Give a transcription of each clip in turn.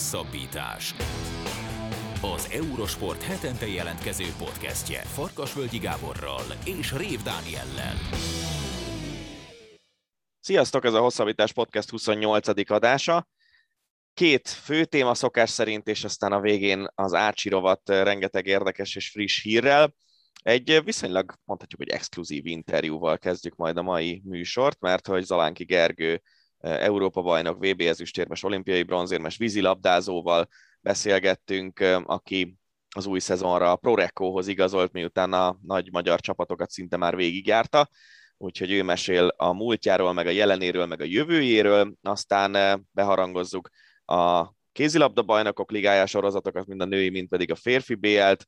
Hosszabbítás. Az Eurosport hetente jelentkező podcastje Farkasvölgyi Gáborral és Rév Dániellel. Sziasztok, ez a Hosszabbítás Podcast 28. adása. Két fő téma szokás szerint, és aztán a végén az Ácsi rengeteg érdekes és friss hírrel. Egy viszonylag mondhatjuk, hogy exkluzív interjúval kezdjük majd a mai műsort, mert hogy Zalánki Gergő Európa bajnok, VB ezüstérmes, olimpiai bronzérmes vízilabdázóval beszélgettünk, aki az új szezonra a Prorekóhoz igazolt, miután a nagy magyar csapatokat szinte már végigjárta, úgyhogy ő mesél a múltjáról, meg a jelenéről, meg a jövőjéről, aztán beharangozzuk a kézilabda bajnokok ligája sorozatokat, mind a női, mind pedig a férfi BL-t.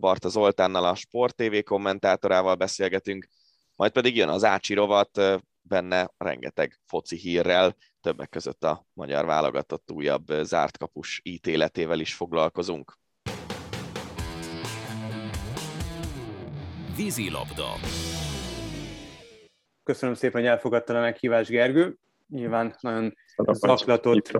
Barta Zoltánnal, a Sport TV kommentátorával beszélgetünk, majd pedig jön az Ácsi rovat, benne rengeteg foci hírrel, többek között a magyar válogatott újabb zárt kapus ítéletével is foglalkozunk. Vízilabda. Köszönöm szépen, hogy elfogadta a meghívást, Gergő. Nyilván nagyon zaklatott,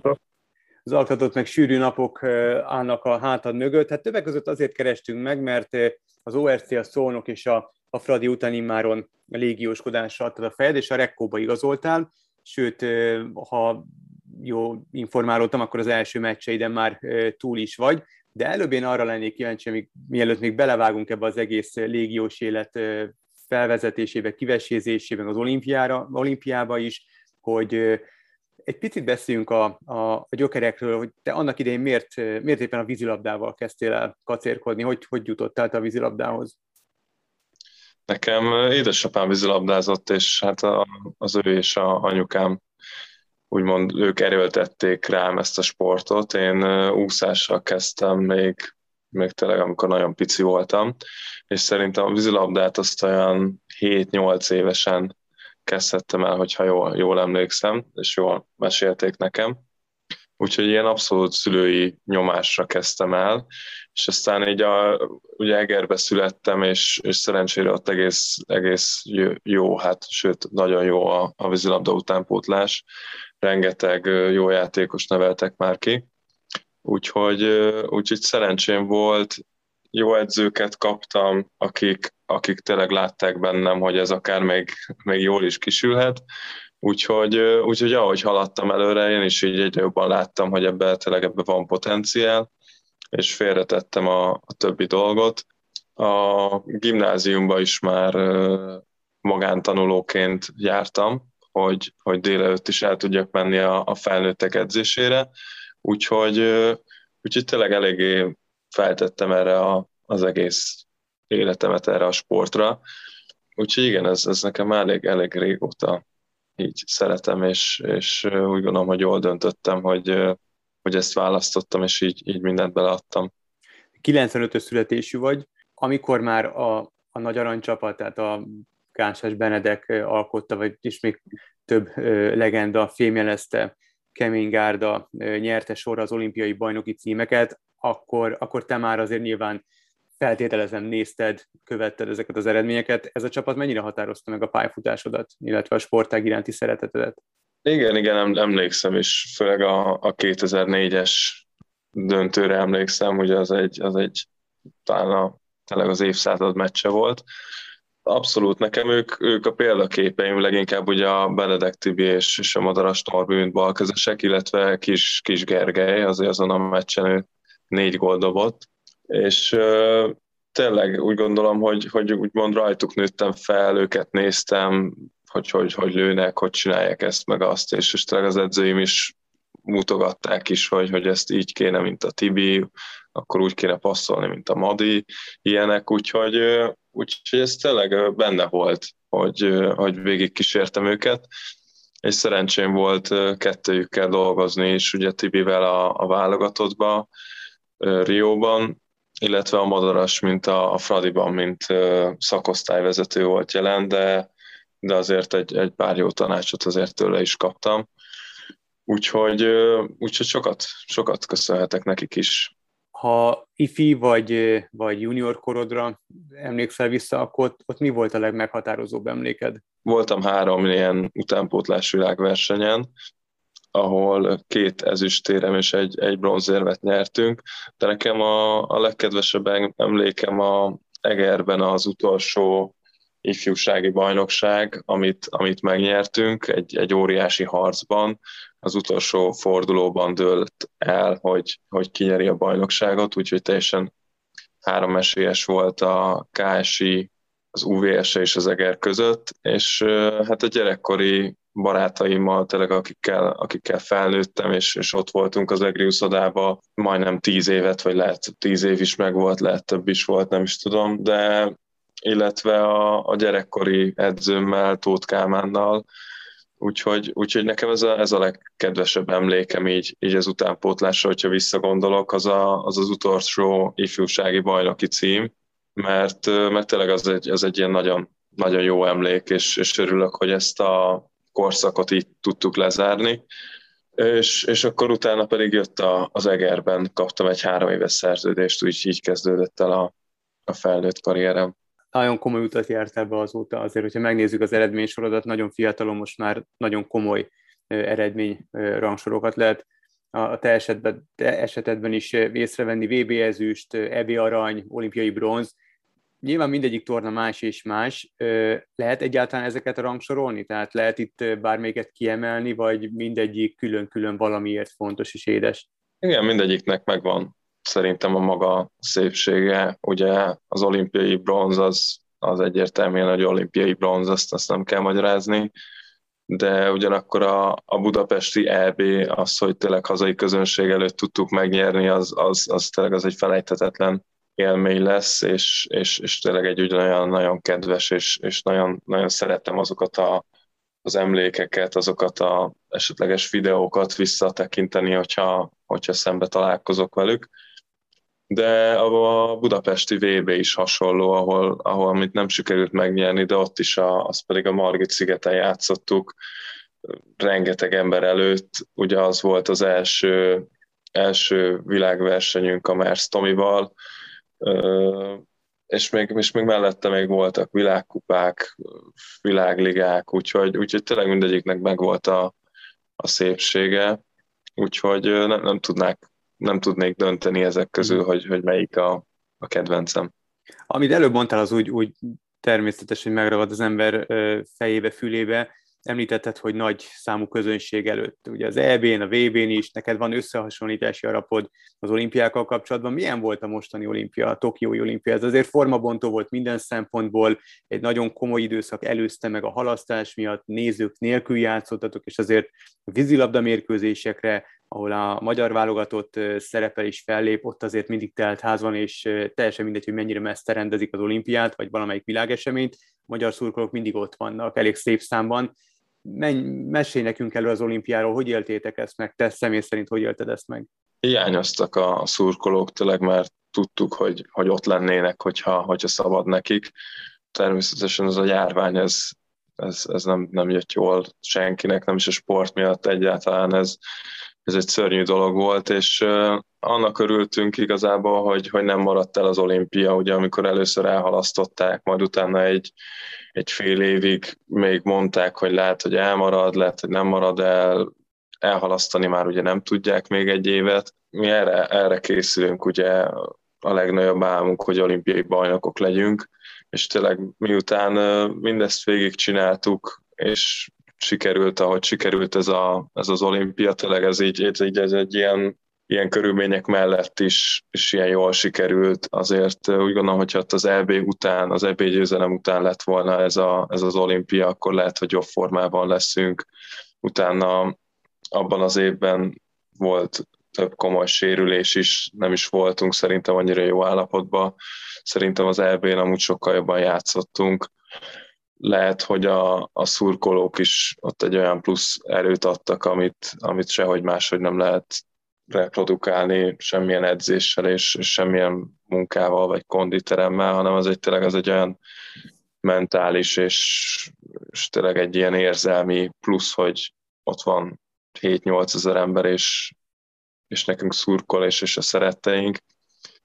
zaklatott, meg sűrű napok állnak a hátad mögött. Hát többek között azért kerestünk meg, mert az ORC, a Szolnok és a, a Fradi után immáron légióskodásra adtad a fejed, és a Rekkóba igazoltál, sőt, ha jó informálódtam, akkor az első meccseiden már túl is vagy, de előbb én arra lennék kíváncsi, mielőtt még belevágunk ebbe az egész légiós élet felvezetésébe, kivesézésébe, az olimpiára, olimpiába is, hogy egy picit beszéljünk a, a, a gyökerekről, hogy te annak idején miért, miért éppen a vízilabdával kezdtél el kacérkodni, hogy, hogy jutottál te a vízilabdához? Nekem édesapám vízilabdázott, és hát az ő és a anyukám úgymond ők erőltették rám ezt a sportot. Én úszással kezdtem még, még tényleg, amikor nagyon pici voltam, és szerintem a vízilabdát azt olyan 7-8 évesen kezdhettem el, hogyha jól, jól emlékszem, és jól mesélték nekem. Úgyhogy ilyen abszolút szülői nyomásra kezdtem el, és aztán így a, ugye Egerbe születtem, és, és szerencsére ott egész, egész jó, hát sőt, nagyon jó a, a vízilabda utánpótlás, rengeteg jó játékos neveltek már ki, úgyhogy, úgyhogy szerencsém volt, jó edzőket kaptam, akik, akik tényleg látták bennem, hogy ez akár még, még jól is kisülhet, Úgyhogy, úgyhogy ahogy haladtam előre, én is így egyre jobban láttam, hogy ebbe tényleg ebbe van potenciál, és félretettem a, a többi dolgot. A gimnáziumba is már magántanulóként jártam, hogy, hogy délelőtt is el tudjak menni a, a felnőttek edzésére, úgyhogy, úgyhogy tényleg eléggé feltettem erre a, az egész életemet erre a sportra. Úgyhogy igen, ez, ez nekem elég, elég régóta így szeretem, és, és úgy gondolom, hogy jól döntöttem, hogy, hogy ezt választottam, és így, így mindent beleadtam. 95-ös születésű vagy, amikor már a, a nagy aranycsapat, tehát a Kánsás Benedek alkotta, vagy is még több legenda fémjelezte, Kemény Gárda nyerte sorra az olimpiai bajnoki címeket, akkor, akkor te már azért nyilván feltételezem nézted, követted ezeket az eredményeket. Ez a csapat mennyire határozta meg a pályafutásodat, illetve a sportág iránti szeretetedet? Igen, igen, emlékszem, és főleg a, a 2004-es döntőre emlékszem, hogy az egy, az egy talán a, tényleg az évszázad meccse volt. Abszolút, nekem ők, ők a példaképeim, leginkább ugye a Benedek Tibi és, és a Madaras Norbi, mint balkezesek, illetve Kis, Kis Gergely, azért azon a meccsen ő négy gól dobott és uh, tényleg úgy gondolom, hogy, hogy úgymond rajtuk nőttem fel, őket néztem, hogy, hogy, hogy lőnek, hogy csinálják ezt, meg azt, és, és tényleg az edzőim is mutogatták is, hogy, hogy ezt így kéne, mint a Tibi, akkor úgy kéne passzolni, mint a Madi, ilyenek, úgyhogy, úgyhogy ez tényleg benne volt, hogy, hogy végig kísértem őket, és szerencsém volt kettőjükkel dolgozni is, ugye Tibivel a, a válogatottba, Rióban, illetve a Madaras, mint a, a Fradiban, mint szakosztályvezető volt jelen, de, de azért egy, egy pár jó tanácsot azért tőle is kaptam. Úgyhogy, úgyhogy sokat, sokat köszönhetek nekik is. Ha ifi vagy, vagy junior korodra emlékszel vissza, akkor ott, ott mi volt a legmeghatározóbb emléked? Voltam három ilyen utánpótlás világversenyen. ahol két ezüstérem és egy, egy bronzérmet nyertünk, de nekem a, a legkedvesebb emlékem a Egerben az utolsó ifjúsági bajnokság, amit, amit megnyertünk egy, egy óriási harcban. Az utolsó fordulóban dőlt el, hogy, hogy kinyeri a bajnokságot, úgyhogy teljesen három esélyes volt a KSI, az UVS és az Eger között, és hát a gyerekkori barátaimmal, tényleg akikkel, akikkel felnőttem, és, és ott voltunk az Egri uszodába majdnem tíz évet, vagy lehet tíz év is meg volt, lehet több is volt, nem is tudom, de illetve a, a gyerekkori edzőmmel, Tóth Kálmánnal, úgyhogy, úgyhogy nekem ez a, ez a legkedvesebb emlékem így, így az utánpótlásra, hogyha visszagondolok, az, a, az az utolsó ifjúsági bajnoki cím, mert, mert tényleg az egy, az egy ilyen nagyon, nagyon jó emlék, és, és örülök, hogy ezt a korszakot így tudtuk lezárni. És, és akkor utána pedig jött a, az Egerben, kaptam egy három éves szerződést, úgy így kezdődött el a, a felnőtt karrierem. Nagyon komoly utat járt ebbe azóta, azért, hogyha megnézzük az eredménysorodat, nagyon fiatalon most már nagyon komoly eredmény rangsorokat lehet a te esetben, te esetedben is észrevenni, VB ezüst, EB arany, olimpiai bronz, Nyilván mindegyik torna más és más. Lehet egyáltalán ezeket rangsorolni? Tehát lehet itt bármelyiket kiemelni, vagy mindegyik külön-külön valamiért fontos és édes? Igen, mindegyiknek megvan szerintem a maga szépsége. Ugye az olimpiai bronz az, az egyértelműen, hogy olimpiai bronz, azt, azt nem kell magyarázni, de ugyanakkor a, a budapesti EB, az, hogy tényleg hazai közönség előtt tudtuk megnyerni, az, az, az tényleg az egy felejthetetlen élmény lesz, és, és, és tényleg egy ugyanolyan nagyon kedves, és, és nagyon, nagyon szeretem azokat a, az emlékeket, azokat a esetleges videókat visszatekinteni, hogyha, hogyha szembe találkozok velük. De a budapesti VB is hasonló, ahol, ahol amit nem sikerült megnyerni, de ott is a, az pedig a Margit szigeten játszottuk, rengeteg ember előtt. Ugye az volt az első, első világversenyünk a Mersz Tomival, és még, és még mellette még voltak világkupák, világligák, úgyhogy, úgyhogy tényleg mindegyiknek megvolt a, a szépsége, úgyhogy nem, nem, tudnák, nem tudnék dönteni ezek közül, hogy, hogy melyik a, a kedvencem. Amit előbb mondtál, az úgy, úgy természetes, hogy megragad az ember fejébe, fülébe, említetted, hogy nagy számú közönség előtt. Ugye az EB-n, a VB-n is, neked van összehasonlítási alapod az olimpiákkal kapcsolatban. Milyen volt a mostani olimpia, a Tokiói olimpia? Ez azért formabontó volt minden szempontból, egy nagyon komoly időszak előzte meg a halasztás miatt, nézők nélkül játszottatok, és azért vízilabda mérkőzésekre, ahol a magyar válogatott szerepel is fellép, ott azért mindig telt ház van, és teljesen mindegy, hogy mennyire messze rendezik az olimpiát, vagy valamelyik világeseményt, magyar szurkolók mindig ott vannak, elég szép számban menj, mesélj nekünk elő az olimpiáról, hogy éltétek ezt meg, te személy szerint hogy élted ezt meg? Hiányoztak a szurkolók tényleg, mert tudtuk, hogy, hogy ott lennének, hogyha, hogyha szabad nekik. Természetesen ez a járvány, ez, ez, ez nem, nem jött jól senkinek, nem is a sport miatt egyáltalán, ez, ez egy szörnyű dolog volt, és annak örültünk igazából, hogy, hogy nem maradt el az olimpia, ugye amikor először elhalasztották, majd utána egy, egy fél évig még mondták, hogy lehet, hogy elmarad, lehet, hogy nem marad el, elhalasztani már ugye nem tudják még egy évet. Mi erre, erre készülünk, ugye a legnagyobb álmunk, hogy olimpiai bajnokok legyünk, és tényleg miután mindezt végig csináltuk, és sikerült, ahogy sikerült ez, a, ez az olimpia, tényleg ez így, ez, így, ez egy ilyen, ilyen körülmények mellett is, is ilyen jól sikerült. Azért úgy gondolom, hogy ott az EB után, az EB győzelem után lett volna ez, a, ez az olimpia, akkor lehet, hogy jobb formában leszünk. Utána abban az évben volt több komoly sérülés is, nem is voltunk szerintem annyira jó állapotban. Szerintem az EB-n amúgy sokkal jobban játszottunk lehet, hogy a, a szurkolók is ott egy olyan plusz erőt adtak, amit, amit sehogy máshogy nem lehet reprodukálni semmilyen edzéssel és, és semmilyen munkával vagy konditeremmel, hanem az egy tényleg az egy olyan mentális és, és tényleg egy ilyen érzelmi plusz, hogy ott van 7-8 ezer ember, és, és nekünk szurkol, és, és a szeretteink.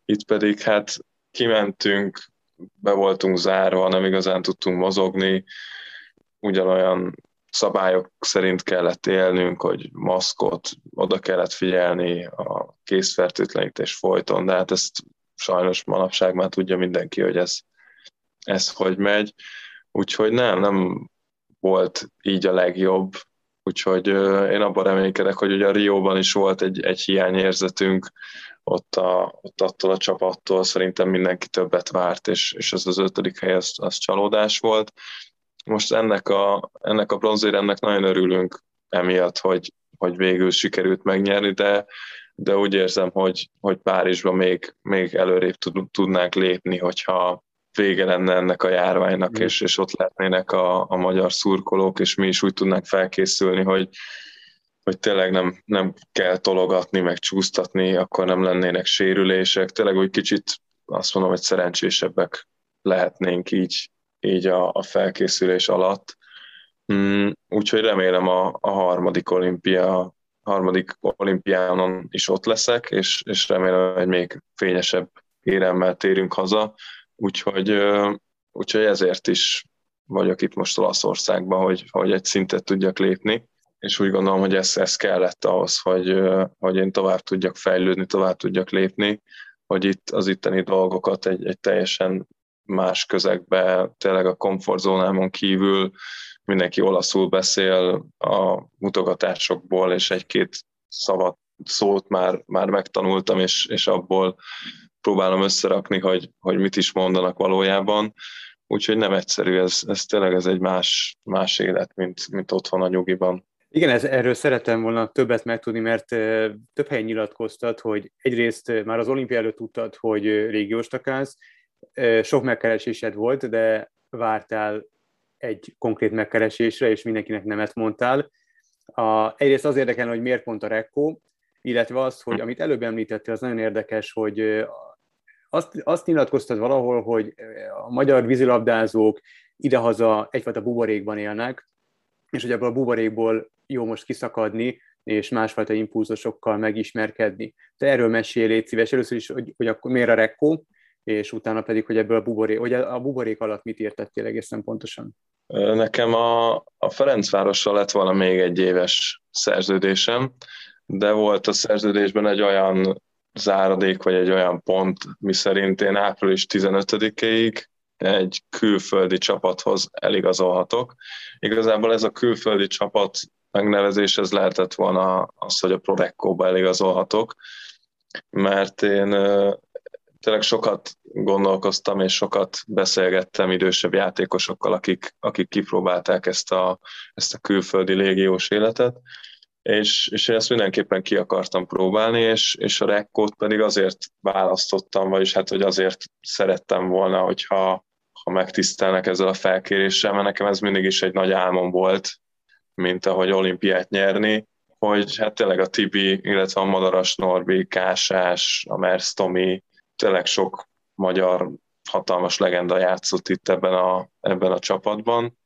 Itt pedig hát kimentünk, be voltunk zárva, nem igazán tudtunk mozogni, ugyanolyan szabályok szerint kellett élnünk, hogy maszkot, oda kellett figyelni, a készfertőtlenítés folyton, de hát ezt sajnos manapság már tudja mindenki, hogy ez, ez hogy megy. Úgyhogy nem, nem volt így a legjobb, úgyhogy én abban reménykedek, hogy ugye a Rióban is volt egy, egy hiányérzetünk, ott, a, ott attól a csapattól szerintem mindenki többet várt, és, és ez az ötödik hely, az, az csalódás volt. Most ennek a, ennek a bronzéremnek nagyon örülünk emiatt, hogy, hogy végül sikerült megnyerni, de, de úgy érzem, hogy, hogy Párizsban még, még előrébb tudnánk lépni, hogyha vége lenne ennek a járványnak, mm. és, és ott lehetnének a, a magyar szurkolók, és mi is úgy tudnánk felkészülni, hogy, hogy tényleg nem, nem kell tologatni, meg csúsztatni, akkor nem lennének sérülések. Tényleg úgy kicsit azt mondom, hogy szerencsésebbek lehetnénk így, így a, a felkészülés alatt. Mm, úgyhogy remélem a, a harmadik olimpia harmadik olimpiánon is ott leszek, és, és remélem, hogy még fényesebb éremmel térünk haza. Úgyhogy, úgyhogy ezért is vagyok itt most Olaszországban, hogy, hogy egy szintet tudjak lépni, és úgy gondolom, hogy ez, ez kellett ahhoz, hogy, hogy én tovább tudjak fejlődni, tovább tudjak lépni, hogy itt az itteni dolgokat egy, egy teljesen más közegbe, tényleg a komfortzónámon kívül mindenki olaszul beszél a mutogatásokból, és egy-két szavat, szót már, már megtanultam, és, és abból próbálom összerakni, hogy, hogy mit is mondanak valójában. Úgyhogy nem egyszerű, ez, ez tényleg ez egy más, más élet, mint, mint otthon a nyugiban. Igen, ez, erről szerettem volna többet megtudni, mert több helyen nyilatkoztat, hogy egyrészt már az olimpia előtt tudtad, hogy régiós takálsz, sok megkeresésed volt, de vártál egy konkrét megkeresésre, és mindenkinek nemet mondtál. A, egyrészt az érdekel, hogy miért pont a Rekko, illetve az, hogy amit előbb említettél, az nagyon érdekes, hogy azt, azt nyilatkoztad valahol, hogy a magyar vízilabdázók idehaza egyfajta buborékban élnek, és hogy ebből a buborékból jó most kiszakadni, és másfajta impulzusokkal megismerkedni. Te erről mesélj, légy szíves. Először is, hogy, hogy akkor miért a Rekko, és utána pedig, hogy ebből a buborék, hogy a buborék alatt mit értettél egészen pontosan? Nekem a, a Ferencvárossal lett volna még egy éves szerződésem, de volt a szerződésben egy olyan záradék, vagy egy olyan pont, miszerint én április 15-ig egy külföldi csapathoz eligazolhatok. Igazából ez a külföldi csapat megnevezés, ez lehetett volna az, hogy a Prodecco-ba eligazolhatok, mert én tényleg sokat gondolkoztam, és sokat beszélgettem idősebb játékosokkal, akik, akik kipróbálták ezt a, ezt a külföldi légiós életet, és, és ezt mindenképpen ki akartam próbálni, és, és a rekkót pedig azért választottam, vagyis hát, hogy azért szerettem volna, hogyha ha megtisztelnek ezzel a felkéréssel, mert nekem ez mindig is egy nagy álmom volt, mint ahogy olimpiát nyerni, hogy hát tényleg a Tibi, illetve a Madaras Norbi, Kásás, a Merstomi, tényleg sok magyar hatalmas legenda játszott itt ebben a, ebben a csapatban,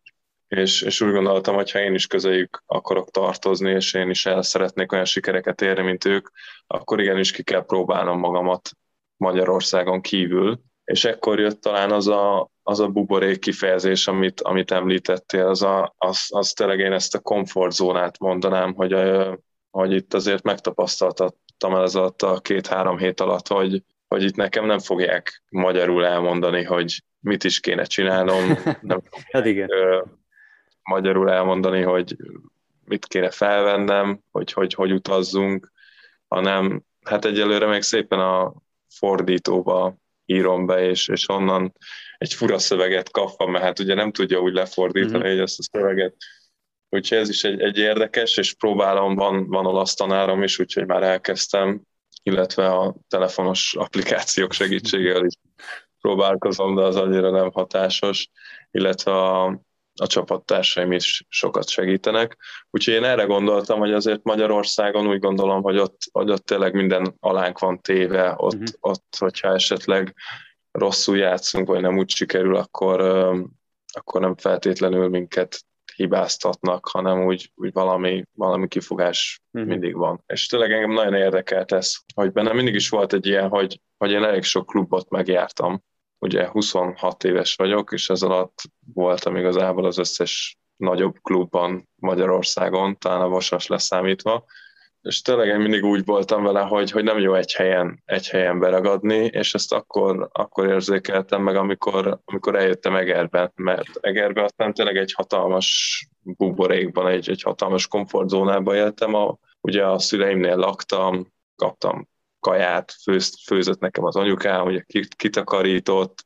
és, és úgy gondoltam, hogy ha én is közéjük akarok tartozni, és én is el szeretnék olyan sikereket érni, mint ők, akkor igenis ki kell próbálnom magamat Magyarországon kívül. És ekkor jött talán az a, az a buborék kifejezés, amit, amit említettél, az, a, az, az tényleg én ezt a komfortzónát mondanám, hogy, hogy itt azért megtapasztaltattam el ez alatt a két-három hét alatt, hogy, hogy itt nekem nem fogják magyarul elmondani, hogy mit is kéne csinálnom, nem hát igen. Magyarul elmondani, hogy mit kéne felvennem, hogy hogy, hogy utazzunk, hanem hát egyelőre még szépen a fordítóba írom be, és, és onnan egy fura szöveget kapva, mert hát ugye nem tudja úgy lefordítani, mm-hmm. hogy ezt a szöveget. Úgyhogy ez is egy, egy érdekes, és próbálom, van, van olasz tanárom is, úgyhogy már elkezdtem illetve a telefonos applikációk segítségével is próbálkozom, de az annyira nem hatásos, illetve a, a csapattársaim is sokat segítenek. Úgyhogy én erre gondoltam, hogy azért Magyarországon úgy gondolom, hogy ott, hogy ott tényleg minden alánk van téve, ott, uh-huh. ott hogyha esetleg rosszul játszunk, vagy nem úgy sikerül, akkor, akkor nem feltétlenül minket hibáztatnak, hanem úgy, úgy valami, valami kifogás uh-huh. mindig van. És tényleg engem nagyon érdekelt ez, hogy bennem mindig is volt egy ilyen, hogy, hogy én elég sok klubot megjártam. Ugye 26 éves vagyok, és ez alatt voltam igazából az összes nagyobb klubban Magyarországon, talán a Vasas leszámítva, és tényleg én mindig úgy voltam vele, hogy, hogy nem jó egy helyen, egy helyen beragadni, és ezt akkor, akkor érzékeltem meg, amikor, amikor eljöttem Egerbe, mert Egerbe aztán tényleg egy hatalmas buborékban, egy, egy hatalmas komfortzónában éltem, a, ugye a szüleimnél laktam, kaptam kaját, főzt, főzött nekem az anyukám, ugye kitakarított,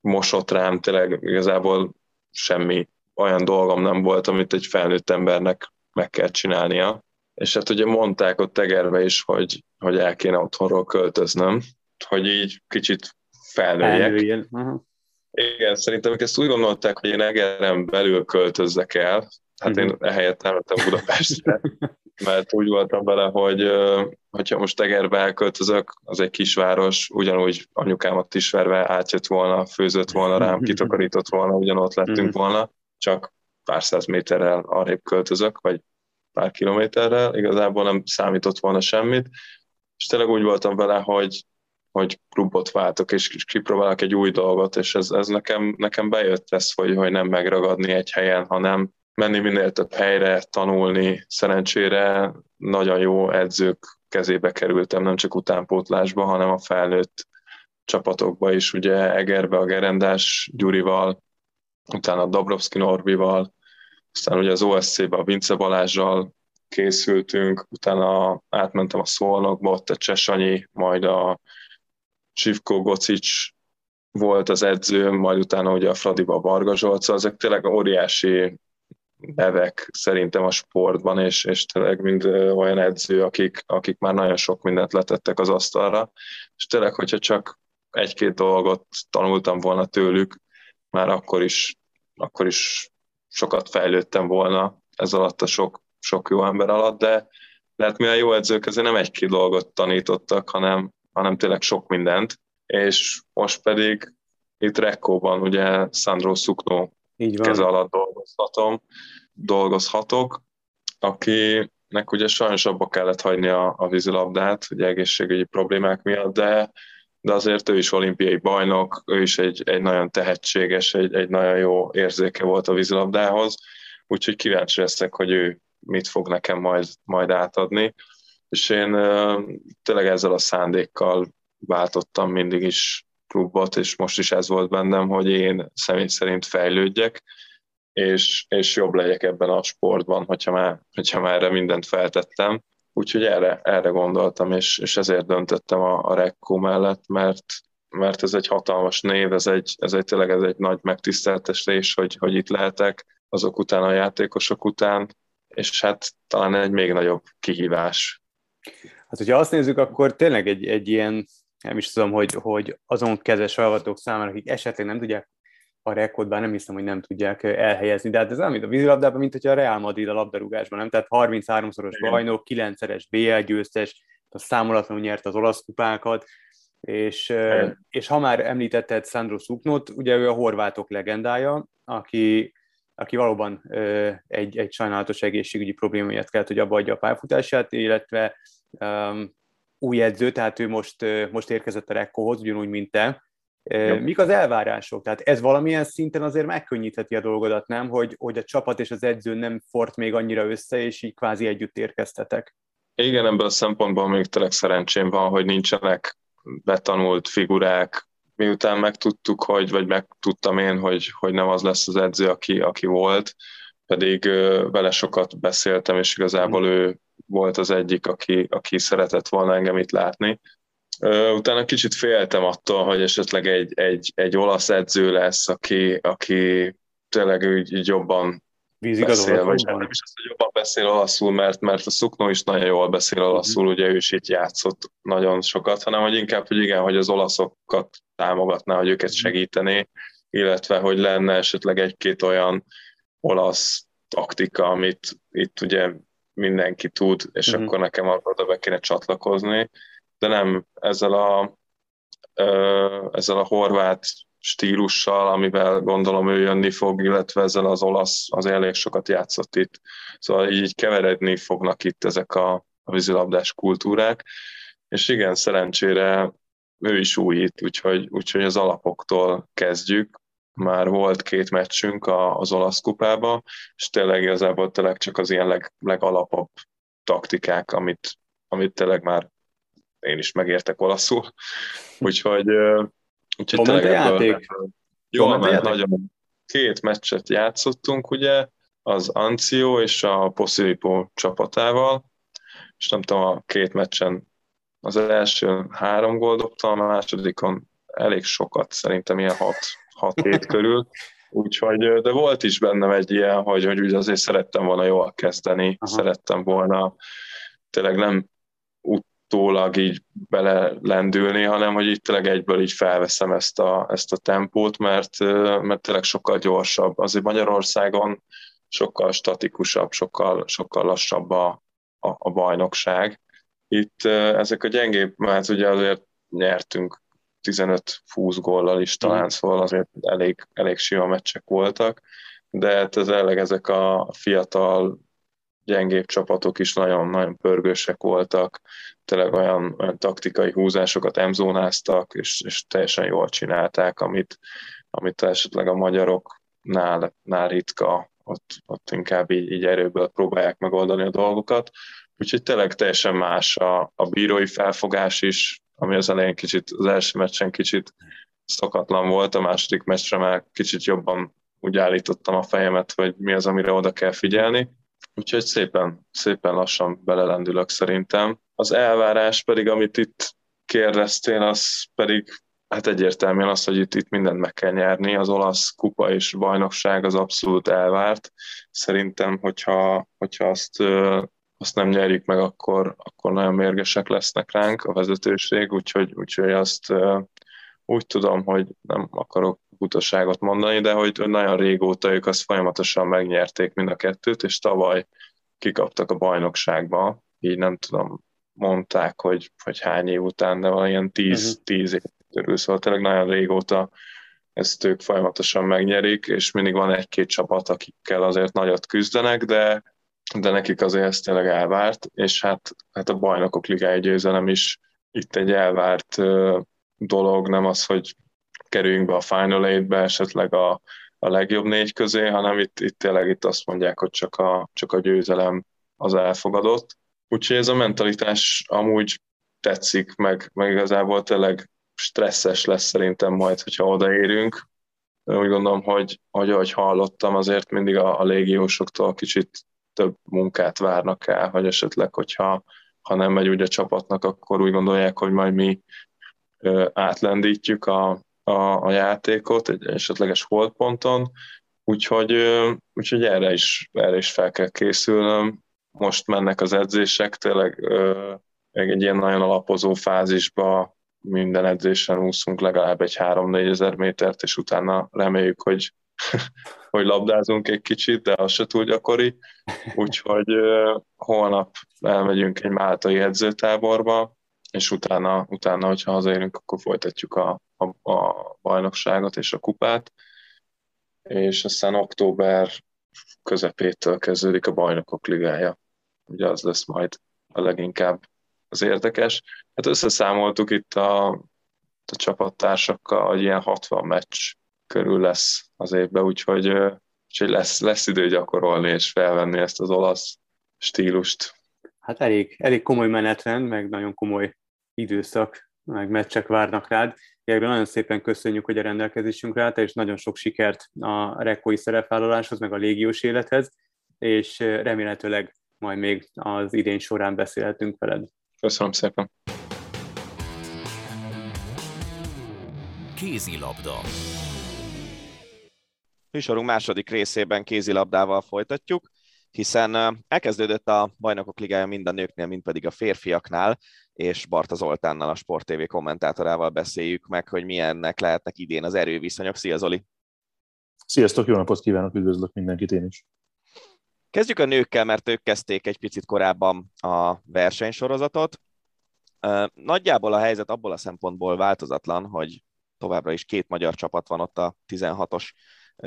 mosott rám, tényleg igazából semmi olyan dolgom nem volt, amit egy felnőtt embernek meg kell csinálnia. És hát ugye mondták ott Tegerbe is, hogy, hogy el kéne otthonról költöznöm, hogy így kicsit felnőjek. Uh-huh. Igen, szerintem ezt úgy gondolták, hogy én Egeren belül költözzek el, hát én mhm. ehelyett elmentem Budapestre, mert úgy voltam vele, hogy hogyha most Tegerbe elköltözök, az egy kisváros, ugyanúgy anyukámat is verve átjött volna, főzött volna rám, kitakarított volna, ugyanott lettünk uh-huh. volna, csak pár száz méterrel arrébb költözök, vagy pár kilométerrel, igazából nem számított volna semmit, és tényleg úgy voltam vele, hogy, hogy klubot váltok, és kipróbálok egy új dolgot, és ez, ez nekem, nekem bejött ez, hogy, hogy nem megragadni egy helyen, hanem menni minél több helyre, tanulni. Szerencsére nagyon jó edzők kezébe kerültem, nem csak utánpótlásba, hanem a felnőtt csapatokba is, ugye Egerbe a Gerendás Gyurival, utána Dabrowski Norbival, aztán ugye az OSC-be a Vince Balázsjal készültünk, utána átmentem a Szolnokba, ott a Csesanyi, majd a Sivko Gocic volt az edző, majd utána ugye a Fradiba a Varga szóval ezek tényleg óriási nevek szerintem a sportban, és, és tényleg mind olyan edző, akik, akik már nagyon sok mindent letettek az asztalra, és tényleg, hogyha csak egy-két dolgot tanultam volna tőlük, már akkor is, akkor is sokat fejlődtem volna ez alatt a sok, sok jó ember alatt, de lehet mivel jó edzők ezért nem egy-két dolgot tanítottak, hanem, hanem tényleg sok mindent, és most pedig itt Rekkóban ugye Sandro Szuknó keze alatt dolgozhatom, dolgozhatok, akinek ugye sajnos abba kellett hagyni a, a vízilabdát, ugye egészségügyi problémák miatt, de de azért ő is olimpiai bajnok, ő is egy, egy nagyon tehetséges, egy, egy nagyon jó érzéke volt a vízilabdához, úgyhogy kíváncsi leszek, hogy ő mit fog nekem majd, majd átadni. És én tényleg ezzel a szándékkal váltottam mindig is klubot, és most is ez volt bennem, hogy én személy szerint fejlődjek, és, és jobb legyek ebben a sportban, hogyha már, hogyha már erre mindent feltettem. Úgyhogy erre, erre gondoltam, és, és ezért döntöttem a, a Rekko mellett, mert, mert ez egy hatalmas név, ez egy, ez egy tényleg ez egy nagy megtiszteltetés, hogy, hogy itt lehetek azok után a játékosok után, és hát talán egy még nagyobb kihívás. Hát, hogyha azt nézzük, akkor tényleg egy, egy ilyen, nem is tudom, hogy, hogy azon kezes hallgatók számára, akik esetleg nem tudják a rekord, bár nem hiszem, hogy nem tudják elhelyezni, de hát ez olyan, mint a vízilabdában, mint hogyha a Real Madrid a labdarúgásban, nem? Tehát 33-szoros bajnok, 9-szeres BL győztes, a számolatlanul nyert az olasz kupákat, és, és ha már említetted Sandro Szuknot, ugye ő a horvátok legendája, aki, aki valóban egy, egy sajnálatos egészségügyi probléma miatt kellett, hogy abba adja a pályafutását, illetve um, új edző, tehát ő most, most érkezett a Rekkohoz, ugyanúgy, mint te, jó. Mik az elvárások? Tehát ez valamilyen szinten azért megkönnyítheti a dolgodat, nem? Hogy, hogy a csapat és az edző nem fort még annyira össze, és így kvázi együtt érkeztetek. Igen, ebből a szempontból még tényleg szerencsém van, hogy nincsenek betanult figurák, miután megtudtuk, hogy, vagy megtudtam én, hogy, hogy nem az lesz az edző, aki, aki volt, pedig vele sokat beszéltem, és igazából ő volt az egyik, aki, aki szeretett volna engem itt látni, Utána kicsit féltem attól, hogy esetleg egy, egy, egy olasz edző lesz, aki, aki tényleg úgy, úgy jobban beszél, vagy nem is az, hogy jobban beszél olaszul, mert, mert a Szuknó is nagyon jól beszél olaszul, ugye ő is itt játszott nagyon sokat, hanem hogy inkább, hogy igen, hogy az olaszokat támogatná, hogy őket segítené, illetve hogy lenne esetleg egy-két olyan olasz taktika, amit itt ugye mindenki tud, és uh-huh. akkor nekem arra be kéne csatlakozni de nem ezzel a, ezzel a horvát stílussal, amivel gondolom ő jönni fog, illetve ezzel az olasz az elég sokat játszott itt. Szóval így keveredni fognak itt ezek a, a vízilabdás kultúrák, és igen, szerencsére ő is újít, úgyhogy, úgyhogy az alapoktól kezdjük. Már volt két meccsünk az olasz kupába, és tényleg igazából tényleg csak az ilyen leg, legalapabb taktikák, amit, amit tényleg már én is megértek olaszul. Úgyhogy, úgyhogy tényleg ebből, játék? Jól ment, nagyon. Két meccset játszottunk, ugye, az Ancio és a Posilipo csapatával, és nem tudom, a két meccsen az első három gól dobtam, a másodikon elég sokat, szerintem ilyen 6-7 körül. Úgyhogy, de volt is bennem egy ilyen, hogy, hogy úgy azért szerettem volna jól kezdeni, Aha. szerettem volna tényleg nem utólag így belelendülni, hanem hogy így tényleg egyből így felveszem ezt a, ezt a tempót, mert, mert tényleg sokkal gyorsabb. Azért Magyarországon sokkal statikusabb, sokkal, sokkal lassabb a, a, a bajnokság. Itt ezek a gyengébb, mert ugye azért nyertünk 15-20 góllal is talán, mm. szóval azért elég, elég sima meccsek voltak, de hát tényleg ezek a fiatal, gyengébb csapatok is nagyon-nagyon pörgősek voltak, tényleg olyan, olyan taktikai húzásokat emzónáztak, és, és teljesen jól csinálták, amit, amit esetleg a magyaroknál nál ritka, ott, ott inkább így, így erőből próbálják megoldani a dolgokat. Úgyhogy tényleg teljesen más a, a bírói felfogás is, ami az elején kicsit, az első meccsen kicsit szokatlan volt, a második meccsre már kicsit jobban úgy állítottam a fejemet, hogy mi az, amire oda kell figyelni. Úgyhogy szépen, szépen lassan belelendülök szerintem. Az elvárás pedig, amit itt kérdeztél, az pedig hát egyértelműen az, hogy itt, itt mindent meg kell nyerni. Az olasz kupa és bajnokság az abszolút elvárt. Szerintem, hogyha, hogyha azt azt nem nyerjük meg, akkor, akkor nagyon mérgesek lesznek ránk a vezetőség, úgyhogy, úgyhogy azt úgy tudom, hogy nem akarok butaságot mondani, de hogy nagyon régóta ők azt folyamatosan megnyerték mind a kettőt, és tavaly kikaptak a bajnokságba, így nem tudom, mondták, hogy, hogy hány év után, de valamilyen tíz, uh-huh. tíz év körül, szóval tényleg nagyon régóta ezt ők folyamatosan megnyerik, és mindig van egy-két csapat, akikkel azért nagyot küzdenek, de de nekik azért ez tényleg elvárt, és hát, hát a bajnokok ligája győzelem is itt egy elvárt dolog, nem az, hogy kerüljünk be a Final Eight-be, esetleg a, a legjobb négy közé, hanem itt, itt tényleg itt azt mondják, hogy csak a, csak a győzelem az elfogadott. Úgyhogy ez a mentalitás amúgy tetszik, meg, meg igazából tényleg stresszes lesz szerintem majd, hogyha odaérünk. Úgy gondolom, hogy, hogy ahogy hallottam, azért mindig a, a légiósoktól kicsit több munkát várnak el, vagy esetleg, hogyha ha nem megy úgy a csapatnak, akkor úgy gondolják, hogy majd mi átlendítjük a, a, a játékot egy esetleges holdponton, úgyhogy, úgyhogy erre, is, erre is fel kell készülnöm. Most mennek az edzések, tényleg egy ilyen nagyon alapozó fázisba minden edzésen úszunk legalább egy 3-4 ezer métert, és utána reméljük, hogy hogy labdázunk egy kicsit, de az se túl gyakori. Úgyhogy holnap elmegyünk egy máltai edzőtáborba, és utána, utána hogyha hazaérünk, akkor folytatjuk a, a, a bajnokságot és a kupát, és aztán október közepétől kezdődik a bajnokok ligája. Ugye az lesz majd a leginkább az érdekes. Hát összeszámoltuk itt a, a csapattársakkal, hogy ilyen 60 meccs körül lesz az évben, úgyhogy, úgyhogy lesz, lesz idő gyakorolni és felvenni ezt az olasz stílust. Hát elég, elég komoly menetrend, meg nagyon komoly időszak, meg meccsek várnak rád. Gergő, nagyon szépen köszönjük, hogy a rendelkezésünkre álltál, és nagyon sok sikert a rekói szerepvállaláshoz, meg a légiós élethez, és remélhetőleg majd még az idén során beszélhetünk veled. Köszönöm szépen. Kézilabda. Műsorunk második részében kézilabdával folytatjuk, hiszen elkezdődött a Bajnokok Ligája mind a nőknél, mind pedig a férfiaknál, és Barta Zoltánnal, a Sport TV kommentátorával beszéljük meg, hogy milyennek lehetnek idén az erőviszonyok. Szia Zoli! Sziasztok, jó napot kívánok, üdvözlök mindenkit én is! Kezdjük a nőkkel, mert ők kezdték egy picit korábban a versenysorozatot. Nagyjából a helyzet abból a szempontból változatlan, hogy továbbra is két magyar csapat van ott a 16-os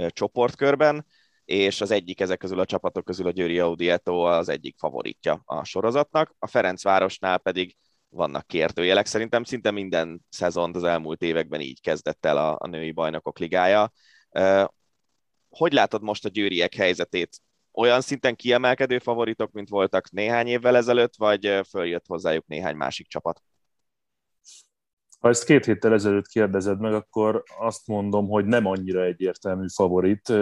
csoportkörben, és az egyik ezek közül a csapatok közül a Győri Audieto az egyik favoritja a sorozatnak. A Ferencvárosnál pedig vannak kérdőjelek. Szerintem szinte minden szezont az elmúlt években így kezdett el a, a női bajnokok ligája. Hogy látod most a győriek helyzetét? Olyan szinten kiemelkedő favoritok, mint voltak néhány évvel ezelőtt, vagy följött hozzájuk néhány másik csapat? Ha ezt két héttel ezelőtt kérdezed meg, akkor azt mondom, hogy nem annyira egyértelmű favorit.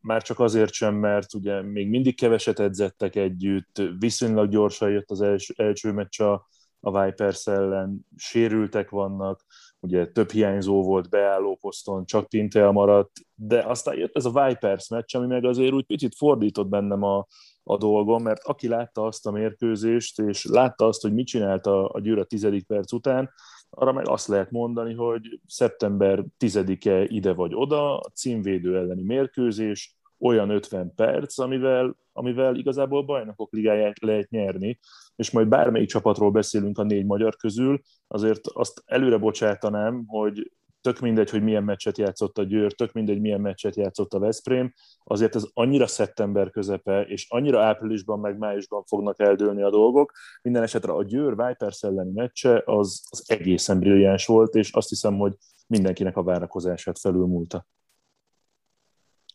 Már csak azért sem, mert ugye még mindig keveset edzettek együtt, viszonylag gyorsan jött az első, első meccs a, a Vipers ellen, sérültek vannak, ugye több hiányzó volt beálló poszton, csak Pintel maradt, de aztán jött ez a Vipers meccs, ami meg azért úgy picit fordított bennem a, a dolgom, mert aki látta azt a mérkőzést, és látta azt, hogy mit csinált a, a Győr a tizedik perc után, arra meg azt lehet mondani, hogy szeptember 10-e ide vagy oda, a címvédő elleni mérkőzés, olyan 50 perc, amivel, amivel igazából bajnokok ligáját lehet nyerni, és majd bármelyik csapatról beszélünk a négy magyar közül, azért azt előre bocsátanám, hogy tök mindegy, hogy milyen meccset játszott a Győr, tök mindegy, milyen meccset játszott a Veszprém, azért ez annyira szeptember közepe, és annyira áprilisban, meg májusban fognak eldőlni a dolgok. Minden esetre a Győr Vipers elleni meccse az, az egészen brilliáns volt, és azt hiszem, hogy mindenkinek a várakozását felülmúlta.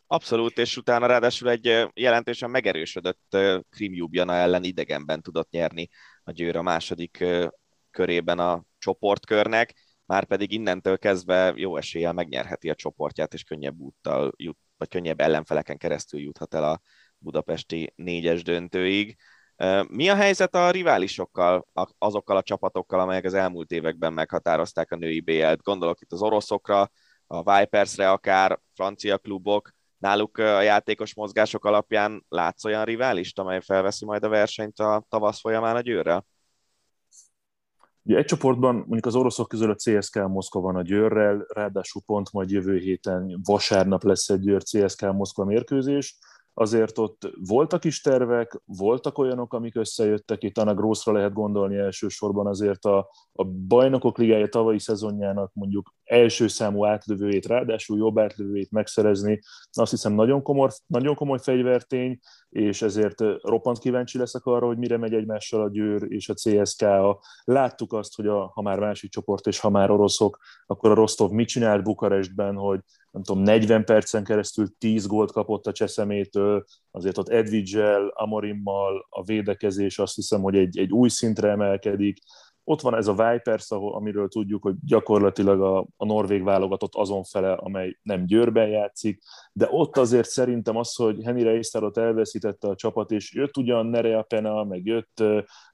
Abszolút, és utána ráadásul egy jelentősen megerősödött Krim Jubjana ellen idegenben tudott nyerni a Győr a második körében a csoportkörnek már pedig innentől kezdve jó eséllyel megnyerheti a csoportját, és könnyebb úttal jut, vagy könnyebb ellenfeleken keresztül juthat el a budapesti négyes döntőig. Mi a helyzet a riválisokkal, azokkal a csapatokkal, amelyek az elmúlt években meghatározták a női BL-t? Gondolok itt az oroszokra, a Vipersre akár, francia klubok, náluk a játékos mozgások alapján látsz olyan riválist, amely felveszi majd a versenyt a tavasz folyamán a győrrel? Ugye egy csoportban mondjuk az oroszok közül a CSK Moszkva van a Győrrel, ráadásul pont majd jövő héten vasárnap lesz egy Győr CSK Moszkva mérkőzés, azért ott voltak is tervek, voltak olyanok, amik összejöttek, itt Anna Grossra lehet gondolni elsősorban azért a, a bajnokok ligája tavalyi szezonjának mondjuk első számú átlövőjét, ráadásul jobb átlövőjét megszerezni, azt hiszem nagyon komoly, nagyon komoly fegyvertény, és ezért roppant kíváncsi leszek arra, hogy mire megy egymással a Győr és a CSK. -a. Láttuk azt, hogy a, ha már másik csoport és ha már oroszok, akkor a Rostov mit csinált Bukarestben, hogy nem tudom, 40 percen keresztül 10 gólt kapott a Cseszemétől, azért ott Edvidzsel, Amorimmal a védekezés azt hiszem, hogy egy, egy új szintre emelkedik, ott van ez a Vipers, ahol, amiről tudjuk, hogy gyakorlatilag a, a norvég válogatott azon fele, amely nem Győrben játszik, de ott azért szerintem az, hogy Henry Reisztárot elveszítette a csapat, és jött ugyan Nerea Pena, meg jött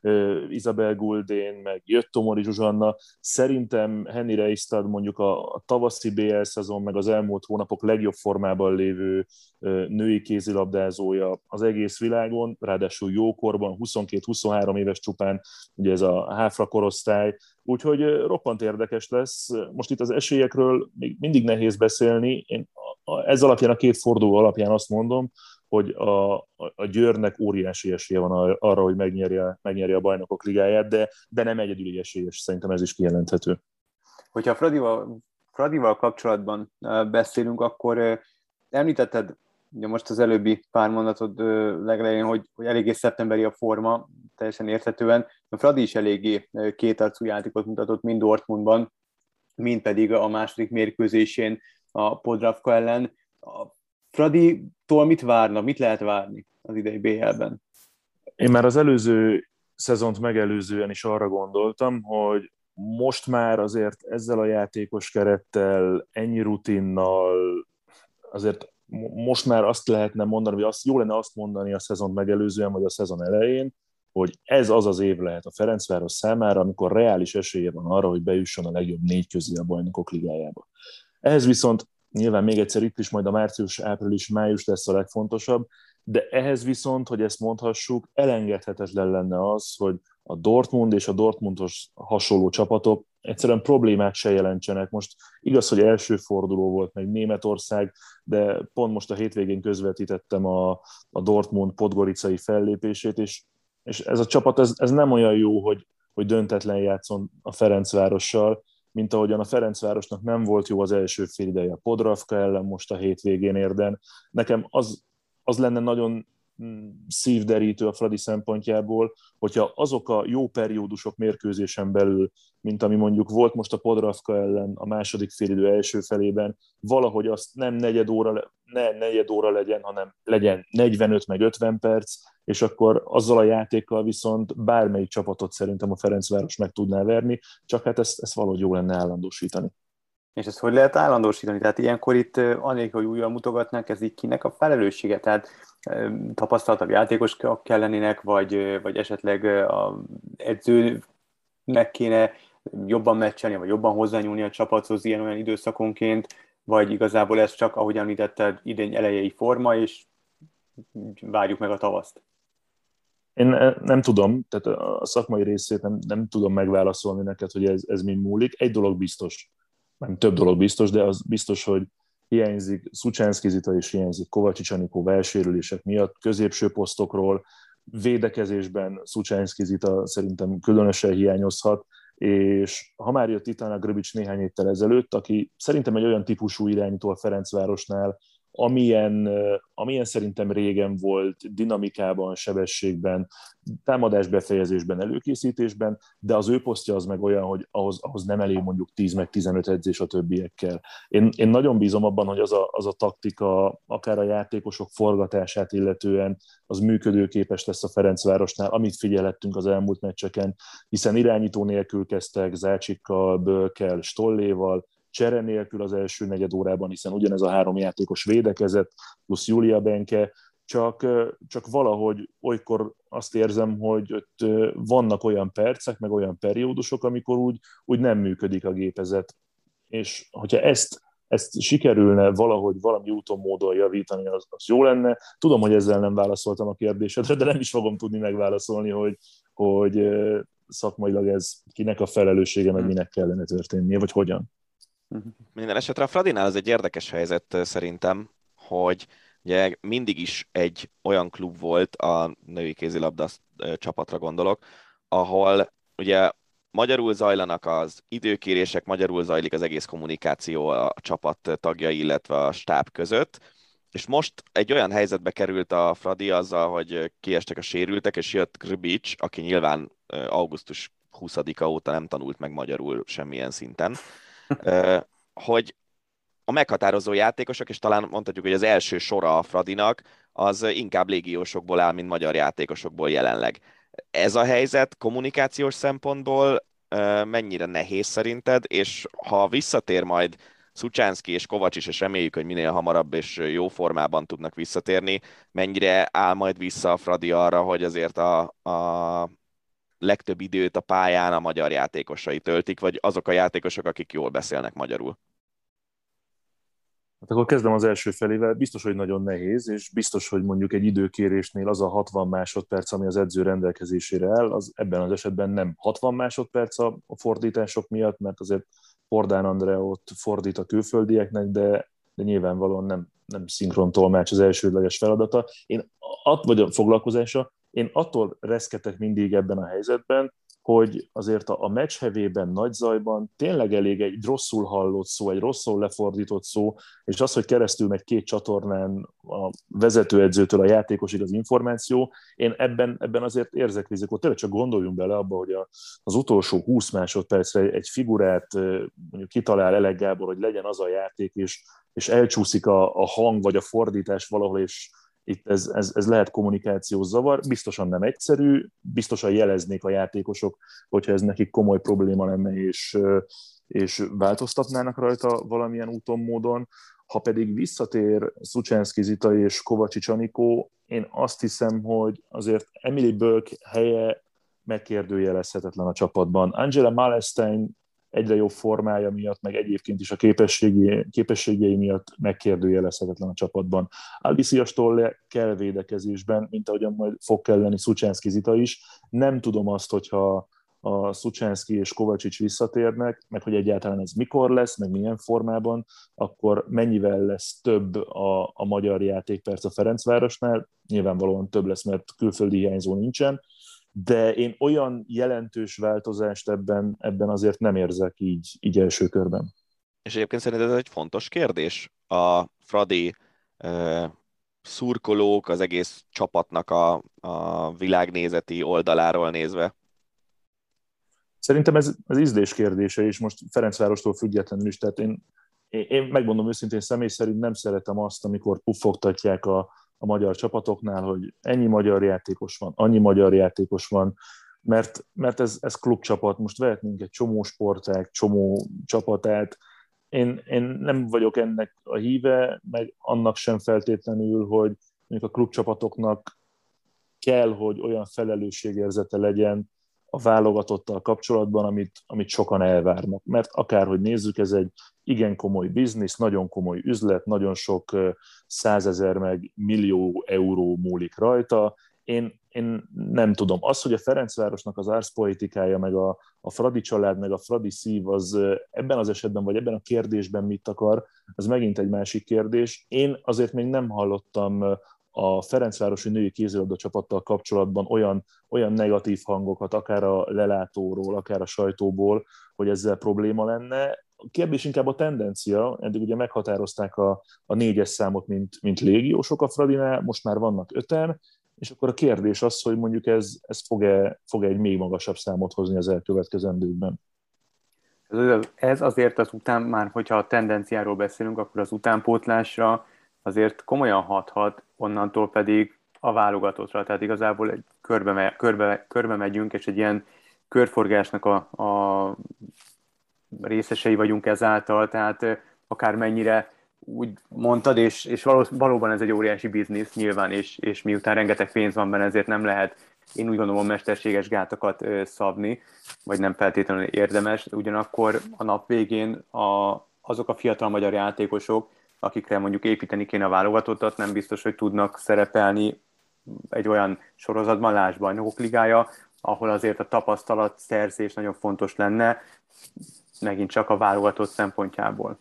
uh, Isabel Guldén, meg jött Tomori Zsuzsanna, szerintem Henry Reisztár mondjuk a, a tavaszi BL szezon, meg az elmúlt hónapok legjobb formában lévő uh, női kézilabdázója az egész világon, ráadásul jókorban, 22-23 éves csupán, ugye ez a háfra korosztály, úgyhogy roppant érdekes lesz. Most itt az esélyekről még mindig nehéz beszélni. Én ez alapján, a két forduló alapján azt mondom, hogy a, a Győrnek óriási esélye van arra, hogy megnyerje, megnyerje a bajnokok ligáját, de, de nem egyedüli esélyes, szerintem ez is kijelenthető. Hogyha Fradival, Fradival kapcsolatban beszélünk, akkor említetted ugye most az előbbi pár mondatod legelején, hogy, hogy eléggé szeptemberi a forma, teljesen érthetően. A Fradi is eléggé kétarcú játékot mutatott mind Dortmundban, mind pedig a második mérkőzésén a Podravka ellen. A Fradi-tól mit várna, mit lehet várni az idei BL-ben? Én már az előző szezont megelőzően is arra gondoltam, hogy most már azért ezzel a játékos kerettel, ennyi rutinnal, azért most már azt lehetne mondani, vagy azt, jó lenne azt mondani a szezon megelőzően, vagy a szezon elején, hogy ez az az év lehet a Ferencváros számára, amikor reális esélye van arra, hogy bejusson a legjobb négy közé a bajnokok ligájába. Ehhez viszont nyilván még egyszer itt is majd a március, április, május lesz a legfontosabb, de ehhez viszont, hogy ezt mondhassuk, elengedhetetlen lenne az, hogy a Dortmund és a Dortmundos hasonló csapatok egyszerűen problémát se jelentsenek. Most igaz, hogy első forduló volt meg Németország, de pont most a hétvégén közvetítettem a, a Dortmund podgoricai fellépését, és, és ez a csapat ez, ez nem olyan jó, hogy, hogy döntetlen játszon a Ferencvárossal, mint ahogyan a Ferencvárosnak nem volt jó az első fél ideje a Podravka ellen most a hétvégén érden. Nekem az, az lenne nagyon szívderítő a Fradi szempontjából, hogyha azok a jó periódusok mérkőzésen belül, mint ami mondjuk volt most a Podravka ellen a második félidő első felében, valahogy azt nem negyed óra, ne negyed óra legyen, hanem legyen 45 meg 50 perc, és akkor azzal a játékkal viszont bármelyik csapatot szerintem a Ferencváros meg tudná verni, csak hát ezt, ezt valahogy jó lenne állandósítani. És ezt hogy lehet állandósítani? Tehát ilyenkor itt, anélkül, hogy újra mutogatnánk, ez így kinek a felelőssége? Tehát tapasztaltabb játékosok kell lennének, vagy, vagy esetleg a edzőnek kéne jobban meccselni, vagy jobban hozzányúlni a csapathoz ilyen-olyan időszakonként, vagy igazából ez csak, ahogy említetted, idény elejei forma, és várjuk meg a tavaszt? Én nem tudom, tehát a szakmai részét nem, nem tudom megválaszolni neked, hogy ez, ez mind múlik. Egy dolog biztos, nem több dolog biztos, de az biztos, hogy hiányzik Szucsánszki Zita és hiányzik Kovacsics Anikó válsérülések miatt középső posztokról, védekezésben Szucsánszki Zita szerintem különösen hiányozhat, és ha már jött Titana Grbic néhány héttel ezelőtt, aki szerintem egy olyan típusú irányító a Ferencvárosnál, amilyen, amilyen szerintem régen volt dinamikában, sebességben, támadás befejezésben, előkészítésben, de az ő posztja az meg olyan, hogy ahhoz, ahhoz nem elég mondjuk 10 meg 15 edzés a többiekkel. Én, én nagyon bízom abban, hogy az a, az a taktika, akár a játékosok forgatását illetően, az működőképes lesz a Ferencvárosnál, amit figyelettünk az elmúlt meccseken, hiszen irányító nélkül kezdtek Zácsikkal, Bölkel, Stolléval, csere nélkül az első negyed órában, hiszen ugyanez a három játékos védekezett, plusz Julia Benke, csak, csak valahogy olykor azt érzem, hogy ott vannak olyan percek, meg olyan periódusok, amikor úgy, úgy nem működik a gépezet. És hogyha ezt, ezt sikerülne valahogy valami úton, módon javítani, az, az jó lenne. Tudom, hogy ezzel nem válaszoltam a kérdésedre, de nem is fogom tudni megválaszolni, hogy, hogy szakmailag ez kinek a felelőssége, meg minek kellene történnie, vagy hogyan. Minden esetre a Fradinál az egy érdekes helyzet szerintem, hogy ugye mindig is egy olyan klub volt, a női kézilabda csapatra gondolok, ahol ugye magyarul zajlanak az időkérések, magyarul zajlik az egész kommunikáció a csapat tagjai, illetve a stáb között, és most egy olyan helyzetbe került a Fradi azzal, hogy kiestek a sérültek, és jött Grbic, aki nyilván augusztus 20-a óta nem tanult meg magyarul semmilyen szinten, hogy a meghatározó játékosok, és talán mondhatjuk, hogy az első sora a Fradinak, az inkább légiósokból áll, mint magyar játékosokból jelenleg. Ez a helyzet kommunikációs szempontból mennyire nehéz szerinted, és ha visszatér majd Szucsánszki és Kovacs is, és reméljük, hogy minél hamarabb és jó formában tudnak visszatérni, mennyire áll majd vissza a Fradi arra, hogy azért a, a legtöbb időt a pályán a magyar játékosai töltik, vagy azok a játékosok, akik jól beszélnek magyarul? Hát akkor kezdem az első felével. Biztos, hogy nagyon nehéz, és biztos, hogy mondjuk egy időkérésnél az a 60 másodperc, ami az edző rendelkezésére áll, az ebben az esetben nem 60 másodperc a fordítások miatt, mert azért Fordán ott fordít a külföldieknek, de, de nyilvánvalóan nem, nem szinkron tolmács az elsődleges feladata. Én att, vagy a foglalkozása, én attól reszketek mindig ebben a helyzetben, hogy azért a, a meccs hevében, nagy zajban tényleg elég egy rosszul hallott szó, egy rosszul lefordított szó, és az, hogy keresztül megy két csatornán a vezetőedzőtől a játékosig az információ, én ebben, ebben azért érzek rizikót. Tényleg csak gondoljunk bele abba, hogy a, az utolsó 20 másodpercre egy figurát mondjuk kitalál Elek Gábor, hogy legyen az a játék, és, és elcsúszik a, a hang vagy a fordítás valahol, és, itt ez, ez, ez lehet kommunikációs zavar, biztosan nem egyszerű, biztosan jeleznék a játékosok, hogyha ez nekik komoly probléma lenne, és, és változtatnának rajta valamilyen úton, módon. Ha pedig visszatér Szucsánszki Zita és Kovacsics Anikó, én azt hiszem, hogy azért Emily Bölk helye megkérdőjelezhetetlen a csapatban. Angela Malestein egyre jobb formája miatt, meg egyébként is a képességi, képességei miatt megkérdőjelezhetetlen a csapatban. Albisziastól kell védekezésben, mint ahogyan majd fog kelleni Szucsánszki Zita is. Nem tudom azt, hogyha a Szucsánszki és Kovacsics visszatérnek, meg hogy egyáltalán ez mikor lesz, meg milyen formában, akkor mennyivel lesz több a, a magyar játékperc a Ferencvárosnál, nyilvánvalóan több lesz, mert külföldi hiányzó nincsen, de én olyan jelentős változást ebben, ebben azért nem érzek így, így első körben. És egyébként szerinted ez egy fontos kérdés a Fradi szurkolók, az egész csapatnak a, a világnézeti oldaláról nézve? Szerintem ez, ez ízlés kérdése, és most Ferencvárostól függetlenül is, tehát én, én, én megmondom őszintén, személy szerint nem szeretem azt, amikor puffogtatják a, a magyar csapatoknál, hogy ennyi magyar játékos van, annyi magyar játékos van, mert, mert ez, ez klubcsapat, most vehetnénk egy csomó sportág, csomó csapatát, én, én nem vagyok ennek a híve, meg annak sem feltétlenül, hogy mondjuk a klubcsapatoknak kell, hogy olyan felelősségérzete legyen a válogatottal kapcsolatban, amit, amit sokan elvárnak. Mert akárhogy nézzük, ez egy igen komoly biznisz, nagyon komoly üzlet, nagyon sok százezer meg millió euró múlik rajta. Én, én nem tudom. Az, hogy a Ferencvárosnak az árszpolitikája, meg a, a Fradi család, meg a Fradi szív az ebben az esetben, vagy ebben a kérdésben mit akar, az megint egy másik kérdés. Én azért még nem hallottam a Ferencvárosi női kézilabda csapattal kapcsolatban olyan, olyan negatív hangokat, akár a lelátóról, akár a sajtóból, hogy ezzel probléma lenne. A kérdés inkább a tendencia, eddig ugye meghatározták a, a négyes számot, mint, mint légiósok a Fradinál, most már vannak öten, és akkor a kérdés az, hogy mondjuk ez, ez fog-e, fog-e egy még magasabb számot hozni az elkövetkezendőkben. Ez azért az után, már hogyha a tendenciáról beszélünk, akkor az utánpótlásra azért komolyan hathat, onnantól pedig a válogatottra. Tehát igazából egy körbe, körbe, körbe megyünk, és egy ilyen körforgásnak a, a részesei vagyunk ezáltal, tehát akár mennyire úgy mondtad, és, és való, valóban ez egy óriási biznisz nyilván, és, és miután rengeteg pénz van benne, ezért nem lehet én úgy gondolom mesterséges gátakat szabni, vagy nem feltétlenül érdemes, ugyanakkor a nap végén a, azok a fiatal magyar játékosok, akikre mondjuk építeni kéne a válogatottat, nem biztos, hogy tudnak szerepelni egy olyan sorozatban, Lásd Bajnokok Ligája, ahol azért a tapasztalat szerzés nagyon fontos lenne, megint csak a válogatott szempontjából.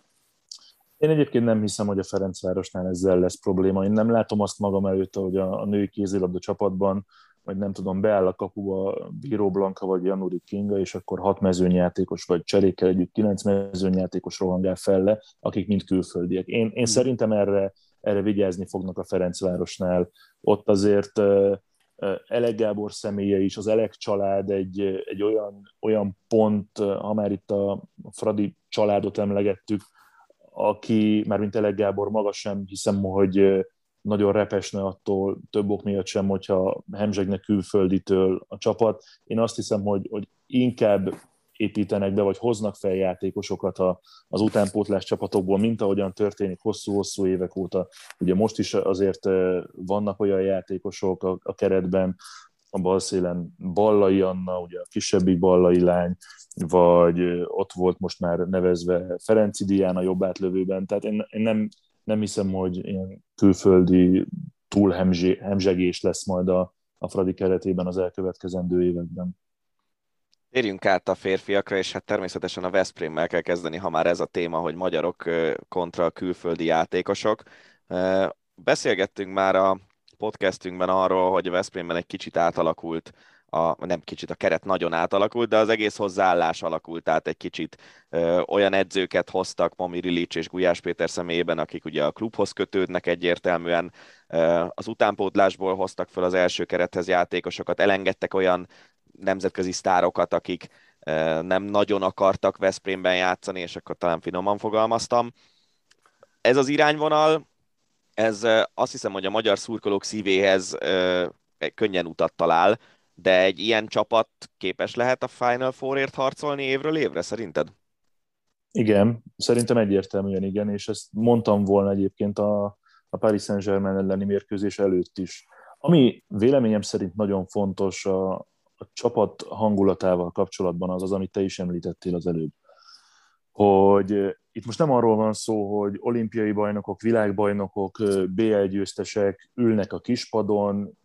Én egyébként nem hiszem, hogy a Ferencvárosnál ezzel lesz probléma. Én nem látom azt magam előtt, hogy a, a női kézilabda csapatban, vagy nem tudom, beáll a kapuba Bíró Blanka vagy Januri Kinga, és akkor hat mezőnyjátékos, vagy cserékkel együtt kilenc mezőnyjátékos rohangál felle, akik mind külföldiek. Én, én hmm. szerintem erre, erre vigyázni fognak a Ferencvárosnál. Ott azért Elek Gábor személye is, az Elek család egy, egy olyan, olyan pont, ha már itt a Fradi családot emlegettük, aki, már mint Elek Gábor maga sem hiszem, hogy nagyon repesne attól több ok miatt sem, hogyha hemzsegne külfölditől a csapat. Én azt hiszem, hogy, hogy inkább építenek be, vagy hoznak fel játékosokat a, az utánpótlás csapatokból, mint ahogyan történik hosszú-hosszú évek óta. Ugye most is azért vannak olyan játékosok a, a keretben, a balszélen Ballai Anna, ugye a kisebbik Ballai lány, vagy ott volt most már nevezve Ferenci Dián a jobb átlövőben, tehát én, én nem, nem hiszem, hogy ilyen külföldi túlhemzsegés lesz majd a, a Fradi keretében az elkövetkezendő években. Térjünk át a férfiakra, és hát természetesen a Veszprémmel kell kezdeni, ha már ez a téma, hogy magyarok kontra külföldi játékosok. Beszélgettünk már a podcastünkben arról, hogy a Veszprémben egy kicsit átalakult a, nem kicsit, a keret nagyon átalakult, de az egész hozzáállás alakult, tehát egy kicsit ö, olyan edzőket hoztak Mami Rilics és Gulyás Péter személyében, akik ugye a klubhoz kötődnek egyértelműen, ö, az utánpótlásból hoztak fel az első kerethez játékosokat, elengedtek olyan nemzetközi sztárokat, akik ö, nem nagyon akartak Veszprémben játszani, és akkor talán finoman fogalmaztam. Ez az irányvonal, ez azt hiszem, hogy a magyar szurkolók szívéhez könnyen utat talál, de egy ilyen csapat képes lehet a Final Four-ért harcolni évről évre, szerinted? Igen, szerintem egyértelműen igen, és ezt mondtam volna egyébként a, a Paris Saint-Germain elleni mérkőzés előtt is. Ami véleményem szerint nagyon fontos a, a csapat hangulatával kapcsolatban az az, amit te is említettél az előbb. Hogy itt most nem arról van szó, hogy olimpiai bajnokok, világbajnokok, BL győztesek ülnek a kispadon,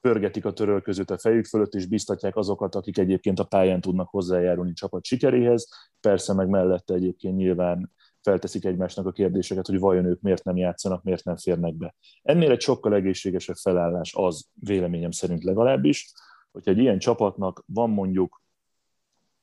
pörgetik a törölközőt a fejük fölött, és biztatják azokat, akik egyébként a pályán tudnak hozzájárulni csapat sikeréhez. Persze meg mellette egyébként nyilván felteszik egymásnak a kérdéseket, hogy vajon ők miért nem játszanak, miért nem férnek be. Ennél egy sokkal egészségesebb felállás az, véleményem szerint legalábbis, hogyha egy ilyen csapatnak van mondjuk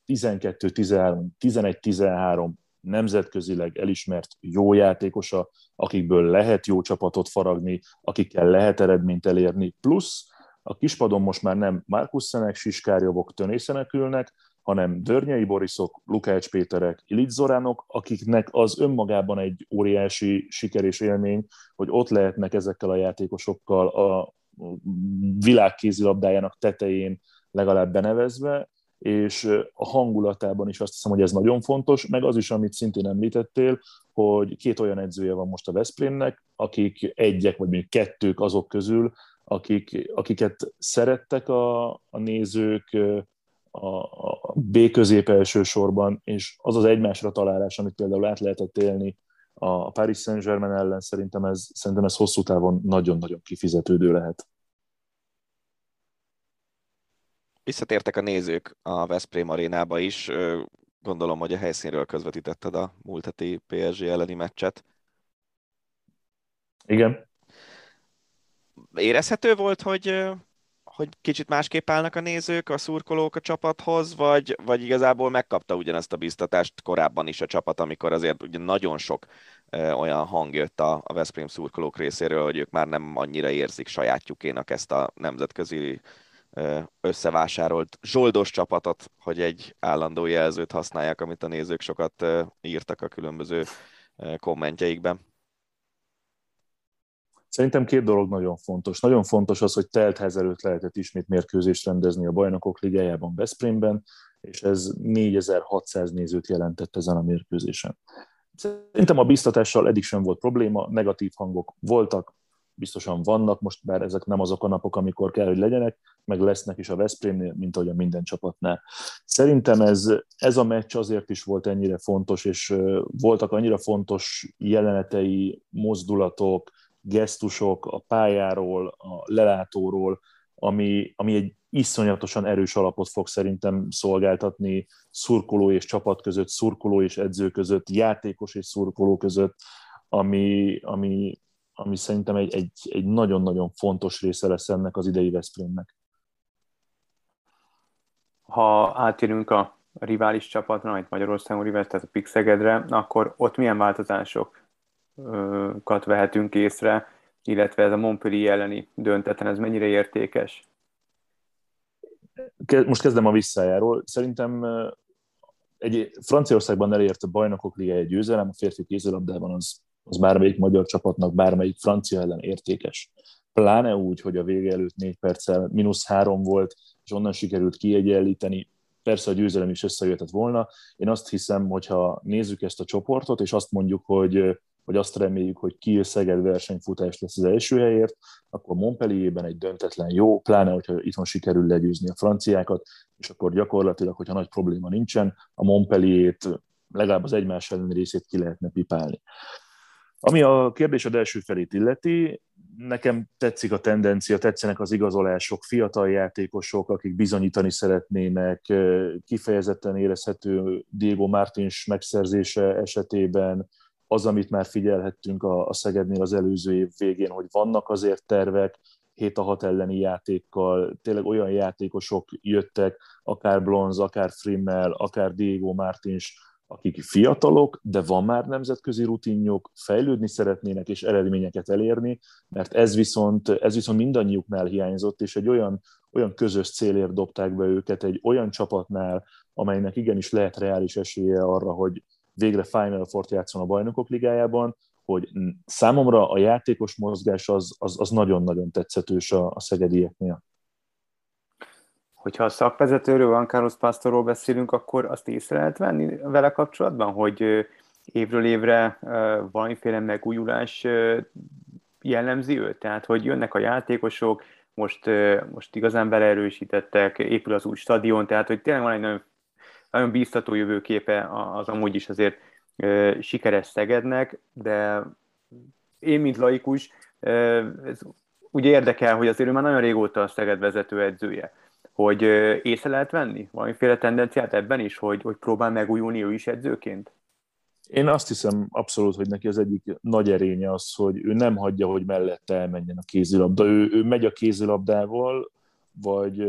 12-13, 11-13 nemzetközileg elismert jó játékosa, akikből lehet jó csapatot faragni, akikkel lehet eredményt elérni, plusz a kispadon most már nem Markus Szenek, Siskárjovok, Tönészenek ülnek, hanem Dörnyei Borisok, Lukács Péterek, Zoránok, akiknek az önmagában egy óriási siker és élmény, hogy ott lehetnek ezekkel a játékosokkal a világ kézilabdájának tetején legalább benevezve, és a hangulatában is azt hiszem, hogy ez nagyon fontos, meg az is, amit szintén említettél, hogy két olyan edzője van most a Veszprémnek, akik egyek, vagy még kettők azok közül, akik, akiket szerettek a, a nézők a, a B közép elsősorban, és az az egymásra találás, amit például át lehetett élni a Paris Saint-Germain ellen, szerintem ez, szerintem ez hosszú távon nagyon-nagyon kifizetődő lehet. Visszatértek a nézők a Veszprém arénába is. Gondolom, hogy a helyszínről közvetítetted a múlt heti PSG elleni meccset. Igen. Érezhető volt, hogy, hogy kicsit másképp állnak a nézők, a szurkolók a csapathoz, vagy, vagy igazából megkapta ugyanezt a biztatást korábban is a csapat, amikor azért ugye nagyon sok olyan hang jött a, a Veszprém szurkolók részéről, hogy ők már nem annyira érzik sajátjukénak ezt a nemzetközi összevásárolt zsoldos csapatot, hogy egy állandó jelzőt használják, amit a nézők sokat írtak a különböző kommentjeikben. Szerintem két dolog nagyon fontos. Nagyon fontos az, hogy teltház előtt lehetett ismét mérkőzést rendezni a Bajnokok Ligájában Veszprémben, és ez 4600 nézőt jelentett ezen a mérkőzésen. Szerintem a biztatással eddig sem volt probléma, negatív hangok voltak, biztosan vannak, most bár ezek nem azok a napok, amikor kell, hogy legyenek, meg lesznek is a Veszprémnél, mint ahogy a minden csapatnál. Szerintem ez, ez a meccs azért is volt ennyire fontos, és voltak annyira fontos jelenetei, mozdulatok, gesztusok a pályáról, a lelátóról, ami, ami egy iszonyatosan erős alapot fog szerintem szolgáltatni szurkoló és csapat között, szurkoló és edző között, játékos és szurkoló között, ami, ami ami szerintem egy, egy, egy nagyon-nagyon fontos része lesz ennek az idei Veszprémnek. Ha átérünk a rivális csapatra, itt Magyarországon rivális, tehát a Pixegedre, akkor ott milyen változásokat vehetünk észre, illetve ez a Montpellier elleni dönteten, ez mennyire értékes? Most kezdem a visszájáról. Szerintem egy Franciaországban elért a bajnokok ligája győzelem, a férfi kézilabdában az az bármelyik magyar csapatnak bármelyik francia ellen értékes. Pláne úgy, hogy a vége előtt négy perccel mínusz három volt, és onnan sikerült kiegyenlíteni, persze a győzelem is összejöhetett volna. Én azt hiszem, hogyha nézzük ezt a csoportot, és azt mondjuk, hogy, hogy azt reméljük, hogy Kiel Szeged versenyfutás lesz az első helyért, akkor Montpellierben egy döntetlen jó, pláne, hogyha itthon sikerül legyőzni a franciákat, és akkor gyakorlatilag, hogyha nagy probléma nincsen, a Montpellier-t legalább az egymás elleni részét ki lehetne pipálni. Ami a kérdésed első felét illeti, nekem tetszik a tendencia, tetszenek az igazolások, fiatal játékosok, akik bizonyítani szeretnének, kifejezetten érezhető Diego Martins megszerzése esetében, az, amit már figyelhettünk a, a Szegednél az előző év végén, hogy vannak azért tervek, 7 a 6 elleni játékkal, tényleg olyan játékosok jöttek, akár Blonz, akár Frimmel, akár Diego Martins, akik fiatalok, de van már nemzetközi rutinjuk, fejlődni szeretnének és eredményeket elérni, mert ez viszont, ez viszont mindannyiuknál hiányzott, és egy olyan, olyan közös célért dobták be őket, egy olyan csapatnál, amelynek igenis lehet reális esélye arra, hogy végre Final Four játszon a bajnokok ligájában, hogy számomra a játékos mozgás az, az, az nagyon-nagyon tetszetős a, a szegedieknél hogyha a szakvezetőről, Juan Carlos Pastorról beszélünk, akkor azt észre lehet venni vele kapcsolatban, hogy évről évre valamiféle megújulás jellemzi őt? Tehát, hogy jönnek a játékosok, most, most igazán beleerősítettek, épül az új stadion, tehát, hogy tényleg van egy nagyon, nagyon bíztató jövőképe az amúgy is azért sikeres Szegednek, de én, mint laikus, ez úgy érdekel, hogy azért ő már nagyon régóta a Szeged vezető edzője hogy észre lehet venni valamiféle tendenciát ebben is, hogy, hogy próbál megújulni ő is edzőként? Én azt hiszem abszolút, hogy neki az egyik nagy erénye az, hogy ő nem hagyja, hogy mellette elmenjen a kézilabda. Ő, ő megy a kézilabdával, vagy,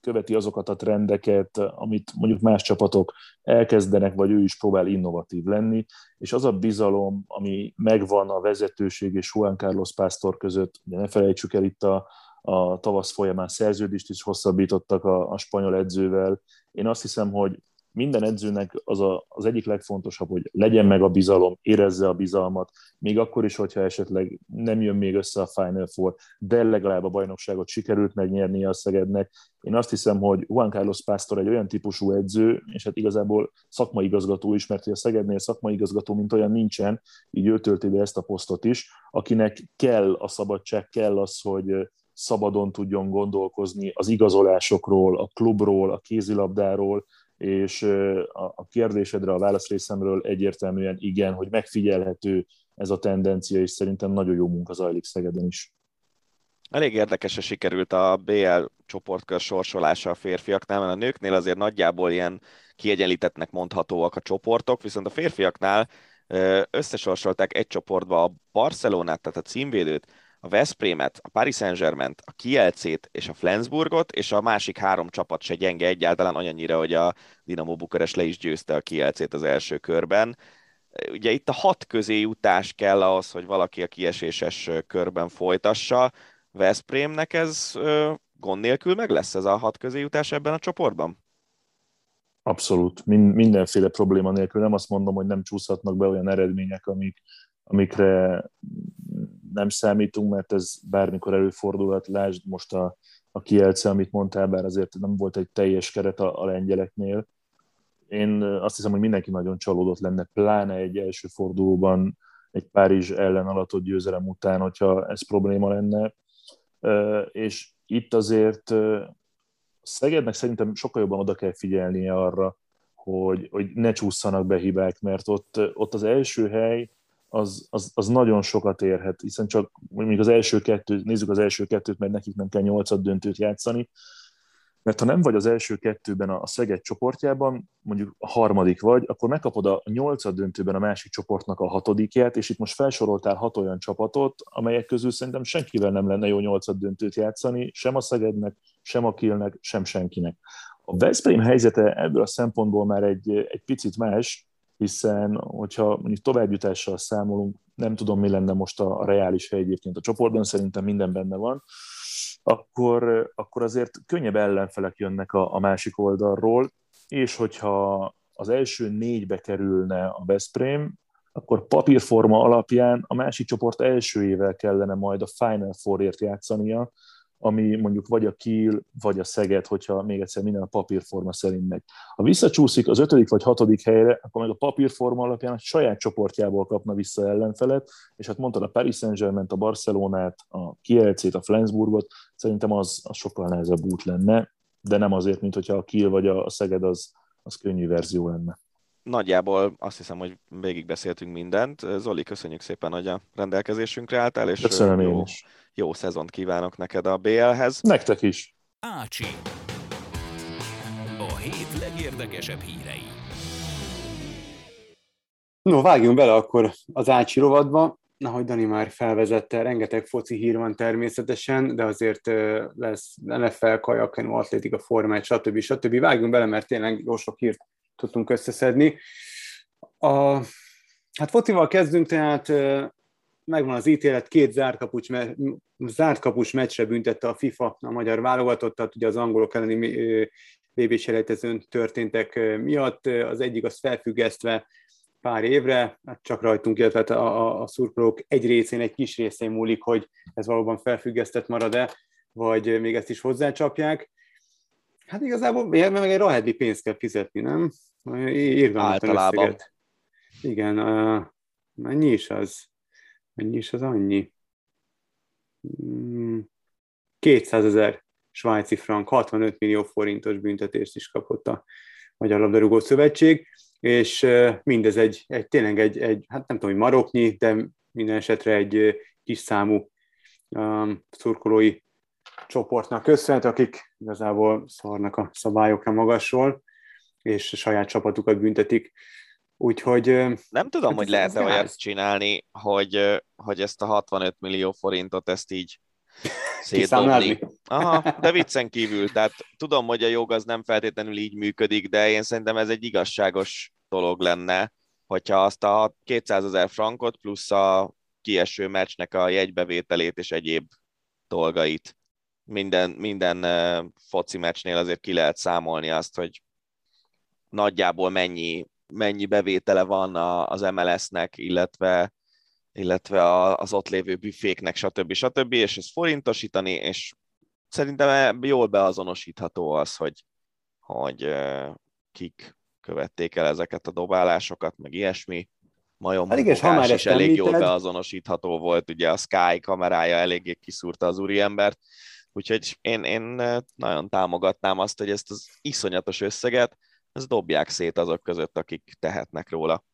követi azokat a trendeket, amit mondjuk más csapatok elkezdenek, vagy ő is próbál innovatív lenni, és az a bizalom, ami megvan a vezetőség és Juan Carlos Pásztor között, ugye ne felejtsük el itt a, a tavasz folyamán szerződést is hosszabbítottak a, a spanyol edzővel. Én azt hiszem, hogy minden edzőnek az a, az egyik legfontosabb, hogy legyen meg a bizalom, érezze a bizalmat, még akkor is, hogyha esetleg nem jön még össze a Final Four, de legalább a bajnokságot sikerült megnyerni a Szegednek. Én azt hiszem, hogy Juan Carlos Pásztor egy olyan típusú edző, és hát igazából szakmai igazgató is, mert a Szegednél szakmai igazgató, mint olyan nincsen, így ő tölti be ezt a posztot is, akinek kell a szabadság, kell az, hogy szabadon tudjon gondolkozni az igazolásokról, a klubról, a kézilabdáról, és a kérdésedre a válasz részemről egyértelműen igen, hogy megfigyelhető ez a tendencia, és szerintem nagyon jó munka zajlik Szegeden is. Elég érdekes, hogy sikerült a BL csoportkör sorsolása a férfiaknál, mert a nőknél azért nagyjából ilyen kiegyenlítettnek mondhatóak a csoportok, viszont a férfiaknál összesorsolták egy csoportba a Barcelonát, tehát a címvédőt, a Veszprémet, a Paris Saint-Germain, a Kielcét és a Flensburgot, és a másik három csapat se gyenge egyáltalán, olyannyira, hogy a Dinamo Bukarest le is győzte a Kielcét az első körben. Ugye itt a hat közé jutás kell ahhoz, hogy valaki a kieséses körben folytassa. Veszprémnek ez gond nélkül meg lesz ez a hat közé jutás ebben a csoportban? Abszolút, Min- mindenféle probléma nélkül. Nem azt mondom, hogy nem csúszhatnak be olyan eredmények, amik, amikre nem számítunk, mert ez bármikor előfordulhat. Lásd most a, a Kielce, amit mondtál, bár azért nem volt egy teljes keret a, a lengyeleknél. Én azt hiszem, hogy mindenki nagyon csalódott lenne, pláne egy első fordulóban egy Párizs ellen alatott győzelem után, hogyha ez probléma lenne. És itt azért Szegednek szerintem sokkal jobban oda kell figyelnie arra, hogy, hogy ne csúszanak be hibák, mert ott, ott az első hely az, az, az nagyon sokat érhet, hiszen csak mondjuk az első kettő, nézzük az első kettőt, mert nekik nem kell nyolcad döntőt játszani, mert ha nem vagy az első kettőben a Szeged csoportjában, mondjuk a harmadik vagy, akkor megkapod a nyolcad döntőben a másik csoportnak a hatodikját, és itt most felsoroltál hat olyan csapatot, amelyek közül szerintem senkivel nem lenne jó nyolcad döntőt játszani, sem a Szegednek, sem a Kilnek, sem senkinek. A Veszprém helyzete ebből a szempontból már egy, egy picit más, hiszen hogyha mondjuk továbbjutással számolunk, nem tudom, mi lenne most a, a reális hely egyébként a csoportban, szerintem minden benne van, akkor, akkor azért könnyebb ellenfelek jönnek a, a másik oldalról, és hogyha az első négybe kerülne a Veszprém, akkor papírforma alapján a másik csoport első évvel kellene majd a Final Four-ért játszania, ami mondjuk vagy a Kiel, vagy a Szeged, hogyha még egyszer minden a papírforma szerint megy. Ha visszacsúszik az ötödik vagy hatodik helyre, akkor meg a papírforma alapján a saját csoportjából kapna vissza ellenfelet, és hát mondtad a Paris Saint-Germain, a Barcelonát, a Kielcét, a Flensburgot, szerintem az, az sokkal nehezebb út lenne, de nem azért, mint hogyha a Kiel vagy a Szeged az, az könnyű verzió lenne nagyjából azt hiszem, hogy végigbeszéltünk mindent. Zoli, köszönjük szépen, hogy a rendelkezésünkre álltál, és Köszönöm jó, is. Jó szezont kívánok neked a BL-hez. Nektek is. Ácsi. A hét legérdekesebb hírei. No, vágjunk bele akkor az Ácsi rovadba. Ahogy Dani már felvezette, rengeteg foci hír van természetesen, de azért lesz NFL, kajakenu, atlétika, formáj, stb. stb. Vágjunk bele, mert tényleg jó sok hírt tudtunk összeszedni. A, hát focival kezdünk, tehát megvan az ítélet, két zárt kapus, zárt kapus meccsre büntette a FIFA a magyar válogatottat, ugye az angolok elleni vb selejtezőn történtek miatt. Az egyik az felfüggesztve pár évre, hát csak rajtunk, illetve hát a, a, a szurkolók egy részén, egy kis részén múlik, hogy ez valóban felfüggesztett marad-e, vagy még ezt is hozzácsapják. Hát igazából meg egy rahedli pénzt kell fizetni, nem? Általában. Igen, uh, mennyi is az? Mennyi is az annyi? 200 hmm, ezer svájci frank, 65 millió forintos büntetést is kapott a Magyar Labdarúgó Szövetség, és mindez egy, egy tényleg egy, egy, hát nem tudom, hogy maroknyi, de minden esetre egy kis számú um, szurkolói csoportnak köszönhet, akik igazából szarnak a szabályokra magasról, és a saját csapatukat büntetik. Úgyhogy... Nem tudom, hát hogy lehet-e olyat csinálni, hogy, hogy ezt a 65 millió forintot ezt így szétdobni. Aha, de viccen kívül, tehát tudom, hogy a jog az nem feltétlenül így működik, de én szerintem ez egy igazságos dolog lenne, hogyha azt a 200 ezer frankot plusz a kieső meccsnek a jegybevételét és egyéb dolgait minden, minden foci meccsnél azért ki lehet számolni azt, hogy nagyjából mennyi, mennyi bevétele van az MLS-nek, illetve, illetve az ott lévő büféknek, stb. stb. És ezt forintosítani, és szerintem jól beazonosítható az, hogy, hogy kik követték el ezeket a dobálásokat, meg ilyesmi. Majom hát igen, ha már is elég említed... jól beazonosítható volt, ugye a Sky kamerája eléggé kiszúrta az úriembert, úgyhogy én, én nagyon támogatnám azt, hogy ezt az iszonyatos összeget, ezt dobják szét azok között, akik tehetnek róla.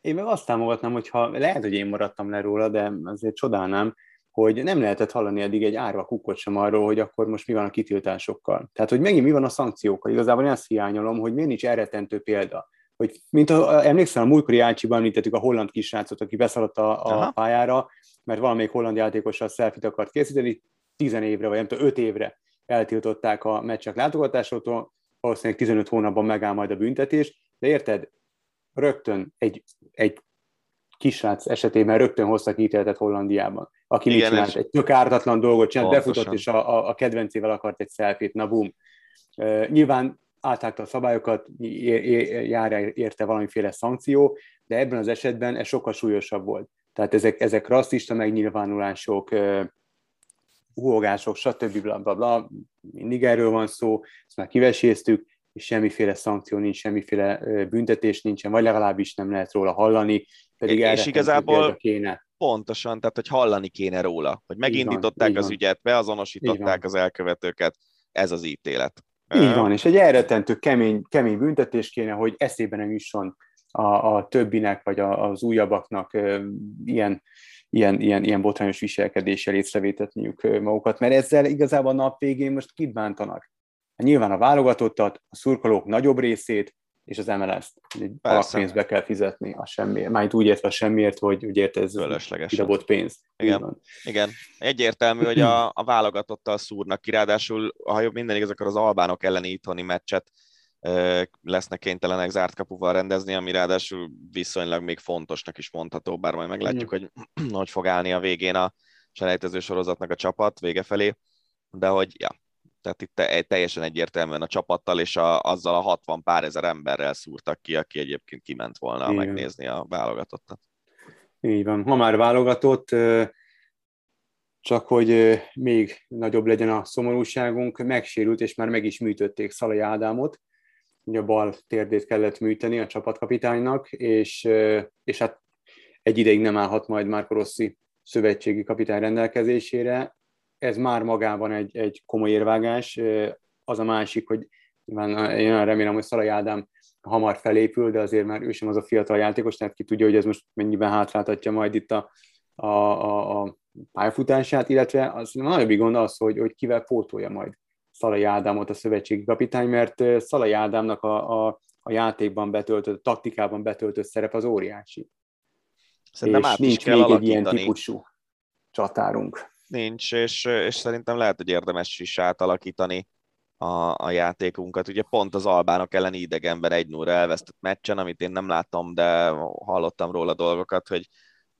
Én meg azt támogatnám, hogyha lehet, hogy én maradtam le róla, de azért csodálnám, hogy nem lehetett hallani eddig egy árva kukkot sem arról, hogy akkor most mi van a kitiltásokkal. Tehát, hogy megint mi van a szankciókkal. Igazából én azt hiányolom, hogy miért nincs elretentő példa. Hogy, mint a, emlékszem, a múltkori Ácsiban említettük a holland kisrácot, aki beszaladt a, a pályára, mert valamelyik holland játékossal szelfit akart készíteni, 10 évre, vagy nem tudom, 5 évre eltiltották a meccsek látogatásától, valószínűleg 15 hónapban megáll majd a büntetés, de érted, rögtön egy, egy kisrác esetében rögtön hoztak ítéletet Hollandiában, aki Igen, mit csinált, egy tök ártatlan dolgot csinált, befutott, és a, a, a kedvencével akart egy szelfét, na bum. Uh, nyilván áthágta a szabályokat, jár érte valamiféle szankció, de ebben az esetben ez sokkal súlyosabb volt. Tehát ezek, ezek rasszista megnyilvánulások, húogások, stb. Bla, bla, bla, mindig erről van szó, ezt már kiveséztük, és semmiféle szankció nincs, semmiféle büntetés nincsen, vagy legalábbis nem lehet róla hallani, pedig és igazából kéne. pontosan, tehát hogy hallani kéne róla, hogy megindították van, az ügyet, beazonosították az elkövetőket, ez az ítélet. Így van, és egy elretentő kemény, kemény büntetés kéne, hogy eszébe nem jusson a, a többinek, vagy a, az újabbaknak ilyen ilyen, ilyen, ilyen botrányos viselkedéssel észrevétetniük magukat, mert ezzel igazából a nap végén most kit bántanak? Hát nyilván a válogatottat, a szurkolók nagyobb részét, és az MLS-t. Alappénzbe kell fizetni a semmiért. Már úgy értve a semmiért, hogy úgy érte ez kidobott pénz. Igen. Igen. Egyértelmű, hogy a, a válogatottal szúrnak ki, ráadásul, ha jobb minden igaz, akkor az albánok elleni itthoni meccset lesznek kénytelenek zárt kapuval rendezni, ami ráadásul viszonylag még fontosnak is mondható, bár majd meglátjuk, hogy hogy fog állni a végén a selejtező sorozatnak a csapat vége felé, de hogy ja, tehát itt teljesen egyértelműen a csapattal és a, azzal a 60 pár ezer emberrel szúrtak ki, aki egyébként kiment volna Igen. megnézni a válogatottat. Így van. Ma már válogatott, csak hogy még nagyobb legyen a szomorúságunk, megsérült, és már meg is műtötték Szalai Ádámot, a bal térdét kellett műteni a csapatkapitánynak, és, és hát egy ideig nem állhat majd Márko Rossi szövetségi kapitány rendelkezésére. Ez már magában egy, egy komoly érvágás. Az a másik, hogy nyilván én remélem, hogy Szalai Ádám hamar felépül, de azért már ő sem az a fiatal játékos, tehát ki tudja, hogy ez most mennyiben hátráltatja majd itt a, a, a, a pályafutását, illetve az nagyobb gond az, hogy, hogy kivel pótolja majd Szalai Ádámot a szövetségi kapitány, mert Szalai Ádámnak a, a, a játékban betöltött, a taktikában betöltött szerep az óriási. Szerintem és át nincs kell még alakítani. egy ilyen típusú csatárunk. Nincs, és, és szerintem lehet, hogy érdemes is átalakítani a, a játékunkat. Ugye pont az albánok elleni idegenben egy 0 elvesztett meccsen, amit én nem láttam, de hallottam róla dolgokat, hogy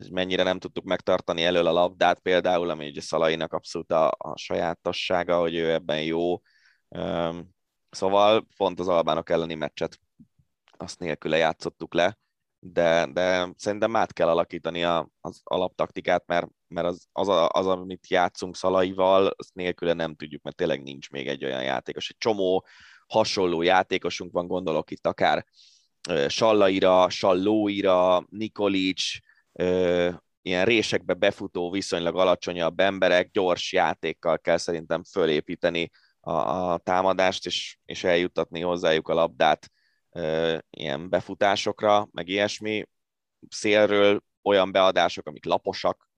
mennyire nem tudtuk megtartani elől a labdát például, ami ugye Szalainak abszolút a, a sajátossága, hogy ő ebben jó. Szóval pont az albánok elleni meccset azt nélküle játszottuk le, de, de szerintem át kell alakítani a, az alaptaktikát, mert, mert az, az, az, amit játszunk Szalaival, azt nélküle nem tudjuk, mert tényleg nincs még egy olyan játékos. Egy csomó hasonló játékosunk van, gondolok itt akár Sallaira, Sallóira, Nikolics, ilyen résekbe befutó, viszonylag alacsonyabb emberek, gyors játékkal kell szerintem fölépíteni a, a támadást, és, és eljuttatni hozzájuk a labdát ilyen befutásokra, meg ilyesmi. Szélről olyan beadások, amik laposak,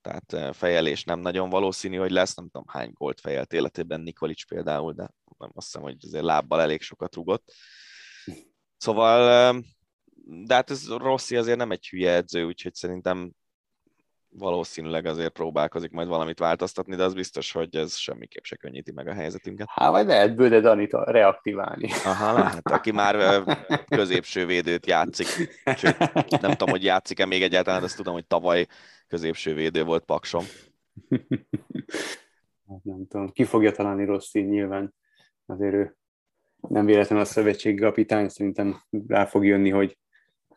tehát fejelés nem nagyon valószínű, hogy lesz, nem tudom hány gólt fejelt életében Nikolics például, de nem azt hiszem, hogy azért lábbal elég sokat rugott. Szóval de hát ez Rossi azért nem egy hülye edző, úgyhogy szerintem valószínűleg azért próbálkozik majd valamit változtatni, de az biztos, hogy ez semmiképp se könnyíti meg a helyzetünket. Hát vagy lehet Bőde Danit reaktiválni. Aha, lehet, aki már középső védőt játszik. Sőt, nem tudom, hogy játszik-e még egyáltalán, de azt tudom, hogy tavaly középső védő volt Paksom. Hát nem tudom, ki fogja találni Rossi nyilván. Azért ő nem véletlenül a szövetségi kapitány, szerintem rá fog jönni, hogy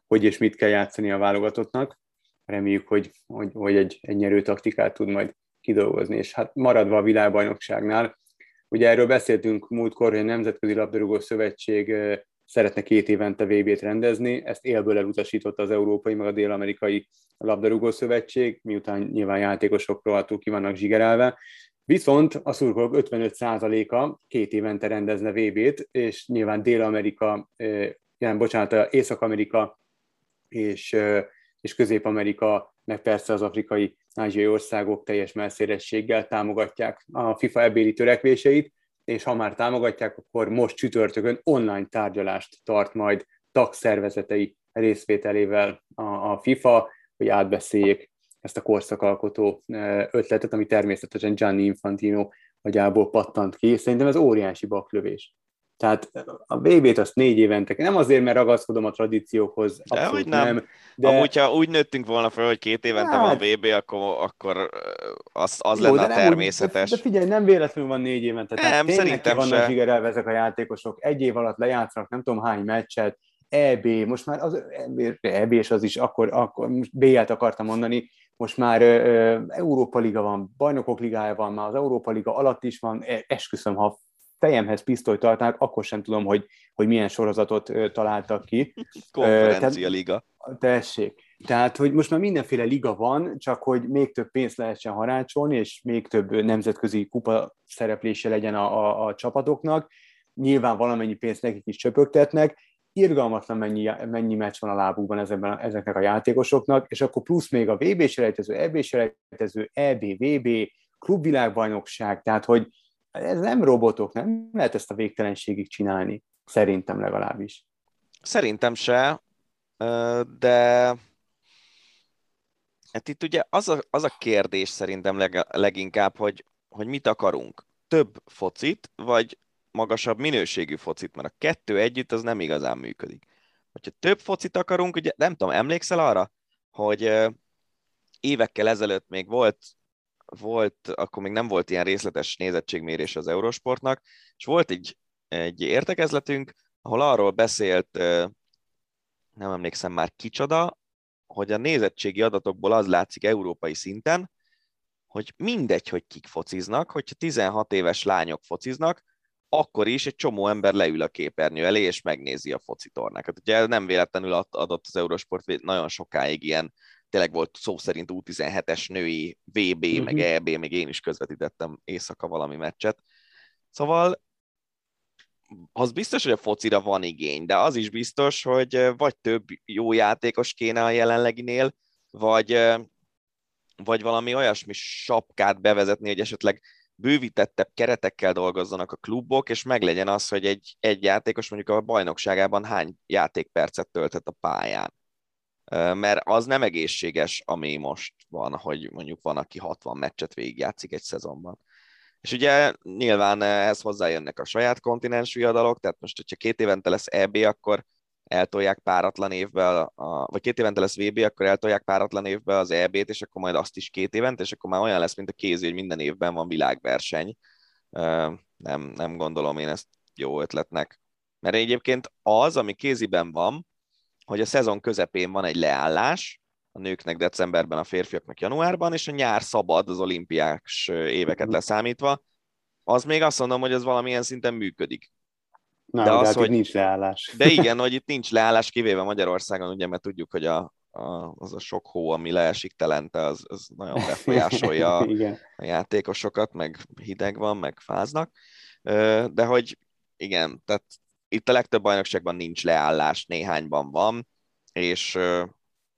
hogy és mit kell játszani a válogatottnak. Reméljük, hogy, hogy, hogy egy, egy nyerő taktikát tud majd kidolgozni. És hát maradva a világbajnokságnál, ugye erről beszéltünk múltkor, hogy a Nemzetközi Labdarúgó Szövetség szeretne két évente VB-t rendezni, ezt élből elutasította az Európai, meg a Dél-Amerikai Labdarúgó Szövetség, miután nyilván játékosok rohadtul ki vannak zsigerelve. Viszont a szurkolók 55%-a két évente rendezne VB-t, és nyilván Dél-Amerika, nem, bocsánat, Észak-Amerika és, és Közép-Amerika, meg persze az afrikai ázsiai országok teljes messzérességgel támogatják a FIFA ebéli törekvéseit, és ha már támogatják, akkor most csütörtökön online tárgyalást tart majd tagszervezetei részvételével a FIFA, hogy átbeszéljék ezt a korszakalkotó ötletet, ami természetesen Gianni Infantino agyából pattant ki. Szerintem ez óriási baklövés. Tehát a VB-t azt négy évente, nem azért, mert ragaszkodom a tradíciókhoz, de hogy nem. nem. De... Amúgy, ha úgy nőttünk volna fel, hogy két évente hát... van a VB, akkor, akkor az, az Jó, lenne a természetes. Úgy, de, de figyelj, nem véletlenül van négy évente. Tehát nem, szerintem vannak se. zsigerelve ezek a játékosok. Egy év alatt lejátszanak nem tudom hány meccset, EB, most már az EB és az is, akkor, akkor most B-jelt akartam mondani, most már Európa Liga van, Bajnokok Ligája van, már az Európa Liga alatt is van, e, esküszöm, ha fejemhez pisztolyt tartanak, akkor sem tudom, hogy, hogy milyen sorozatot találtak ki. Konferencia liga. Tessék. Tehát, hogy most már mindenféle liga van, csak hogy még több pénzt lehessen harácsolni, és még több nemzetközi kupa szereplése legyen a, a, a csapatoknak. Nyilván valamennyi pénzt nekik is csöpögtetnek, irgalmatlan mennyi, mennyi meccs van a lábukban ezekben, ezeknek a játékosoknak, és akkor plusz még a VB selejtező, EB selejtező, EB, VB, klubvilágbajnokság, tehát hogy ez nem robotok, nem lehet ezt a végtelenségig csinálni, szerintem legalábbis. Szerintem se, de hát itt ugye az a, az a kérdés szerintem leg, leginkább, hogy, hogy mit akarunk. Több focit, vagy magasabb minőségű focit, mert a kettő együtt az nem igazán működik. Hogyha több focit akarunk, ugye nem tudom, emlékszel arra, hogy évekkel ezelőtt még volt, volt, akkor még nem volt ilyen részletes nézettségmérés az Eurosportnak, és volt egy, egy értekezletünk, ahol arról beszélt, nem emlékszem már kicsoda, hogy a nézettségi adatokból az látszik európai szinten, hogy mindegy, hogy kik fociznak, hogyha 16 éves lányok fociznak, akkor is egy csomó ember leül a képernyő elé, és megnézi a foci tornákat. Ugye nem véletlenül adott az Eurosport nagyon sokáig ilyen, tényleg volt szó szerint U17-es női VB, uh-huh. meg mhm. EB, még én is közvetítettem éjszaka valami meccset. Szóval az biztos, hogy a focira van igény, de az is biztos, hogy vagy több jó játékos kéne a jelenleginél, vagy, vagy valami olyasmi sapkát bevezetni, hogy esetleg bővítettebb keretekkel dolgozzanak a klubok, és meglegyen az, hogy egy, egy játékos mondjuk a bajnokságában hány játékpercet tölthet a pályán. Mert az nem egészséges, ami most van, hogy mondjuk van, aki 60 meccset végigjátszik egy szezonban. És ugye nyilván ehhez hozzájönnek a saját kontinens viadalok, tehát most, hogyha két évente lesz EB, akkor eltolják páratlan évbe, a, vagy két évente lesz VB, akkor eltolják páratlan évbe az EB-t, és akkor majd azt is két évente, és akkor már olyan lesz, mint a kézi, hogy minden évben van világverseny. Nem, nem gondolom én ezt jó ötletnek. Mert egyébként az, ami kéziben van, hogy a szezon közepén van egy leállás, a nőknek decemberben, a férfiaknak januárban, és a nyár szabad az olimpiás éveket leszámítva, az még azt mondom, hogy ez valamilyen szinten működik. Na, de, de az, hát hogy, nincs leállás. De igen, hogy itt nincs leállás, kivéve Magyarországon, ugye, mert tudjuk, hogy a, a, az a sok hó, ami leesik telente, az, az nagyon befolyásolja a, a játékosokat, meg hideg van, meg fáznak. De hogy igen, tehát itt a legtöbb bajnokságban nincs leállás, néhányban van, és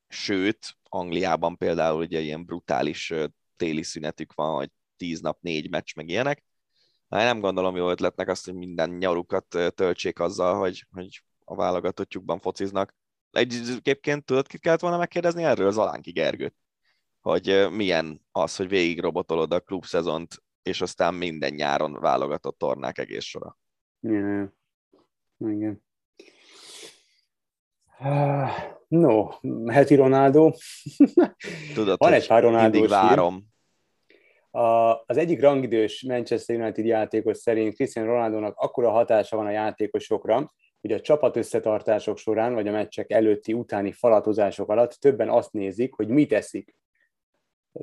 sőt, Angliában például ugye ilyen brutális téli szünetük van, hogy tíz nap, négy meccs, meg ilyenek, Hát nem gondolom jó ötletnek azt, hogy minden nyarukat töltsék azzal, hogy, hogy a válogatottjukban fociznak. Egyébként tudod, kit kellett volna megkérdezni erről? Az Alánki Gergőt. hogy milyen az, hogy végig robotolod a klubszezont, és aztán minden nyáron válogatott tornák egész sora. Igen. Igen. No, heti Ronaldo. Tudod, Van egy pár Ronaldo várom. A, az egyik rangidős Manchester United játékos szerint Cristiano Ronaldo-nak akkora hatása van a játékosokra, hogy a csapat összetartások során, vagy a meccsek előtti, utáni falatozások alatt többen azt nézik, hogy mit eszik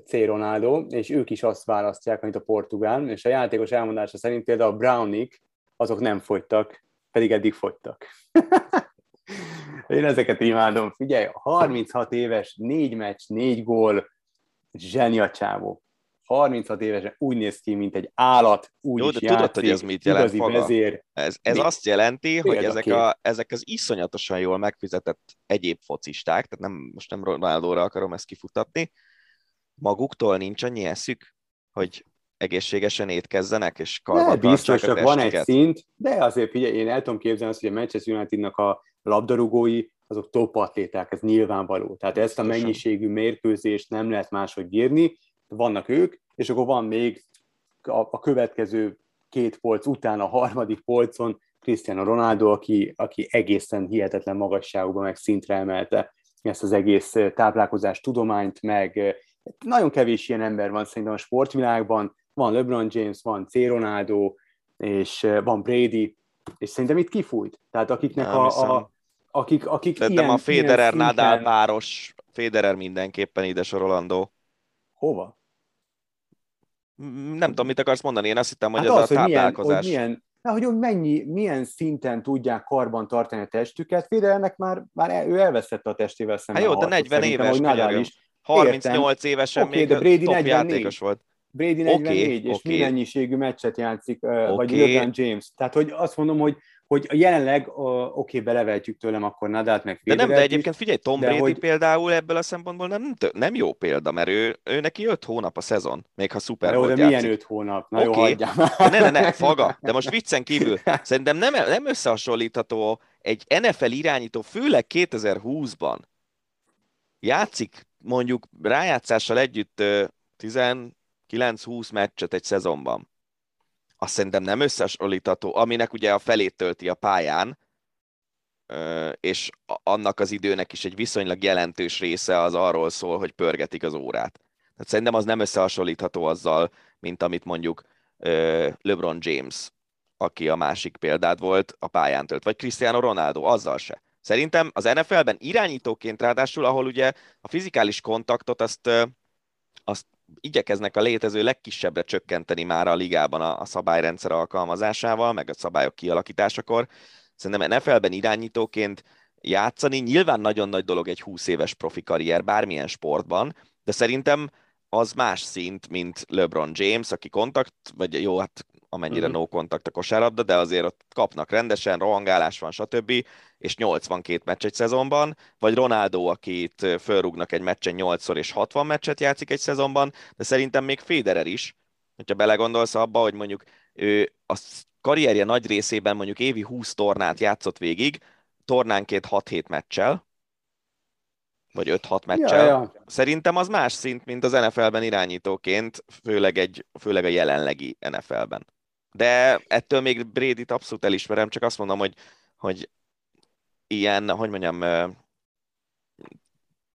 C. Ronaldo, és ők is azt választják, amit a portugál, és a játékos elmondása szerint például a Brownik, azok nem fogytak, pedig eddig fogytak. Én ezeket imádom. Figyelj, 36 éves, négy meccs, négy gól, zseni a csávó. 36 évesen úgy néz ki, mint egy állat, úgy Jó, de tudod, játszik, hogy ez mit jelent igazi maga? vezér. Ez, ez Mi? azt jelenti, hogy ezek, a, ezek az iszonyatosan jól megfizetett egyéb focisták, tehát nem, most nem Ronaldóra akarom ezt kifutatni, maguktól nincs annyi eszük, hogy egészségesen étkezzenek, és karban De biztos, csak van egy szint, de azért figyelj, én el tudom képzelni azt, hogy a Manchester Unitednak a labdarúgói, azok top atléták, ez nyilvánvaló. Tehát ezt a mennyiségű mérkőzést nem lehet máshogy írni, vannak ők, és akkor van még a, a következő két polc után a harmadik polcon Cristiano Ronaldo, aki, aki egészen hihetetlen magasságúban meg szintre emelte ezt az egész eh, táplálkozás tudományt, meg eh, nagyon kevés ilyen ember van szerintem a sportvilágban, van LeBron James, van C. Ronaldo, és eh, van Brady, és szerintem itt kifújt. Tehát akiknek Nem a, hiszem. a, akik, akik Szerintem ilyen, a Federer Nadal páros, Federer mindenképpen ide sorolandó. Hova? Nem tudom, mit akarsz mondani, én azt hittem, hogy Hát ez az, a hogy milyen, táplálkozás. hogy milyen, na, hogy mennyi, milyen szinten tudják karban tartani a testüket. Federernek már, már el, ő elvesztette a testével szemben Hát jó, de harcot, 40 szerintem, éves, hogy Nadal könyörgöm. is. 38 évesen Oké, még de Brady top 44. játékos volt. Brady 44, okay, és okay. mindennyiségű meccset játszik, okay. vagy Jordan James. Tehát, hogy azt mondom, hogy hogy jelenleg, uh, oké, okay, belevetjük tőlem akkor Nadát, meg De nem, de egyébként figyelj, Tom Brady hogy... például ebből a szempontból nem, nem jó példa, mert ő, ő neki 5 hónap a szezon, még ha szuper de, jó, de milyen 5 hónap? Na okay. jó. Ne, ne, ne, faga, de most viccen kívül. Szerintem nem, nem összehasonlítható egy NFL irányító, főleg 2020-ban játszik mondjuk rájátszással együtt 10, 9-20 meccset egy szezonban, azt szerintem nem összehasonlítható, aminek ugye a felét tölti a pályán, és annak az időnek is egy viszonylag jelentős része az arról szól, hogy pörgetik az órát. Tehát szerintem az nem összehasonlítható azzal, mint amit mondjuk LeBron James, aki a másik példád volt, a pályán tölt, vagy Cristiano Ronaldo, azzal se. Szerintem az NFL-ben irányítóként ráadásul, ahol ugye a fizikális kontaktot azt, azt igyekeznek a létező legkisebbre csökkenteni már a ligában a, a szabályrendszer alkalmazásával, meg a szabályok kialakításakor. Szerintem NFL-ben irányítóként játszani nyilván nagyon nagy dolog egy 20 éves profi karrier bármilyen sportban, de szerintem az más szint, mint LeBron James, aki kontakt, vagy jó, hát amennyire Mhm. no kontakt a kosárlabda, de azért ott kapnak rendesen, rohangálás van, stb., és 82 meccs egy szezonban, vagy Ronaldo, akit fölrúgnak egy meccsen 8-szor és 60 meccset játszik egy szezonban, de szerintem még Federer is, hogyha belegondolsz abba, hogy mondjuk ő a karrierje nagy részében mondjuk évi 20 tornát játszott végig, tornánként 6-7 meccsel, vagy 5-6 meccsel. Ja, ja. Szerintem az más szint, mint az NFL-ben irányítóként, főleg, egy, főleg a jelenlegi NFL-ben. De ettől még Brady-t abszolút elismerem, csak azt mondom, hogy, hogy ilyen, hogy mondjam,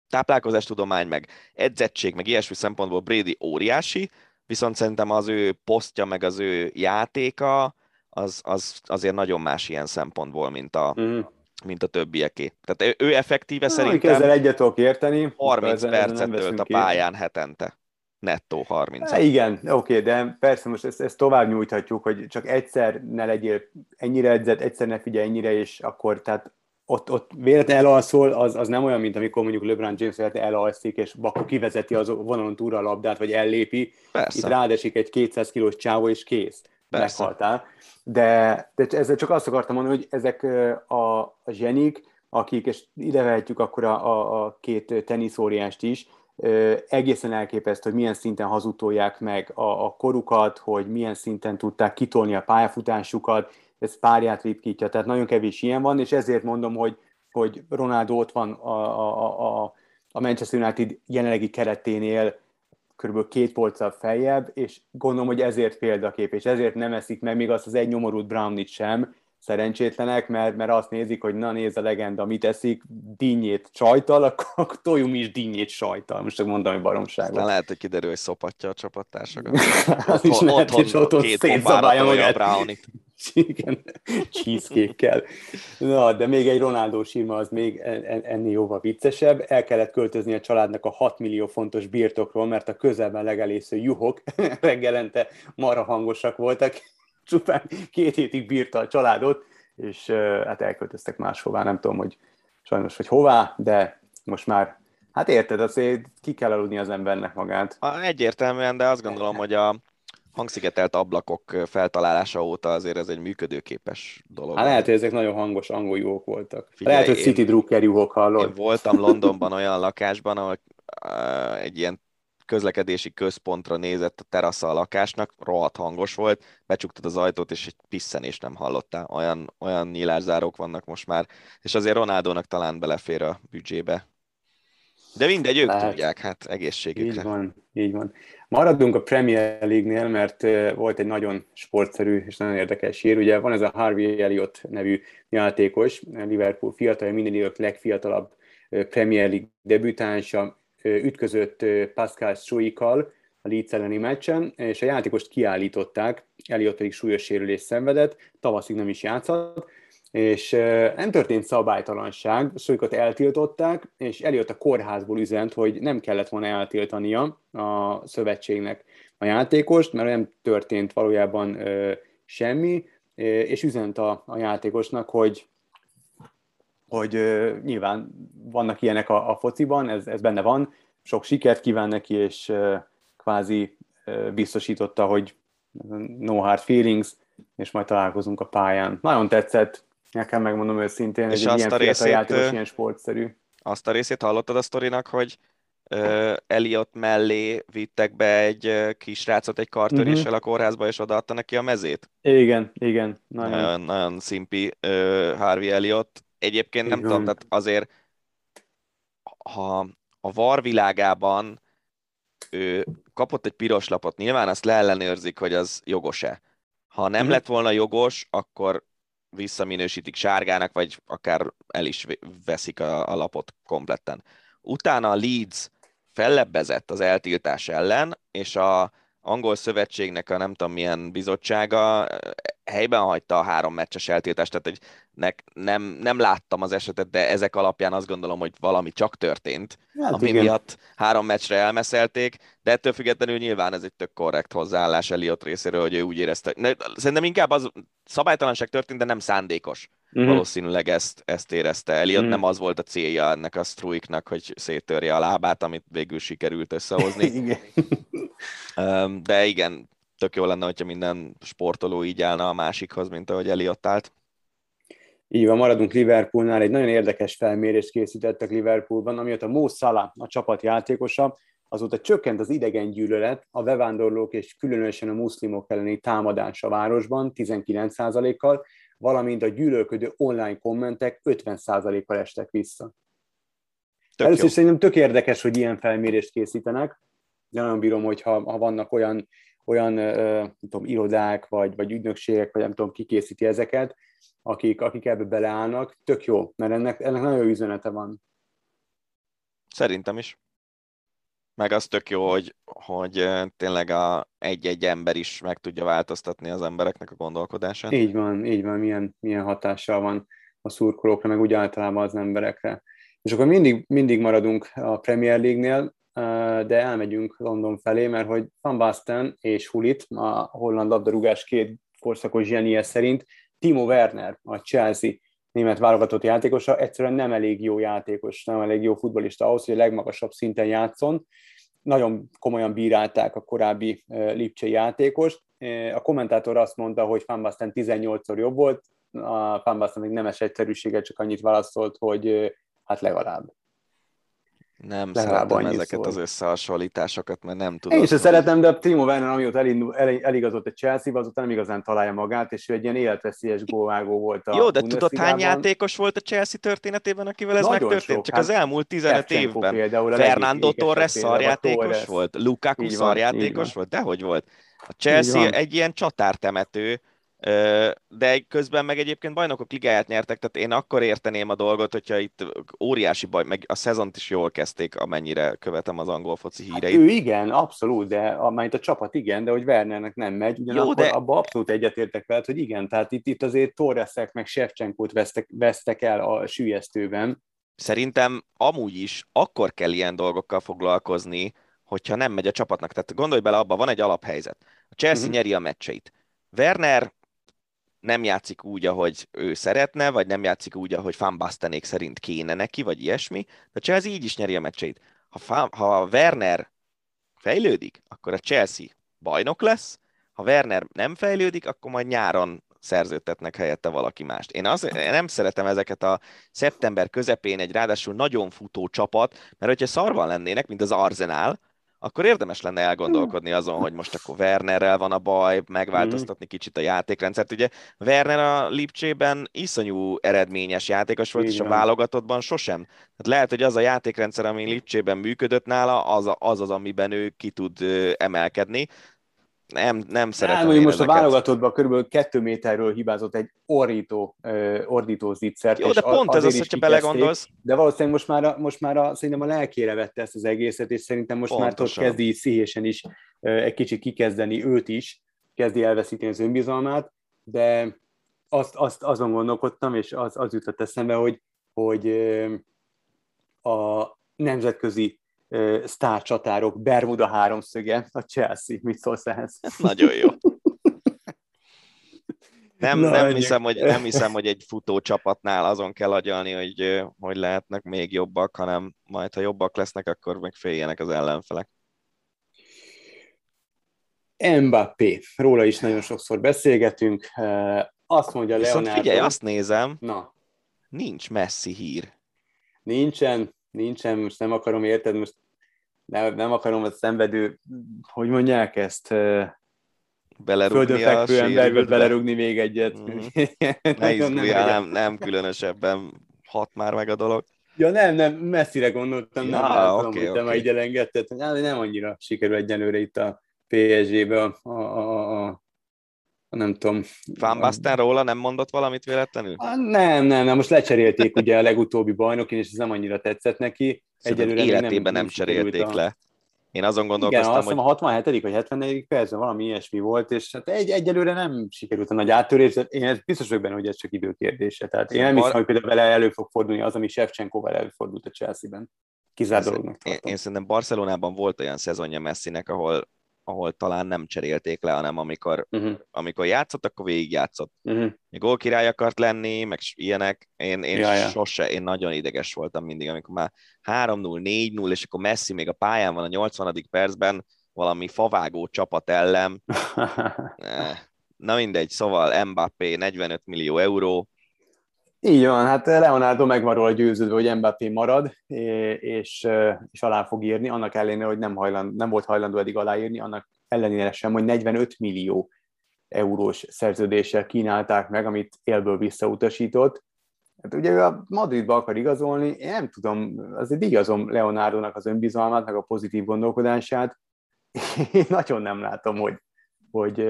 táplálkozástudomány, meg edzettség, meg ilyesmi szempontból Brady óriási, viszont szerintem az ő posztja, meg az ő játéka, az, az azért nagyon más ilyen szempontból, mint a, Mhm. mint a többieké. Tehát ő, ő effektíve Na, szerintem ezzel egyet tudok érteni. 30 Ezen- ezen percet tölt a ki. pályán hetente. Nettó 30. Há, igen, oké, de persze most ezt, ezt tovább nyújthatjuk, hogy csak egyszer ne legyél ennyire edzett, egyszer ne figyelj ennyire, és akkor tehát ott, ott véletlenül elalszol, az, az nem olyan, mint amikor mondjuk LeBron James véletlenül elalszik, és akkor kivezeti az vonalon túlra a labdát, vagy ellépi, itt Persze. rádesik egy 200 kilós csávó, és kész. Persze. Meghaltál. De, de ezzel csak azt akartam mondani, hogy ezek a, a zsenik, akik, és ide vehetjük akkor a, a, a két teniszóriást is, egészen elképesztő, hogy milyen szinten hazudtolják meg a, a korukat, hogy milyen szinten tudták kitolni a pályafutásukat, ez párját ritkítja, tehát nagyon kevés ilyen van, és ezért mondom, hogy, hogy Ronaldo ott van a, a, a a Manchester United jelenlegi kereténél kb. két polccal feljebb, és gondolom, hogy ezért példakép, és ezért nem eszik meg még azt az egy nyomorult Brownit sem, szerencsétlenek, mert, mert azt nézik, hogy na nézd a legenda, mit eszik, dinnyét sajtal, akkor toljunk is dinnyét sajtal. Most csak mondom, hogy baromság. Aztán lehet, hogy kiderül, hogy szopatja a csapattársakat. az is lehet, hogy otthon szétszabálja magát. Igen, cheesecake-kel. Na, de még egy Ronaldo sírma az még ennél jóval viccesebb. El kellett költözni a családnak a 6 millió fontos birtokról, mert a közelben legelésző juhok reggelente marha hangosak voltak, csupán két hétig bírta a családot, és hát elköltöztek máshová, nem tudom, hogy sajnos, hogy hová, de most már, hát érted, azért ki kell aludni az embernek magát. Egyértelműen, de azt gondolom, hogy a hangszigetelt ablakok feltalálása óta azért ez egy működőképes dolog. Hát lehet, hogy ezek nagyon hangos angol juhok voltak. Figyelj, lehet, hogy City Drucker juhok hallod. Én voltam Londonban olyan lakásban, ahol egy ilyen közlekedési központra nézett a terasza a lakásnak, rohadt hangos volt, becsuktad az ajtót, és egy pisszenést nem hallottál. Olyan, olyan nyílászárók vannak most már, és azért Ronaldónak talán belefér a büdzsébe. De mindegy, ők Lehet. tudják, hát egészségükre. Így van, így van. Maradunk a Premier League-nél, mert volt egy nagyon sportszerű és nagyon érdekes hír. Ugye van ez a Harvey Elliott nevű játékos, Liverpool fiatal, minden idők legfiatalabb Premier League debütánsa, ütközött Pascal Struikkal a Leeds elleni meccsen, és a játékost kiállították, Eliott pedig súlyos sérülés szenvedett, tavaszig nem is játszott, és nem történt szabálytalanság, Struikot eltiltották, és Eliott a kórházból üzent, hogy nem kellett volna eltiltania a szövetségnek a játékost, mert nem történt valójában semmi, és üzent a, a játékosnak, hogy hogy uh, nyilván vannak ilyenek a, a fociban, ez, ez benne van, sok sikert kíván neki, és uh, kvázi uh, biztosította, hogy no hard feelings, és majd találkozunk a pályán. Nagyon tetszett, nekem megmondom őszintén, és egy ilyen a részét, játékos, ilyen sportszerű. Azt a részét hallottad a sztorinak, hogy uh, Eliott mellé vittek be egy uh, kisrácot egy kartöréssel uh-huh. a kórházba, és odaadta neki a mezét? Igen, igen. Nagyon, nagyon, nagyon szimpi uh, Harvey Eliott. Egyébként nem tudom, tehát azért ha a VAR világában ő kapott egy piros lapot, nyilván azt leellenőrzik, hogy az jogos-e. Ha nem mm. lett volna jogos, akkor visszaminősítik sárgának, vagy akár el is veszik a, a lapot kompletten. Utána a Leeds fellebbezett az eltiltás ellen, és a angol szövetségnek a nem tudom milyen bizottsága helyben hagyta a három meccses eltiltást, tehát hogy ne, nem, nem láttam az esetet, de ezek alapján azt gondolom, hogy valami csak történt, hát ami igen. miatt három meccsre elmeszelték, de ettől függetlenül nyilván ez egy tök korrekt hozzáállás Eliott részéről, hogy ő úgy érezte. Ne, szerintem inkább az szabálytalanság történt, de nem szándékos. Uh-huh. Valószínűleg ezt, ezt érezte. Eliott uh-huh. nem az volt a célja ennek a Struiknak, hogy széttörje a lábát, amit végül sikerült összehozni. igen. De igen, tök jó lenne, hogyha minden sportoló így állna a másikhoz, mint ahogy Eliott állt. Így van, maradunk Liverpoolnál, egy nagyon érdekes felmérést készítettek Liverpoolban, amiatt a Mo Salah, a csapat játékosa, azóta csökkent az idegen gyűlölet, a bevándorlók és különösen a muszlimok elleni támadás a városban 19%-kal, valamint a gyűlölködő online kommentek 50%-kal estek vissza. Tök Először is szerintem tök érdekes, hogy ilyen felmérést készítenek. De nagyon bírom, hogy ha, ha vannak olyan, olyan nem tudom, irodák, vagy, vagy ügynökségek, vagy nem tudom, ki készíti ezeket, akik, akik ebbe beleállnak, tök jó, mert ennek, ennek nagyon jó üzenete van. Szerintem is. Meg az tök jó, hogy, hogy tényleg a egy-egy ember is meg tudja változtatni az embereknek a gondolkodását. Így van, így van, milyen, milyen hatással van a szurkolókra, meg úgy általában az emberekre. És akkor mindig, mindig maradunk a Premier League-nél, de elmegyünk London felé, mert hogy Van Basten és Hulit, a holland labdarúgás két korszakos zsenie szerint Timo Werner, a Chelsea német válogatott játékosa, egyszerűen nem elég jó játékos, nem elég jó futbolista ahhoz, hogy a legmagasabb szinten játszon. Nagyon komolyan bírálták a korábbi Lipcsei játékost. A kommentátor azt mondta, hogy Van Basten 18-szor jobb volt, a Van Basten még nemes egyszerűséget csak annyit válaszolt, hogy hát legalább. Nem Legalább szeretem ezeket szól. az összehasonlításokat, mert nem tudom. Én is szeretem, de a Timo Werner, amióta elindul, el, eligazott a Chelsea-ba, azután nem igazán találja magát, és ő egy ilyen életveszélyes gólvágó volt a Jó, de tudod, hány játékos volt a Chelsea történetében, akivel ez Nagyon megtörtént? sok, Csak hát az elmúlt 15 Shevchenko évben. például Fernando Torres szarjátékos volt, Lukaku szarjátékos volt, dehogy volt. A Chelsea egy ilyen csatártemető, de közben meg egyébként bajnokok ligáját nyertek, tehát én akkor érteném a dolgot, hogyha itt óriási baj, meg a szezont is jól kezdték, amennyire követem az angol foci Hát híreit. ő igen, abszolút, de amelyet a csapat igen, de hogy Wernernek nem megy, ugyanakkor de- de... abban abszolút egyetértek veled, hogy igen, tehát itt, itt azért Torresek meg Shevchenkót vesztek, vesztek el a sülyeztőben. Szerintem amúgy is akkor kell ilyen dolgokkal foglalkozni, hogyha nem megy a csapatnak. Tehát gondolj bele, abba van egy alaphelyzet. A Chelsea uh-huh. nyeri a meccseit. Werner nem játszik úgy, ahogy ő szeretne, vagy nem játszik úgy, ahogy Van Bastenék szerint kéne neki, vagy ilyesmi. De Chelsea így is nyeri a meccseit. Ha, Fa- ha Werner fejlődik, akkor a Chelsea bajnok lesz, ha Werner nem fejlődik, akkor majd nyáron szerződtetnek helyette valaki mást. Én, az, én nem szeretem ezeket a szeptember közepén egy ráadásul nagyon futó csapat, mert hogyha szarban lennének, mint az Arsenal, akkor érdemes lenne elgondolkodni azon, hogy most akkor Wernerrel van a baj, megváltoztatni kicsit a játékrendszert. Ugye Werner a Lipcsében iszonyú eredményes játékos volt, Így és a válogatottban sosem. Tehát lehet, hogy az a játékrendszer, ami Lipcsében működött nála, az az, az amiben ő ki tud emelkedni. Nem, nem szeretem Hát, én most ezeket. a válogatottban körülbelül kettő méterről hibázott egy ordító, uh, ordító zicsert. Jó, de pont ez az, hogyha belegondolsz, De valószínűleg most már, a, most már a, szerintem a lelkére vette ezt az egészet, és szerintem most már Pontosan. ott kezdi így is egy kicsit kikezdeni őt is, kezdi elveszíteni az önbizalmát, de azt, azt azon gondolkodtam, és az, az jutott eszembe, hogy, hogy a nemzetközi sztárcsatárok Bermuda háromszöge, a Chelsea, mit szólsz ehhez? Nagyon jó. Nem, Na, nem, hiszem, hogy, nem hiszem, hogy egy futó csapatnál azon kell agyalni, hogy hogy lehetnek még jobbak, hanem majd, ha jobbak lesznek, akkor meg féljenek az ellenfelek. Mbappé, róla is nagyon sokszor beszélgetünk. Azt mondja Viszont Leonardo... figyelj, azt nézem, Na, nincs messzi hír. Nincsen, nincsen, most nem akarom, érted, most nem, nem akarom a szenvedő, hogy mondják ezt, Belerúgni földön a fekvő emberből belerúgni még egyet. Mhm. Nagyon Ne izguljál, nem, nem különösebben hat már meg a dolog. Ja nem, nem, messzire gondoltam, nem Ja, látom, oké, hogy te oké. már így elengedted. Hát, nem annyira sikerül egyenlőre itt a PSG-be a, a, a nem tudom. Van Basten róla nem mondott valamit véletlenül? Ah, Nem, nem, nem, most lecserélték ugye a legutóbbi bajnokin, és ez nem annyira tetszett neki. Szerintem Egyelőre életében nem, sikerült cserélték a- le. Én azon Igen, gondolkoztam, azt hogy a 67. vagy 74. percben valami ilyesmi volt, és hát egy, egyelőre nem sikerült a nagy áttörés, de én biztos vagyok benne, hogy ez csak időkérdése. Tehát én nem hiszem, hogy például vele elő fog fordulni az, ami Shevchenkoval előfordult a Chelsea-ben. Kizár dolognak Én, én szerintem Barcelonában volt olyan szezonja Messinek, ahol, ahol talán nem cserélték le, hanem amikor, Uh-huh, amikor játszott, akkor végigjátszott. uh-huh. Gólkirály akart lenni, meg ilyenek. Én, én Ja, ja. sose, én nagyon ideges voltam mindig, amikor már 3-0, 4-0, és akkor Messi még a pályán van a 80. percben, valami favágó csapat ellen. Na mindegy, szóval Mbappé 45 millió euró, Így van, hát Leonardo meg van róla győződve, hogy Mbappé marad, és, és alá fog írni, annak ellenére, hogy nem, hajland, nem volt hajlandó eddig aláírni, annak ellenére sem, hogy 45 millió eurós szerződéssel kínálták meg, amit élből visszautasított. Hát ugye ő a Madridba akar igazolni, én nem tudom, azért igazom Leonardo-nak az önbizalmát, meg a pozitív gondolkodását. Én nagyon nem látom, hogy, hogy,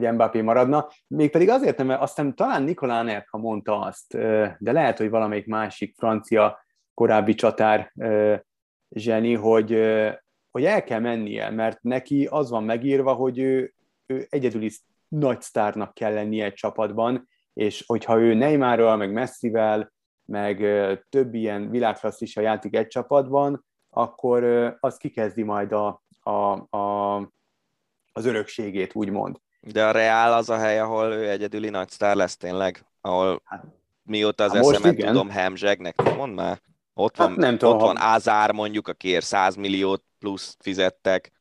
hogy Mbappé maradna. Mégpedig azért nem, mert aztán talán Nikolá Nerka mondta azt, de lehet, hogy valamelyik másik francia korábbi csatár zseni, hogy, hogy el kell mennie, mert neki az van megírva, hogy ő, ő egyedüli nagy sztárnak kell lennie egy csapatban, és hogyha ő Neymarral, meg Messivel, meg több ilyen világklasszisa játszik egy csapatban, akkor az kikezdi majd a, a, a, az örökségét, úgymond. De a Real az a hely, ahol ő egyedüli nagy sztár lesz tényleg, ahol Hát- mióta az Hát eszemet tudom hemzsegnek, mondd már. Ott Hát van, nem tudom, ott ha- van Ázár mondjuk, akiért 100 milliót plusz fizettek.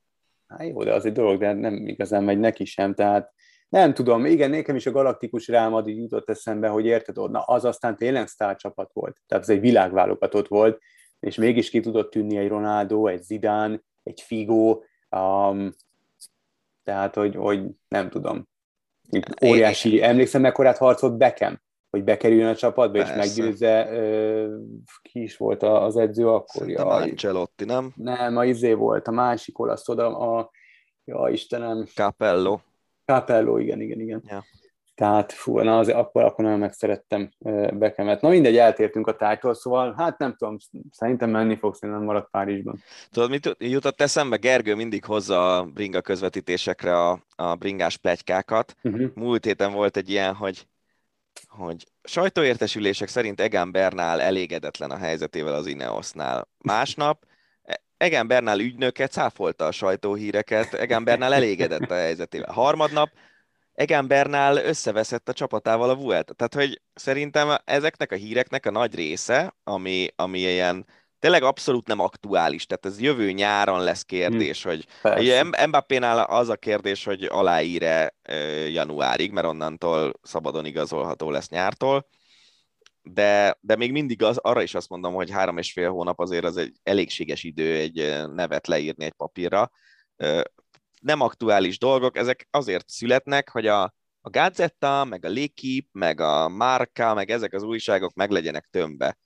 Hát jó, de az egy dolog, de nem igazán megy neki sem, tehát nem tudom, igen, nekem is a galaktikus Real Madrid jutott eszembe, hogy érted, na az aztán tényleg sztárcsapat volt, tehát ez egy világválogatott volt, és mégis ki tudott tűnni egy Ronaldo, egy Zidane, egy Figo, um, tehát, hogy, hogy nem tudom. Itt óriási, emlékszem, mekkorát harcolt Beckham, hogy bekerüljön a csapatba, Persze. és meggyőzze, uh, ki is volt az edző akkor? Ja, Ancelotti, nem? Nem, a izé volt, a másik olasz oda, a, ja Istenem. Capello. Capello, igen, igen, igen. Ja. Tehát fú, na az, akkor, akkor nagyon megszerettem Bekemet. Na mindegy, eltértünk a tájtól, szóval hát nem tudom, szerintem menni fogsz, én nem marad Párizsban. Tudod, mit jutott eszembe? Gergő mindig hozza a bringa közvetítésekre a, a bringás pletykákat. Uh-huh. Múlt héten volt egy ilyen, hogy hogy sajtóértesülések szerint Egan Bernál elégedetlen a helyzetével az Ineosnál. Másnap e- Egan Bernál ügynöke cáfolta a sajtóhíreket, Egan Bernál elégedett a helyzetével. Harmadnap Egan Bernál összeveszett a csapatával a Vuelta. Tehát, hogy szerintem ezeknek a híreknek a nagy része, ami, ami ilyen tényleg abszolút nem aktuális, tehát ez jövő nyáron lesz kérdés, hmm. hogy Mbappé-nál az a kérdés, hogy aláír-e januárig, mert onnantól szabadon igazolható lesz nyártól, de, de még mindig az, arra is azt mondom, hogy három és fél hónap azért az egy elégséges idő egy nevet leírni egy papírra nem aktuális dolgok, ezek azért születnek, hogy a, a Gazetta, meg a L'équipe, meg a Marca, meg ezek az újságok meg legyenek tömbe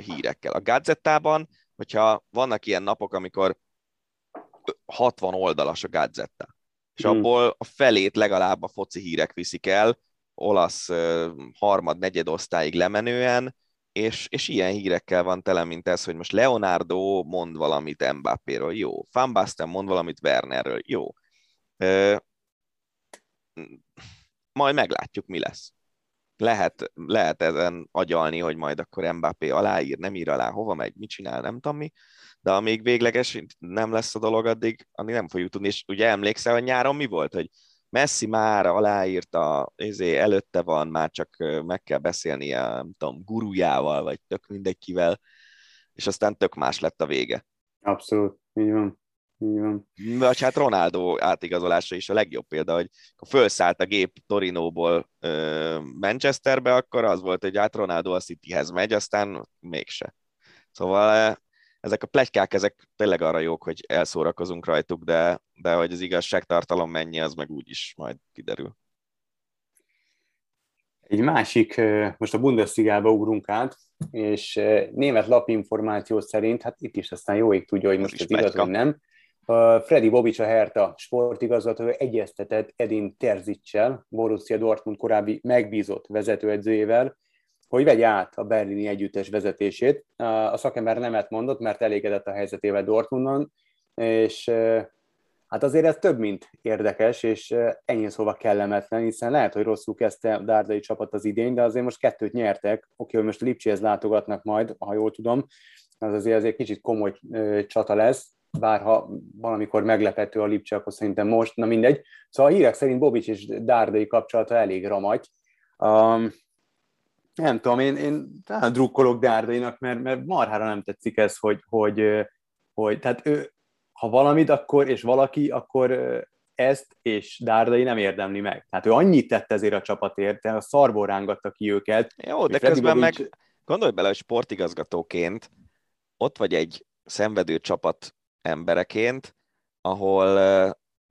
hírekkel. A Gazettában, hogyha vannak ilyen napok, amikor 60 oldalas a Gazetta, és hmm. abból a felét legalább a foci hírek viszik el, olasz harmad, negyed osztályig lemenően, és, és ilyen hírekkel van tele, mint ez, hogy most Leonardo mond valamit Mbappéről, jó. Van Basten mond valamit Wernerről, jó. Ö, majd meglátjuk, mi lesz. Lehet, lehet ezen agyalni, hogy majd akkor Mbappé aláír, nem ír alá, hova megy, mit csinál, nem tudom mi, de amíg végleges nem lesz a dolog, addig, addig nem fogjuk tudni. És ugye emlékszel, hogy nyáron mi volt, hogy Messi már aláírta, ezé, előtte van, már csak meg kell beszélnie, nem tudom, gurujával, vagy tök mindenkivel, és aztán tök más lett a vége. Abszolút, így van. Így van. Vagy hát Ronaldo átigazolása is a legjobb példa, hogy ha felszállt a gép Torinóból Manchesterbe, akkor az volt, hogy hát Ronaldo a Cityhez megy, aztán mégse. Szóval ezek a plegykák, ezek tényleg arra jók, hogy elszórakozunk rajtuk, de, de hogy az igazságtartalom mennyi, az meg úgy is majd kiderül. Egy másik, most a Bundesligába ugrunk át, és német lapinformáció szerint, hát itt is aztán jó ég tudja, hogy most ez, igaz, vagy nem. Freddy Bobic, a Herta sportigazgató egyeztetett Edin Terzicsel, Borussia Dortmund korábbi megbízott vezetőedzőjével, hogy vegye át a berlini együttes vezetését. A szakember nemet mondott, mert elégedett a helyzetével Dortmundon, és hát azért ez több, mint érdekes, és ennyi szóval kellemetlen, hiszen lehet, hogy rosszul kezdte a Dárdai csapat az idény, de azért most kettőt nyertek. Oké, hogy most Lipcséhez látogatnak majd, ha jól tudom, az azért, azért kicsit komoly csata lesz, bár ha valamikor meglepető a Lipcse, akkor szerintem most, na mindegy. Szóval a hírek szerint Bobics és Dárdai kapcsolata elég ramagy. Um, nem tudom, én, én talán drukkolok Dárdainak, mert, mert marhára nem tetszik ez, hogy, hogy, hogy tehát ő, ha valamit, akkor, és valaki, akkor ezt és Dárdai nem érdemli meg. Tehát ő annyit tett ezért a csapatért, a szarból rángatta ki őket. Jó, de közben Bobics... meg gondolj bele, hogy sportigazgatóként ott vagy egy szenvedő csapat embereként, ahol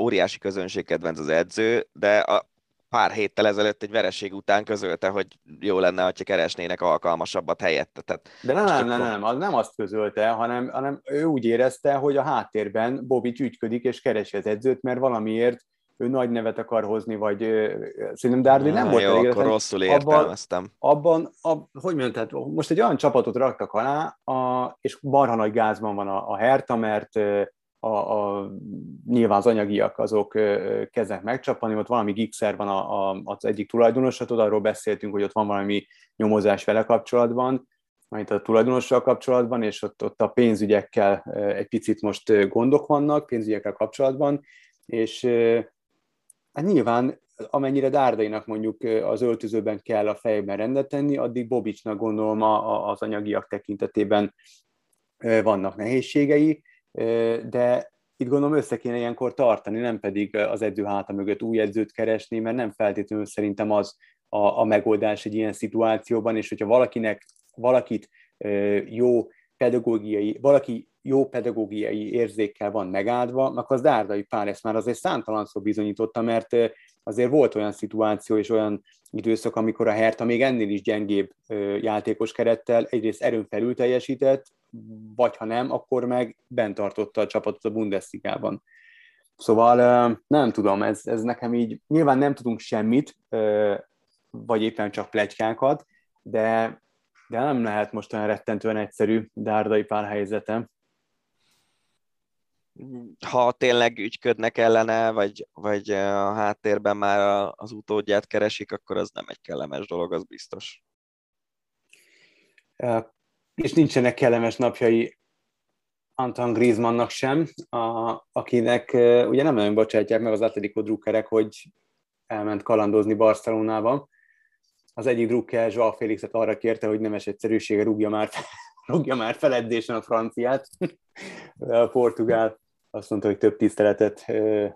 óriási közönségkedvenc az edző, de a pár héttel ezelőtt egy vereség után közölte, hogy jó lenne, ha keresnének alkalmasabbat helyette. Tehát De nem, nem, nem, nem, az nem azt közölte, hanem, hanem ő úgy érezte, hogy a háttérben Bobby ügyködik és keresi az edzőt, mert valamiért ő nagy nevet akar hozni, vagy szerintem Dardy nem volt jó, akkor rosszul értelmeztem. Abban, abban a, hogy mondjam, tehát most egy olyan csapatot raktak alá, a, és marha nagy gázban van a, a Herta, mert a, a, nyilván az anyagiak azok kezdenek megcsapani, ott valami gigszer van a, a, az egyik tulajdonosa, tudod, arról beszéltünk, hogy ott van valami nyomozás vele kapcsolatban, majd a tulajdonossal kapcsolatban, és ott, ott a pénzügyekkel egy picit most gondok vannak, pénzügyekkel kapcsolatban, és hát nyilván amennyire Dárdainak mondjuk az öltözőben kell a fejben rendet tenni, addig Bobicsnak gondolom az anyagiak tekintetében vannak nehézségei, de itt gondolom össze kéne ilyenkor tartani, nem pedig az edző háta mögött új edzőt keresni, mert nem feltétlenül szerintem az a, a megoldás egy ilyen szituációban, és hogyha valakinek, valakit jó pedagógiai, valaki jó pedagógiai érzékkel van megáldva, akkor az Dárdai Pál ezt már azért számtalanszor bizonyította, mert azért volt olyan szituáció és olyan időszak, amikor a Hertha még ennél is gyengébb játékos kerettel egyrészt erőn felül teljesített, vagy ha nem, akkor meg bent tartotta a csapatot a Bundesligában. Szóval nem tudom, ez, ez nekem így, nyilván nem tudunk semmit, vagy éppen csak plegykákat, de, de nem lehet most olyan rettentően egyszerű Dárdai Pál helyzete. Ha tényleg ügyködnek ellene, vagy, vagy a háttérben már az utódját keresik, akkor az nem egy kellemes dolog, az biztos. És nincsenek kellemes napjai Anton Griezmannnak sem, a, akinek ugye nem nagyon bocsátják meg az Atletico drukkerek, hogy elment kalandozni Barcelonába. Az egyik drukker Joao Félixet arra kérte, hogy nemes egyszerűsége rúgja már, rúgja már feledésen a franciát. A portugál azt mondta, hogy több tiszteletet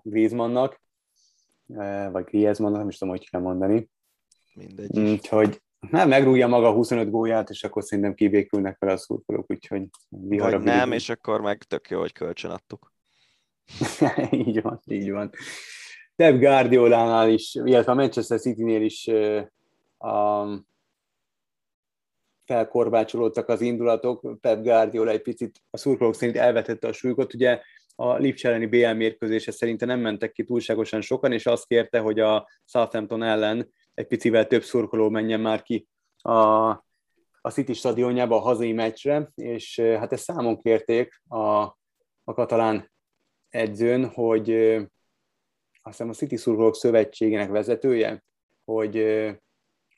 Griezmannnak, vagy Griezmannnak, nem is tudom, hogy kell mondani. Mindegy. Úgyhogy nem, megrúgja maga 25 gólját, és akkor szerintem kibékülnek vele a szurkolók, úgyhogy Vagy nem, és akkor meg tök jó, hogy kölcsön adtuk. így van, így van. Pep Guardiolánál is, illetve a Manchester City-nél is a, felkorbácsolódtak az indulatok. Pep Guardiola egy picit a szurkolók szerint elvetette a súlyot. Ugye a Lipcs elleni BL mérkőzése szerinte nem mentek ki túlságosan sokan, és azt kérte, hogy a Southampton ellen egy picivel több szurkoló menjen már ki a, a City stadionjába a hazai meccsre, és hát ezt számon kérték a, a katalán edzőn, hogy azt hiszem a City Szurkolók Szövetségének vezetője, hogy,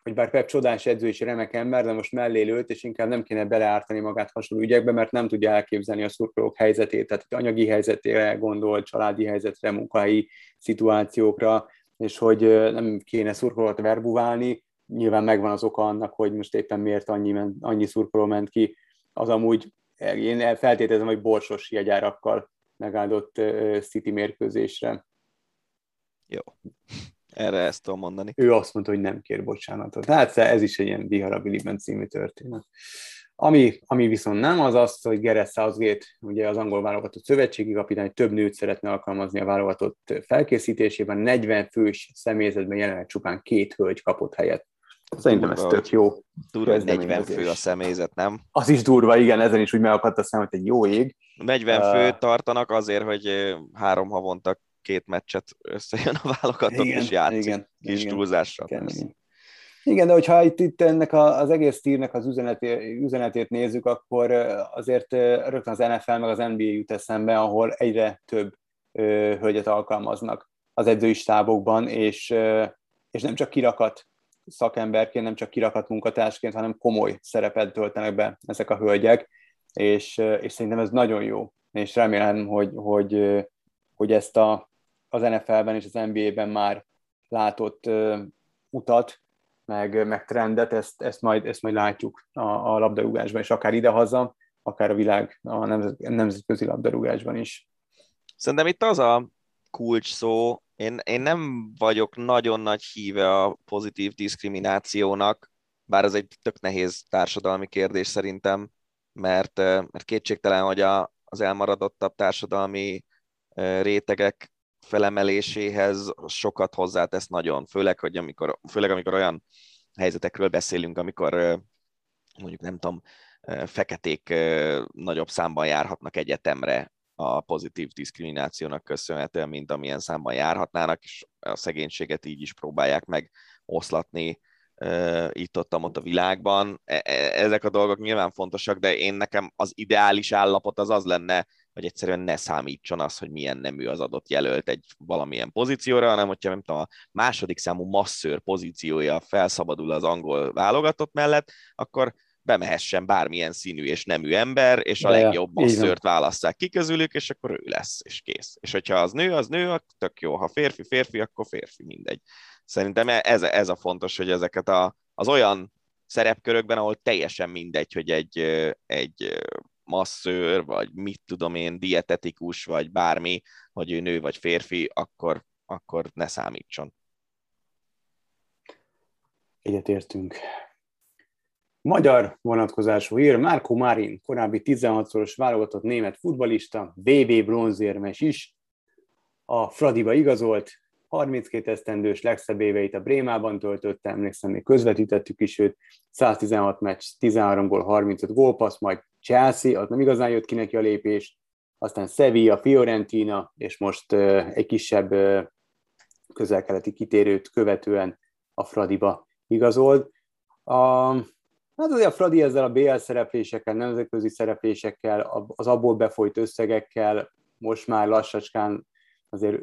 hogy bár Pep csodás edző és remek ember, de most mellé lőtt, és inkább nem kéne beleártani magát hasonló ügyekbe, mert nem tudja elképzelni a szurkolók helyzetét, tehát anyagi helyzetére gondol, családi helyzetre, munkahelyi szituációkra, és hogy nem kéne szurkolót verbuválni, nyilván megvan az oka annak, hogy most éppen miért annyi, annyi szurkoló ment ki, az amúgy én feltételezem, hogy borsos jegyárakkal megáldott City mérkőzésre. Jó. Erre ezt tudom mondani. Ő azt mondta, hogy nem kér bocsánatot. Hát ez is egy ilyen Viharabiliben című történet. Ami, ami viszont nem, az az, hogy Gareth Southgate, ugye az angol válogatott szövetségi kapitány több nőt szeretne alkalmazni a válogatott felkészítésében, 40 fős személyzetben jelenleg csupán két hölgy kapott helyet. Szerintem ez tök jó. Durva, 40 fő a személyzet, nem? Az is durva, igen, ezen is úgy megakadt a szem, hogy egy jó ég. 40 uh, főt tartanak azért, hogy három havonta két meccset összejön a válogatott igen, és játszik. Igen, kis igen, túlzással. Igen, igen. Igen, de hogyha itt, itt ennek a, az egész tírnek az üzenetét, üzenetét nézzük, akkor azért rögtön az NFL meg az NBA jut eszembe, ahol egyre több ö, hölgyet alkalmaznak az edzői stábokban, és, ö, és nem csak kirakat szakemberként, nem csak kirakat munkatársként, hanem komoly szerepet töltenek be ezek a hölgyek, és, és szerintem ez nagyon jó, és remélem, hogy, hogy, hogy ezt a, az NFL-ben és az NBA-ben már látott utat, meg, meg trendet, ezt, ezt, majd, ezt majd látjuk a, a labdarúgásban, és akár idehaza, akár a világ, a nemzet, nemzetközi labdarúgásban is. Szerintem itt az a kulcs szó, én, én nem vagyok nagyon nagy híve a pozitív diszkriminációnak, bár ez egy tök nehéz társadalmi kérdés szerintem, mert, mert kétségtelen, hogy a, az elmaradottabb társadalmi rétegek felemeléséhez sokat hozzátesz nagyon, főleg, hogy amikor, főleg amikor olyan helyzetekről beszélünk, amikor mondjuk nem tudom, feketék nagyobb számban járhatnak egyetemre a pozitív diszkriminációnak köszönhetően, mint amilyen számban járhatnának, és a szegénységet így is próbálják meg oszlatni itt ott, ott a világban. E, e, ezek a dolgok nyilván fontosak, de én nekem az ideális állapot az az lenne, hogy egyszerűen ne számítson az, hogy milyen nemű az adott jelölt egy valamilyen pozícióra, hanem hogyha nem tudom, a második számú masszőr pozíciója felszabadul az angol válogatott mellett, akkor bemehessen bármilyen színű és nemű ember, és a legjobb masszőrt válasszák ki közülük, és akkor ő lesz, és kész. És hogyha az nő, az nő, akkor tök jó. Ha férfi, férfi, akkor férfi, mindegy. Szerintem ez, ez a fontos, hogy ezeket a, az olyan szerepkörökben, ahol teljesen mindegy, hogy egy, egy masszőr, vagy mit tudom én, dietetikus, vagy bármi, hogy ő nő vagy férfi, akkor, akkor ne számítson. Egyetértünk. Magyar vonatkozású hír, Márko Marin, korábbi 16-szoros válogatott német futbalista, BB bronzérmes is, a Fradiba igazolt, 32 esztendős legszebb éveit a Brémában töltötte, emlékszem, még közvetítettük is őt, 116 meccs, 13 gól, 35 gólpassz, majd Chelsea, az nem igazán jött ki neki a lépés, aztán Sevilla, Fiorentina, és most egy kisebb közel-keleti kitérőt követően a Fradiba igazolt. A, hát azért a Fradi ezzel a BL szereplésekkel, nemzetközi szereplésekkel, az abból befolyt összegekkel most már lassacskán azért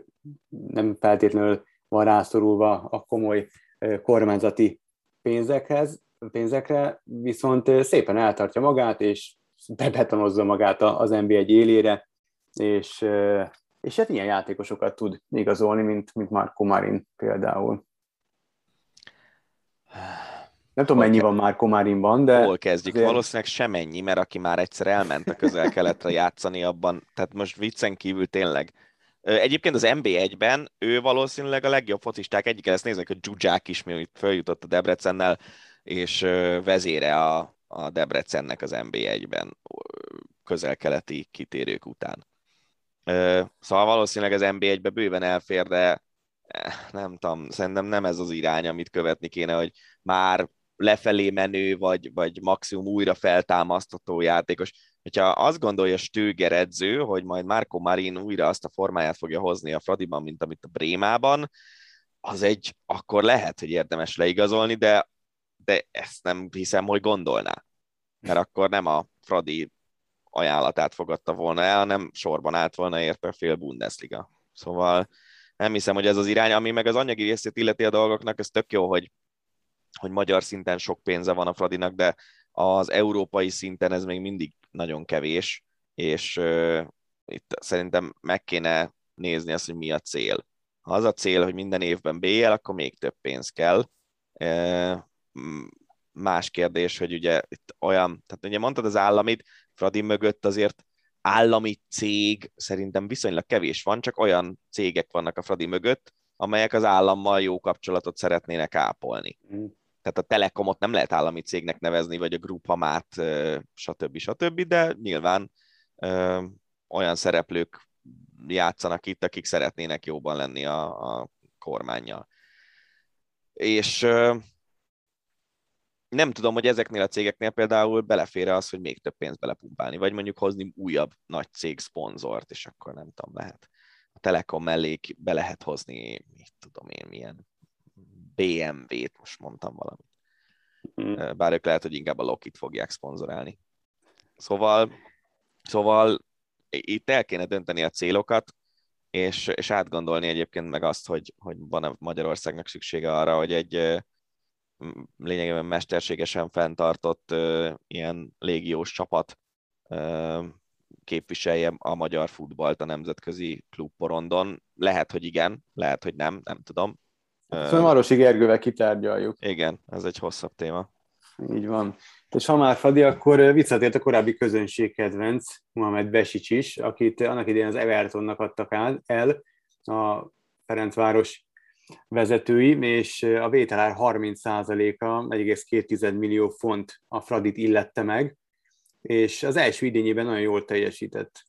nem feltétlenül van rászorulva a komoly kormányzati pénzekhez, pénzekre, viszont szépen eltartja magát, és bebetonozza magát az NBA egy élére, és, és hát ilyen játékosokat tud igazolni, mint, mint Marco Marin például. Nem tudom, mennyi van már Komárinban, de... Hol kezdjük? Azért... Valószínűleg semennyi, mert aki már egyszer elment a közel-keletre játszani abban, tehát most viccen kívül tényleg. Egyébként az NB1-ben ő valószínűleg a legjobb focisták egyik, ezt néznek, hogy Zsuzsák is mi följutott a Debrecennel, és vezére a, a Debrecennek az NB1-ben közel-keleti kitérők után. Szóval valószínűleg az NB1-be bőven elfér, de eh, nem tudom, szerintem nem ez az irány, amit követni kéne, hogy már lefelé menő, vagy, vagy maximum újra feltámasztató játékos. Hogyha azt gondolja Stöger edző, hogy majd Marco Marin újra azt a formáját fogja hozni a Fradiban, mint amit a Brémában, az egy, akkor lehet, hogy érdemes leigazolni, de, de ezt nem hiszem, hogy gondolná. Mert akkor nem a Fradi ajánlatát fogadta volna el, hanem sorban állt volna érte fél Bundesliga. Szóval nem hiszem, hogy ez az irány, ami meg az anyagi részét illeti a dolgoknak, ez tök jó, hogy hogy magyar szinten sok pénze van a Fradinak, de az európai szinten ez még mindig nagyon kevés, és uh, itt szerintem meg kéne nézni azt, hogy mi a cél. Ha az a cél, hogy minden évben BL, akkor még több pénz kell. Más kérdés, hogy ugye itt olyan, tehát ugye mondtad az államit, Fradi mögött azért állami cég szerintem viszonylag kevés van, csak olyan cégek vannak a Fradi mögött, amelyek az állammal jó kapcsolatot szeretnének ápolni. Mm tehát a Telekomot nem lehet állami cégnek nevezni, vagy a Grupamát, stb. stb., de nyilván ö, olyan szereplők játszanak itt, akik szeretnének jóban lenni a, a kormányjal. És nem tudom, hogy ezeknél a cégeknél például belefér az, hogy még több pénzt belepumpálni, vagy mondjuk hozni újabb nagy cég szponzort, és akkor nem tudom, lehet a Telekom mellé be lehet hozni, mit tudom én, milyen BMW-t, most mondtam valamit. Mm. Bár ők lehet, hogy inkább a Lokit fogják szponzorálni. Szóval, szóval itt el kéne dönteni a célokat, és, és átgondolni egyébként meg azt, hogy, hogy van-e Magyarországnak szüksége arra, hogy egy lényegében mesterségesen fenntartott ilyen légiós csapat képviselje a magyar futballt a nemzetközi klubporondon. Lehet, hogy igen, lehet, hogy nem, nem tudom. Szóval Marosi Gergővel kitárgyaljuk. Igen, ez egy hosszabb téma. Így van. És ha már Fadi, akkor visszatért a korábbi közönségkedvenc, Mohamed Besics is, akit annak idején az Evertonnak adtak el, a Ferencváros vezetői, és a vételár 30%-a, 1,2 millió font a Fradit illette meg, és az első idényében nagyon jól teljesített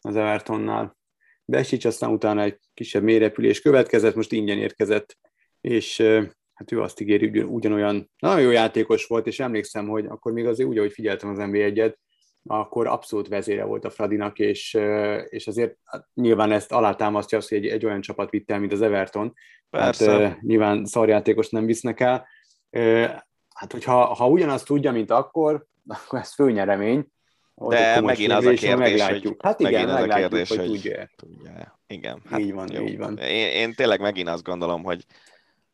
az Evertonnál. Besics, aztán utána egy kisebb mélyrepülés következett, most ingyen érkezett, és hát ő azt ígéri, ugyanolyan nagyon jó játékos volt, és emlékszem, hogy akkor még azért úgy, ahogy figyeltem az nb 1 akkor abszolút vezére volt a Fradinak, és, és azért hát nyilván ezt alátámasztja azt, hogy egy, egy olyan csapat vitt el, mint az Everton. Persze. Hát, nyilván szarjátékos nem visznek el. Hát, hogyha ha ugyanazt tudja, mint akkor, akkor ez főnyeremény, de megint az a kérdés, meglátjuk. hogy... Hát igen, megint az a kérdés, hogy, hogy tudja. tudja. Igen, hát így van, jó. így van. Én, én tényleg megint azt gondolom, hogy,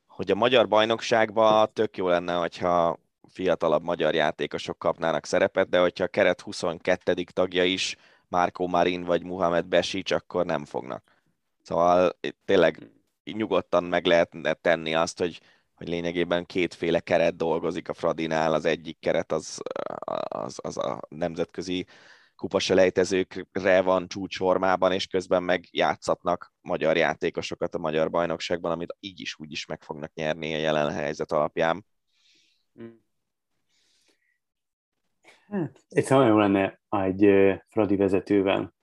hogy a magyar bajnokságban tök jó lenne, hogyha fiatalabb magyar játékosok kapnának szerepet, de hogyha a keret 22. tagja is Márkó Marin vagy Muhammed Besics, akkor nem fognak. Szóval tényleg nyugodtan meg lehetne tenni azt, hogy hogy lényegében kétféle keret dolgozik a Fradinál, az egyik keret az, az, az a nemzetközi kupaselejtezőkre van csúcsformában, és közben meg játszatnak magyar játékosokat a magyar bajnokságban, amit így is úgy is meg fognak nyerni a jelen helyzet alapján. Hát, egyszerűen nagyon lenne egy Fradi vezetővel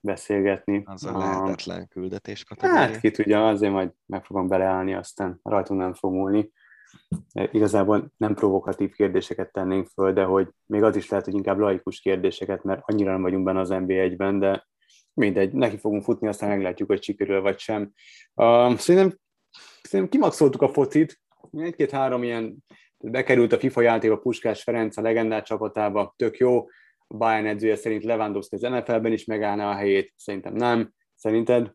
beszélgetni. Az a lehetetlen küldetés kategória. Hát ki tudja, azért majd meg fogom beleállni, aztán rajtunk nem fog múlni. Igazából nem provokatív kérdéseket tennénk föl, de hogy még az is lehet, hogy inkább laikus kérdéseket, mert annyira nem vagyunk benne az NB1-ben, de mindegy, neki fogunk futni, aztán meglátjuk, hogy sikerül vagy sem. Uh, szerintem, szerintem kimaxoltuk a focit, egy-két-három ilyen bekerült a FIFA játékba Puskás Ferenc a legendás csapatába, tök jó. A Bayern edzője szerint Lewandowski az NFL-ben is megállna a helyét, szerintem nem. Szerinted?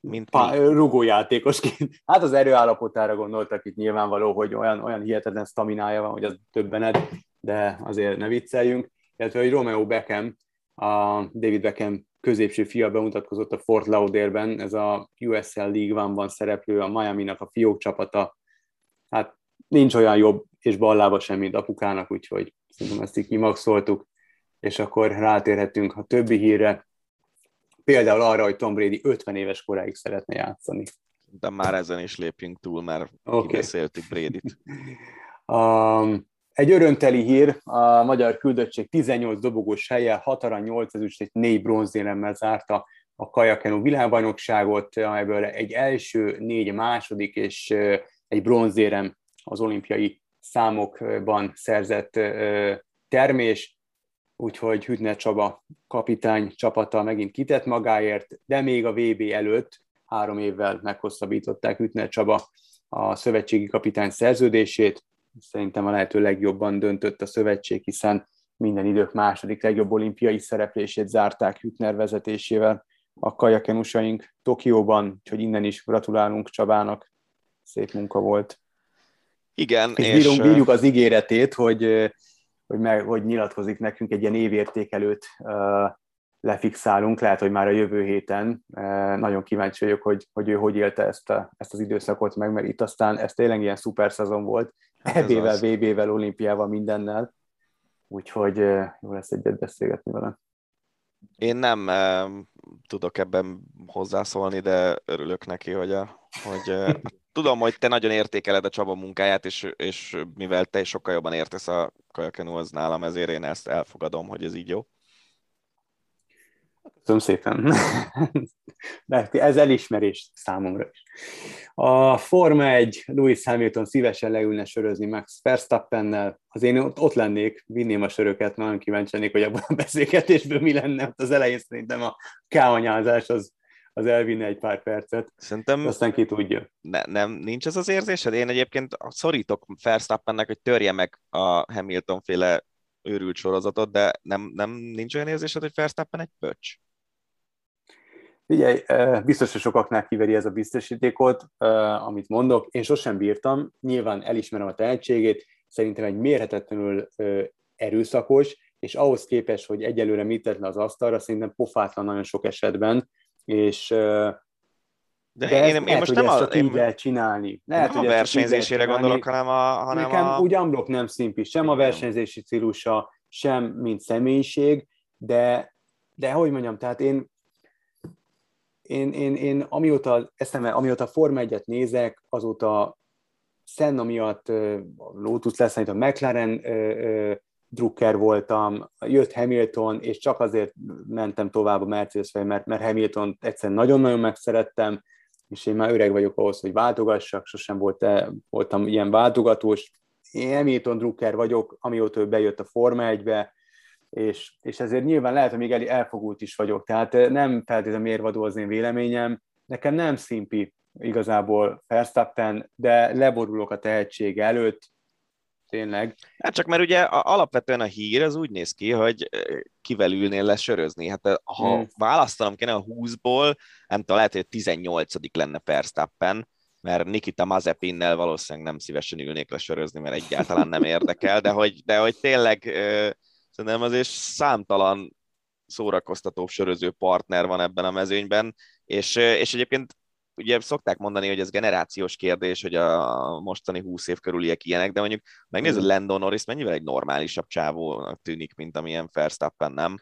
Mint Pá, rugójátékosként. Hát az erőállapotára gondoltak itt nyilvánvaló, hogy olyan, olyan hihetetlen staminája van, hogy az többenet, de azért ne vicceljünk. Illetve, hogy Romeo Beckham, a David Beckham középső fia bemutatkozott a Fort Lauderdale-ben, ez a USL League One-ban szereplő, a Miami-nak a fiók csapata. Hát nincs olyan jobb és ballába sem, mint apukának, úgyhogy szerintem ezt így kimaxoltuk, és akkor rátérhetünk a többi hírre, például arra, hogy Tom Brady 50 éves koráig szeretne játszani. De már ezen is lépjünk túl, mert okay. kibeszéltük Brady-t. Um, egy örömteli hír, a magyar küldöttség 18 dobogós helye, 6 arany, 8 ezüst, egy 4 bronzéremmel zárta a kajakenu világbajnokságot, amelyből egy első, négy második és egy bronzérem az olimpiai számokban szerzett termés, úgyhogy Hütner Csaba kapitány csapata megint kitett magáért, de még a VB előtt három évvel meghosszabbították Hütner Csaba a szövetségi kapitány szerződését. Szerintem a lehető legjobban döntött a szövetség, hiszen minden idők második legjobb olimpiai szereplését zárták Hütner vezetésével a kajakenusaink Tokióban, úgyhogy innen is gratulálunk Csabának. Szép munka volt. Igen, és, és bírunk, bírjuk az ígéretét, hogy, hogy, meg, hogy nyilatkozik nekünk egy ilyen évértékelőt lefixálunk, lehet, hogy már a jövő héten. Nagyon kíváncsi vagyok, hogy, hogy ő hogy élte ezt, a, ezt az időszakot meg, mert itt aztán ez tényleg ilyen szuper szezon volt, hát EB-vel, VB-vel, olimpiával, mindennel. Úgyhogy jó lesz egyet beszélgetni vele. Én nem uh, tudok ebben hozzászólni, de örülök neki, hogy, a, hogy uh, tudom, hogy te nagyon értékeled a Csaba munkáját, és, és mivel te sokkal jobban értesz a kajakenúhoz nálam, ezért én ezt elfogadom, hogy ez így jó. Köszönöm szépen. De ez elismerés számomra is. A Forma 1 Louis Hamilton szívesen leülne sörözni Max Verstappennel. Az én ott, ott lennék, vinném a söröket, nagyon kíváncsi lennék, hogy abban a beszélgetésből mi lenne. Az elején szerintem a káanyázás az az elvinne egy pár percet. Szerintem aztán ki tudja. Ne, nem, nincs ez az érzésed? Én egyébként szorítok Verstappennek, hogy törje meg a Hamilton féle őrült sorozatot, de nem, nem nincs olyan érzésed, hogy Verstappen egy pöcs? Figyelj, biztos, hogy sokaknál kiveri ez a biztosítékot, amit mondok. Én sosem bírtam, nyilván elismerem a tehetségét, szerintem egy mérhetetlenül erőszakos, és ahhoz képest, hogy egyelőre mit tett le az asztalra, szerintem pofátlan nagyon sok esetben, és de, de én, én lehet, most nem a, én, így lehet csinálni. Lehet, nem a versenyzésére gondolok, hanem a... Hanem Nekem a... úgy unblock nem szimpi, sem a versenyzési stílusa, sem mint személyiség, de, de hogy mondjam, tehát én, én, én, én amióta, eszembe, amióta Forma 1 nézek, azóta Senna miatt Lotus lesz, a McLaren drukker voltam, jött Hamilton, és csak azért mentem tovább a Mercedes mert, mert Hamilton egyszerűen nagyon-nagyon megszerettem, és én már öreg vagyok ahhoz, hogy váltogassak, sosem volt, voltam ilyen váltogatós. Én Hamilton drukker vagyok, amióta ő bejött a Forma 1-be, és, és ezért nyilván lehet, hogy még elfogult is vagyok, tehát nem feltétlenül mérvadó az én véleményem, nekem nem szimpi igazából Verstappen, de leborulok a tehetség előtt, tényleg. Hát csak mert ugye alapvetően a hír az úgy néz ki, hogy kivel ülnél le sörözni. Hát ha hmm. választanom kéne a 20-ból, nem tudom, lehet, hogy 18 lenne Verstappen, mert Nikita Mazepinnel valószínűleg nem szívesen ülnék le sörözni, mert egyáltalán nem érdekel, de hogy, de hogy tényleg szerintem azért számtalan szórakoztató söröző partner van ebben a mezőnyben, és, és egyébként ugye szokták mondani, hogy ez generációs kérdés, hogy a mostani 20 év körüliek ilyenek, de mondjuk megnézed. Landon Norris mennyivel egy normálisabb csávónak tűnik, mint amilyen Verstappen, nem?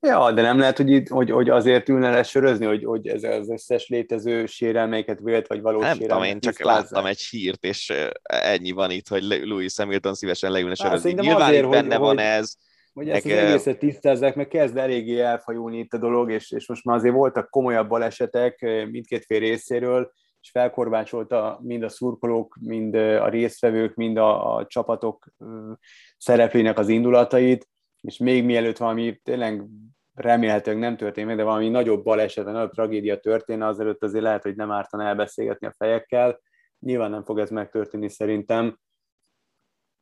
Ja, de nem lehet, hogy, itt, hogy, hogy azért ülne le sörözni, hogy, hogy ez az összes létező sérelmeiket vélt, vagy valós Nem tudom, én csak láttam egy hírt, és ennyi van itt, hogy Louis Hamilton szívesen leülne sörözni. Nyilván azért, itt benne hogy, van hogy... ez, hogy ezt meg, az egészet tisztázzák, meg kezd eléggé elfajulni itt a dolog, és, és most már azért voltak komolyabb balesetek mindkét fél részéről, és felkorbácsolta mind a szurkolók, mind a résztvevők, mind a, a csapatok szereplőinek az indulatait, és még mielőtt valami tényleg remélhetőleg nem történik de valami nagyobb baleset, nagyobb tragédia történne, azelőtt azért lehet, hogy nem ártan elbeszélgetni a fejekkel. Nyilván nem fog ez megtörténni szerintem,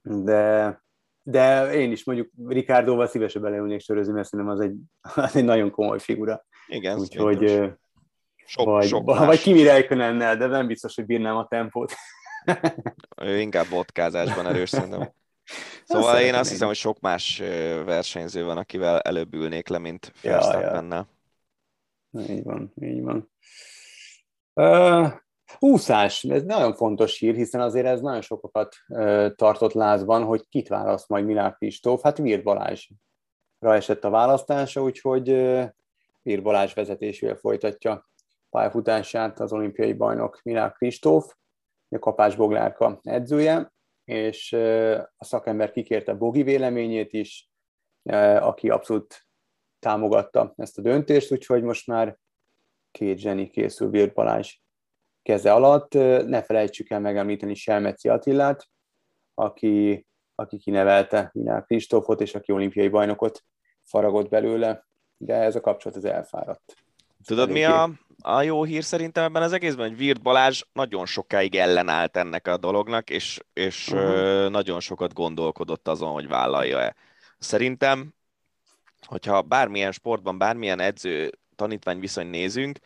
de, de én is mondjuk Ricardoval szívesen beleülnék sörözni, mert szerintem az egy, az egy nagyon komoly figura. Igen, Úgyhogy sok, vagy, sok vagy Kimi Räikkönennel, de nem biztos, hogy bírnám a tempót. ő inkább botkázásban erős szerintem. Szóval én azt hiszem, hogy sok más versenyző van, akivel előbb ülnék le, mint Verstappennel. Ja, ja. Így van, így van. Uh, úszás, ez nagyon fontos hír, hiszen azért ez nagyon sokakat tartott lázban, hogy kit választ majd Milák Kristóf. Hát Vír Balázsra esett a választása, úgyhogy Vír Balázs vezetésével folytatja pályafutását az olimpiai bajnok Milák Kristóf, a Kapás Boglárka edzője, és a szakember kikérte Bogi véleményét is, aki abszolút támogatta ezt a döntést, úgyhogy most már két zseni készül Virt Balázs keze alatt. Ne felejtsük el megemlíteni Selmeci Attillát, aki, aki kinevelte Minál Kristófot, és aki olimpiai bajnokot faragott belőle, de ez a kapcsolat az elfáradt. Tudod, mi a, a jó hír szerintem ebben az egészben, hogy Virt Balázs nagyon sokáig ellenállt ennek a dolognak, és, és uh-huh. nagyon sokat gondolkodott azon, hogy vállalja-e. Szerintem, hogyha bármilyen sportban, bármilyen edző tanítvány viszony nézünk,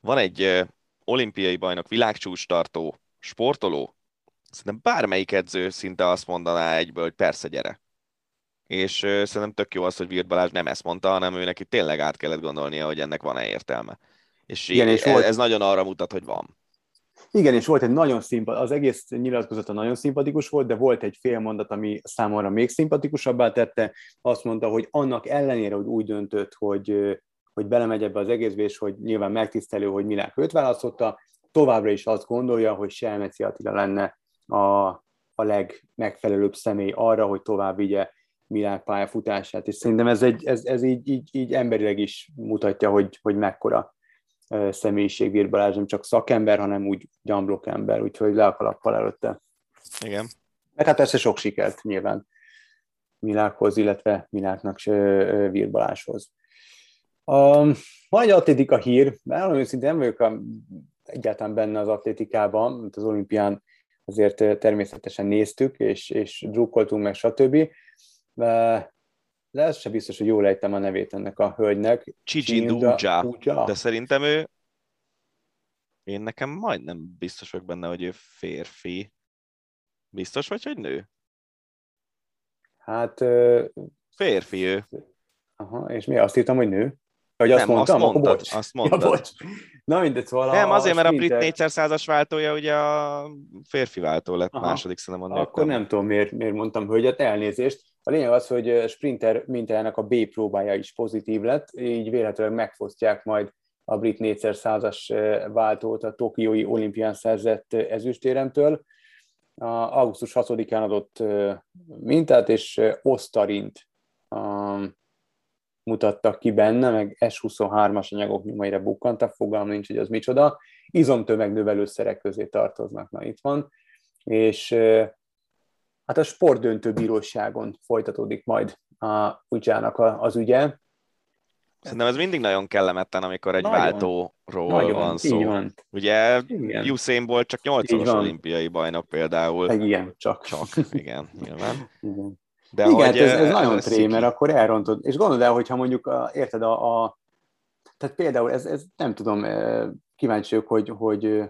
van egy olimpiai bajnok, világcsúcs tartó sportoló, szerintem bármelyik edző szinte azt mondaná egyből, hogy persze, gyere és szerintem tök jó az, hogy Virt Balázs nem ezt mondta, hanem ő neki tényleg át kellett gondolnia, hogy ennek van-e értelme. És, Igen, és ez, volt... ez nagyon arra mutat, hogy van. Igen, és volt egy nagyon szimpatikus, az egész nyilatkozata nagyon szimpatikus volt, de volt egy fél mondat, ami számomra még szimpatikusabbá tette. Azt mondta, hogy annak ellenére, hogy úgy döntött, hogy, hogy belemegy ebbe az egészbe, és hogy nyilván megtisztelő, hogy Milák őt választotta, továbbra is azt gondolja, hogy Selmeci Attila lenne a, a legmegfelelőbb személy arra, hogy tovább vigye világpályafutását, és szerintem ez, egy, ez, ez így, így, így emberileg is mutatja, hogy, hogy mekkora személyiség Vír Balázs, nem csak szakember, hanem úgy gyamblok ember, úgyhogy le a kalappal előtte. Igen. Meg hát persze sok sikert nyilván Milákhoz, illetve Miláknak Vír Balázshoz. Um, van egy atlétika hír, mert őszintén nem vagyok a, egyáltalán benne az atlétikában, mint az olimpián azért természetesen néztük, és, és drukkoltunk meg, stb de ez sem biztos, hogy jól ejtem a nevét ennek a hölgynek. Gigi Duja, de szerintem ő én nekem majdnem biztos vagyok benne, hogy ő férfi. Biztos vagy, hogy nő? Hát... Férfi ő. Aha, és mi azt írtam, hogy nő? Hogy azt nem, mondtam, azt mondtad, bocs. azt mondtad. Ja, bocs. Na mindegy, szóval Nem, azért, mert a brit 400-as váltója ugye a férfi váltó lett Aha. második, szerintem a Akkor nem tudom, miért, miért mondtam hölgyet, elnézést. A lényeg az, hogy Sprinter mintájának a B próbája is pozitív lett, így véletlenül megfosztják majd a brit 400-as váltót a Tokiói olimpián szerzett ezüstéremtől. A augusztus 6-án adott mintát, és osztarint mutattak ki benne, meg S23-as anyagok nyomaira bukkantak, fogalm nincs, hogy az micsoda. Izomtömegnövelőszerek közé tartoznak, na itt van. És hát a sportdöntő bíróságon folytatódik majd a Ujjának az ügye. Szerintem ez mindig nagyon kellemetlen, amikor egy nagyon, váltóról nagyon, van szó. Van. Ugye igen. Usain Bolt csak 8 olimpiai bajnok például. Igen, csak. Csak, igen, nyilván. Igen. De Igen, hogy, ez, ez nagyon tré, mert akkor elrontod. És gondolod el, hogyha mondjuk, a, érted, a, a tehát például ez, ez nem tudom, kíváncsi vagyok, hogy, hogy,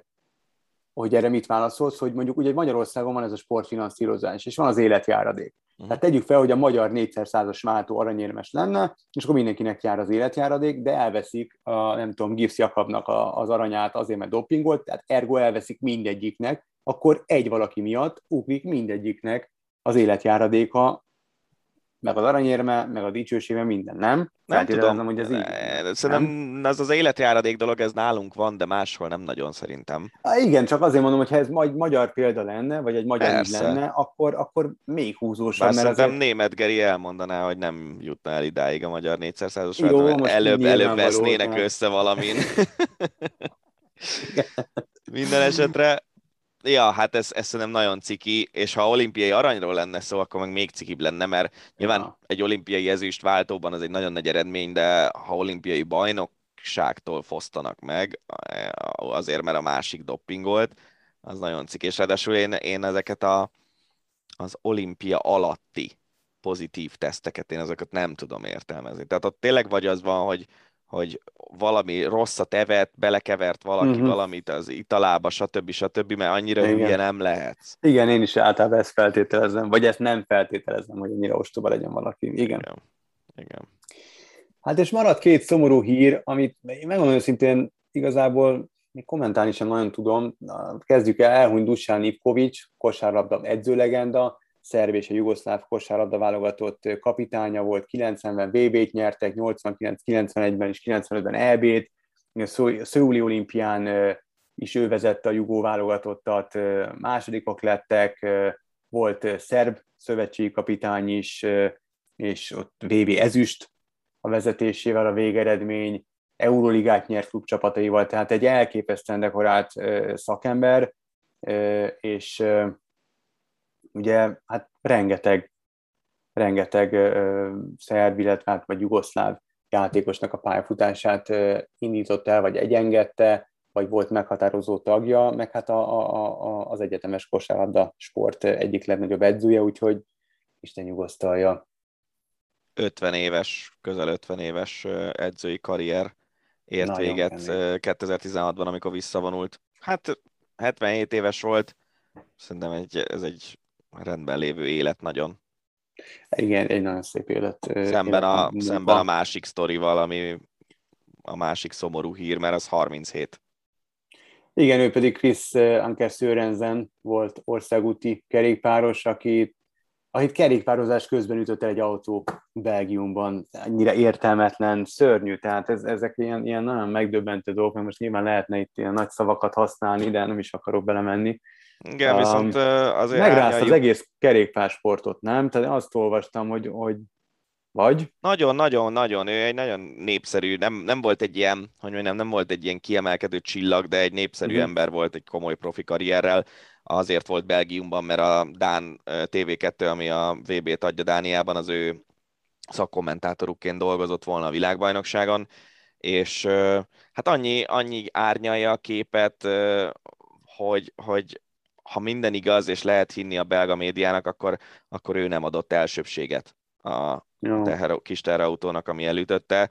hogy erre mit válaszolsz, hogy mondjuk ugye Magyarországon van ez a sportfinanszírozás, és van az életjáradék. Uh-huh. Tehát tegyük fel, hogy a magyar 400-as váltó aranyérmes lenne, és akkor mindenkinek jár az életjáradék, de elveszik, a, nem tudom, Gifs Jakabnak a, az aranyát azért, mert dopingolt, tehát ergo elveszik mindegyiknek, akkor egy valaki miatt ugrik mindegyiknek az életjáradéka meg az aranyérme, meg a dicsősége, minden, nem? Nem tudom, hogy ez így. Szerintem nem? ez az életjáradék dolog, ez nálunk van, de máshol nem nagyon szerintem. Há, igen, csak azért mondom, hogy ha ez magy- magyar példa lenne, vagy egy magyar ügy lenne, akkor, akkor még húzósabb. Bár mert azért... német Geri elmondaná, hogy nem jutna el idáig a magyar 400-as, előbb, előbb vesznének össze valamin. Minden esetre Ja, hát ez, ez szerintem nagyon ciki, és ha olimpiai aranyról lenne szó, akkor meg még cikibb lenne, mert nyilván ja. egy olimpiai ezüst váltóban az egy nagyon nagy eredmény, de ha olimpiai bajnokságtól fosztanak meg, azért, mert a másik doppingolt, az nagyon ciki, és ráadásul én, én ezeket a, az olimpia alatti pozitív teszteket, én ezeket nem tudom értelmezni. Tehát ott tényleg vagy az van, hogy hogy valami rosszat evett, belekevert valaki uh-huh. valamit az italába, stb. stb., mert annyira Igen. hülye nem lehet. Igen, én is általában ezt feltételezem, vagy ezt nem feltételezem, hogy annyira ostoba legyen valaki. Igen. Igen. Igen. Hát és maradt két szomorú hír, amit megmondom őszintén igazából még kommentálni sem nagyon tudom. Kezdjük el, elhunyt Dusan Ivkovics, kosárlabda edzőlegenda, szerb és a jugoszláv kosárlabda válogatott kapitánya volt, 90-ben VB-t nyertek, 89-91-ben és 95-ben EB-t, a Szöuli olimpián is ő vezette a jugó válogatottat, másodikok lettek, volt szerb szövetségi kapitány is, és ott VB ezüst a vezetésével a végeredmény, Euróligát nyert klubcsapataival, tehát egy elképesztően dekorált szakember, és ugye hát rengeteg, rengeteg szerb, illetve hát, vagy jugoszláv játékosnak a pályafutását uh, indított el, vagy egyengedte, vagy volt meghatározó tagja, meg hát a, a, a, az egyetemes kosárlabda sport egyik legnagyobb edzője, úgyhogy Isten nyugosztalja. 50 éves, közel 50 éves edzői karrier ért Nagyon véget kemény. 2016-ban, amikor visszavonult. Hát 77 éves volt, szerintem egy, ez egy rendben lévő élet nagyon. Igen, egy nagyon szép élet. Szemben, élet, a, szemben a másik sztorival, ami a másik szomorú hír, mert az 37. Igen, ő pedig Chris Anker Sörensen volt országúti kerékpáros, aki akit kerékpározás közben ütött el egy autó Belgiumban, annyira értelmetlen, szörnyű, tehát ez, ezek ilyen, ilyen nagyon megdöbbentő dolgok, mert most nyilván lehetne itt ilyen nagy szavakat használni, de nem is akarok belemenni. Igen, viszont azért... Megrázta az egész kerékpársportot, nem? Tehát azt olvastam, hogy, hogy vagy? Nagyon, nagyon, nagyon. Ő egy nagyon népszerű, nem, nem volt egy ilyen, hogy mondjam, nem volt egy ilyen kiemelkedő csillag, de egy népszerű uh-huh. ember volt egy komoly profi karrierrel. Azért volt Belgiumban, mert a Dán TV2, ami a VB-t adja Dániában, az ő szakkommentátorukként dolgozott volna a világbajnokságon, és hát annyi, annyi árnyalja a képet, hogy, hogy ha minden igaz, és lehet hinni a belga médiának, akkor, akkor ő nem adott elsőbséget a teher, kis teherautónak, ami elütötte.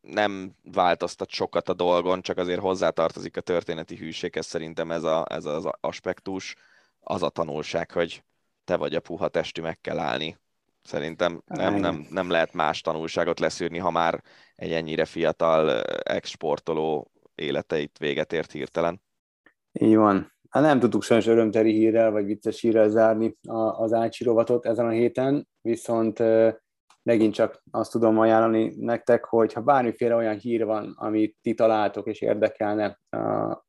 Nem változtat sokat a dolgon, csak azért hozzátartozik a történeti hűséghez szerintem ez, a, ez az aspektus. Az a tanulság, hogy te vagy a puha testű, meg kell állni. Szerintem nem, nem, nem lehet más tanulságot leszűrni, ha már egy ennyire fiatal exportoló életeit véget ért hirtelen. Így van. Hát nem tudtuk sajnos örömteli hírrel, vagy vicces hírrel zárni az Ácsi rovatot ezen a héten, viszont megint csak azt tudom ajánlani nektek, hogy ha bármiféle olyan hír van, amit ti találtok és érdekelne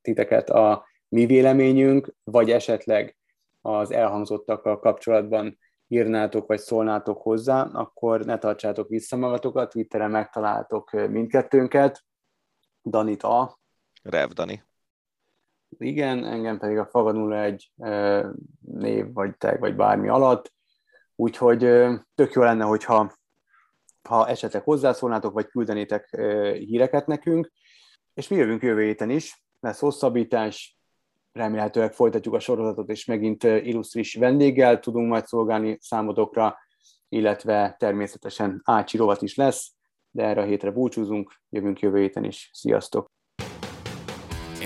titeket a mi véleményünk, vagy esetleg az elhangzottakkal kapcsolatban írnátok, vagy szólnátok hozzá, akkor ne tartsátok vissza magatokat, Twitteren megtaláltok mindkettőnket, Danit A. Rev Dani igen, engem pedig a Faga 01 név, vagy tag, vagy bármi alatt. Úgyhogy tök jó lenne, hogyha ha esetleg hozzászólnátok, vagy küldenétek híreket nekünk, és mi jövünk jövő héten is, lesz hosszabbítás, remélhetőleg folytatjuk a sorozatot, és megint illusztris vendéggel tudunk majd szolgálni számotokra, illetve természetesen Ácsi rovat is lesz, de erre a hétre búcsúzunk, jövünk jövő héten is. Sziasztok!